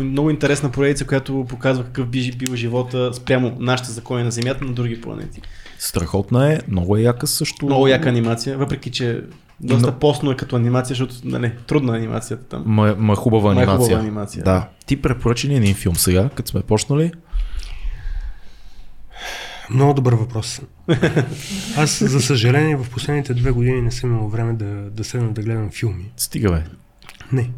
много интересна поредица, която показва какъв би бил живота спрямо нашите закони на Земята на други планети. Страхотна е, много е яка също. Много яка анимация, въпреки че доста Но- постно е като анимация, защото нали, трудна е анимацията там. Ма, ма хубава Ма е анимация. хубава анимация. Да. Ти препоръчи ли един филм сега, като сме почнали? Много добър въпрос. Аз, за съжаление, в последните две години не съм имал време да, да седна да гледам филми. Стига бе. Не.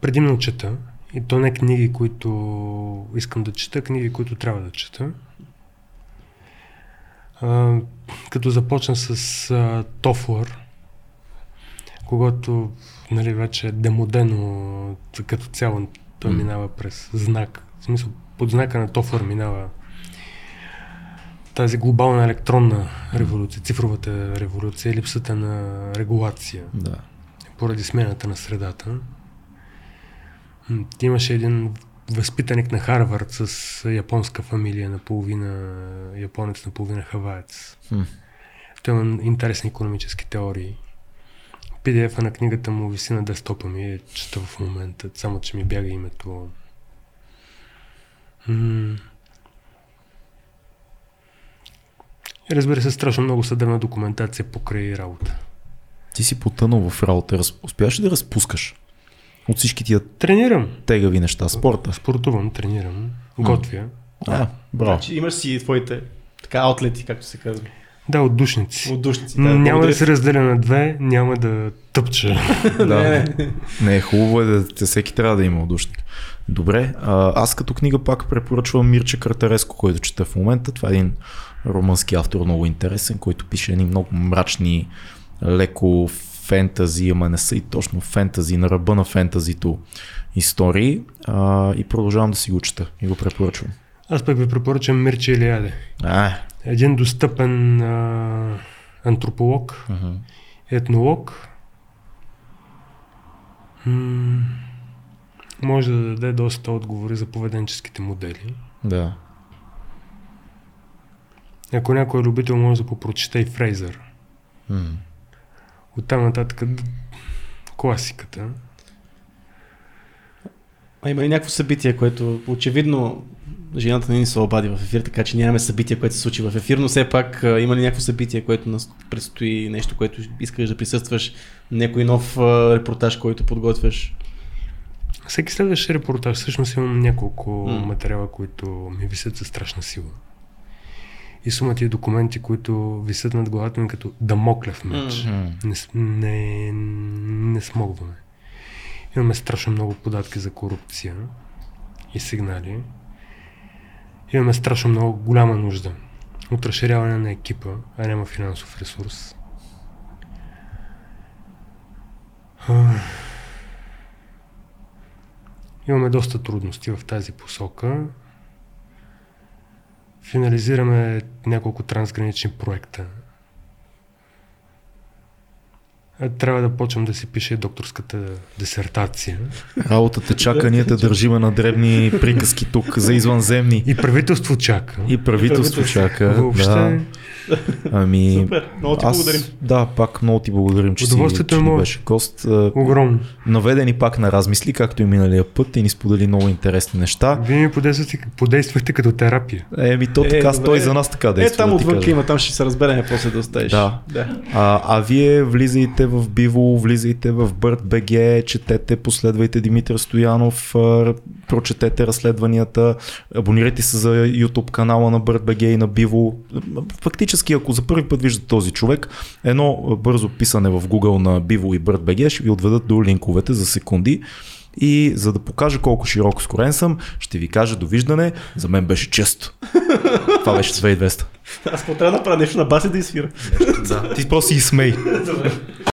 Предимно чета. И то не книги, които искам да чета, книги, които трябва да чета. А, като започна с а, Тофлър, когато нали, вече е демодено като цяло той минава през знак. В смисъл, под знака на Тофлър минава тази глобална електронна революция, цифровата революция, липсата на регулация Да. поради смената на средата. М, Имаше един възпитаник на Харвард с японска фамилия, наполовина японец, наполовина хаваец. Хм. Той има интересни економически теории. PDF-а на книгата му виси на десктопа ми я чета в момента, само че ми бяга името. М. И разбира се, страшно много съдебна документация покрай работа. Ти си потънал в работа. Раз... Успяваш ли да разпускаш от всички тия Тренирам. тегави неща? Спорта. Спортувам, тренирам, готвя. А, браво. Значи имаш си твоите така аутлети, както се казва. Да, отдушници. Отдушници. Да, няма да благодаря. се разделя на две, няма да тъпча. да. Не, е хубаво е да да всеки трябва да има удушник. Добре, а, аз като книга пак препоръчвам Мирче Картареско, който чета в момента. Това е един румънски автор, много интересен, който пише едни много мрачни, леко фентази, ама не са и точно фентази, на ръба на фентазито истории а, и продължавам да си го чета и го препоръчвам. Аз пък ви препоръчам Мирче Илиаде. А, Един достъпен а, антрополог, uh-huh. етнолог. М- може да даде доста отговори за поведенческите модели. да. Ако някой е любител, може да попрочете и Фрейзър. М. Оттам нататък класиката. А има ли някакво събитие, което очевидно жената не ни се обади в ефир, така че нямаме събитие, което се случи в ефир, но все пак има ли някакво събитие, което нас предстои, нещо, което искаш да присъстваш, някой нов репортаж, който подготвяш? Всеки следващ репортаж, всъщност имам няколко М. материала, които ми висят със страшна сила. И сумата и документи, които висят над главата ми като дамоклев меч. М. Не, не, не смогваме. Имаме страшно много податки за корупция и сигнали. Имаме страшно много голяма нужда от разширяване на екипа, а няма финансов ресурс. Имаме доста трудности в тази посока. Финализираме няколко трансгранични проекта. Е, Трябва да почвам да си пише докторската дисертация. Работата чака, ние те държиме на дребни приказки тук за извънземни. И правителство чака. И правителство чака. Въобще, Да. Ами, Супер, много ти аз, благодарим. Да, пак много ти благодарим, че си, Удоволствието е че ни мое. беше гост. Огромно. Наведе ни пак на размисли, както и миналия път и ни сподели много интересни неща. Вие ми подействахте, подействахте като терапия. Еми, то Е, така, добре. той за нас така Е, действа. там да отвън има, там ще се разберем после да оставиш. Да. да. А, а вие влизайте в Биво, влизайте в BirdBG, четете, последвайте Димитър Стоянов, прочетете разследванията, абонирайте се за YouTube канала на BirdBG и на Биво. Фактически, ако за първи път виждате този човек, едно бързо писане в Google на Биво и BirdBG ще ви отведат до линковете за секунди. И за да покажа колко широко скорен съм, ще ви кажа довиждане. За мен беше често. Това беше 2200. Аз какво трябва да направя нещо на баси да изсвира. Да. Ти просто си и смей.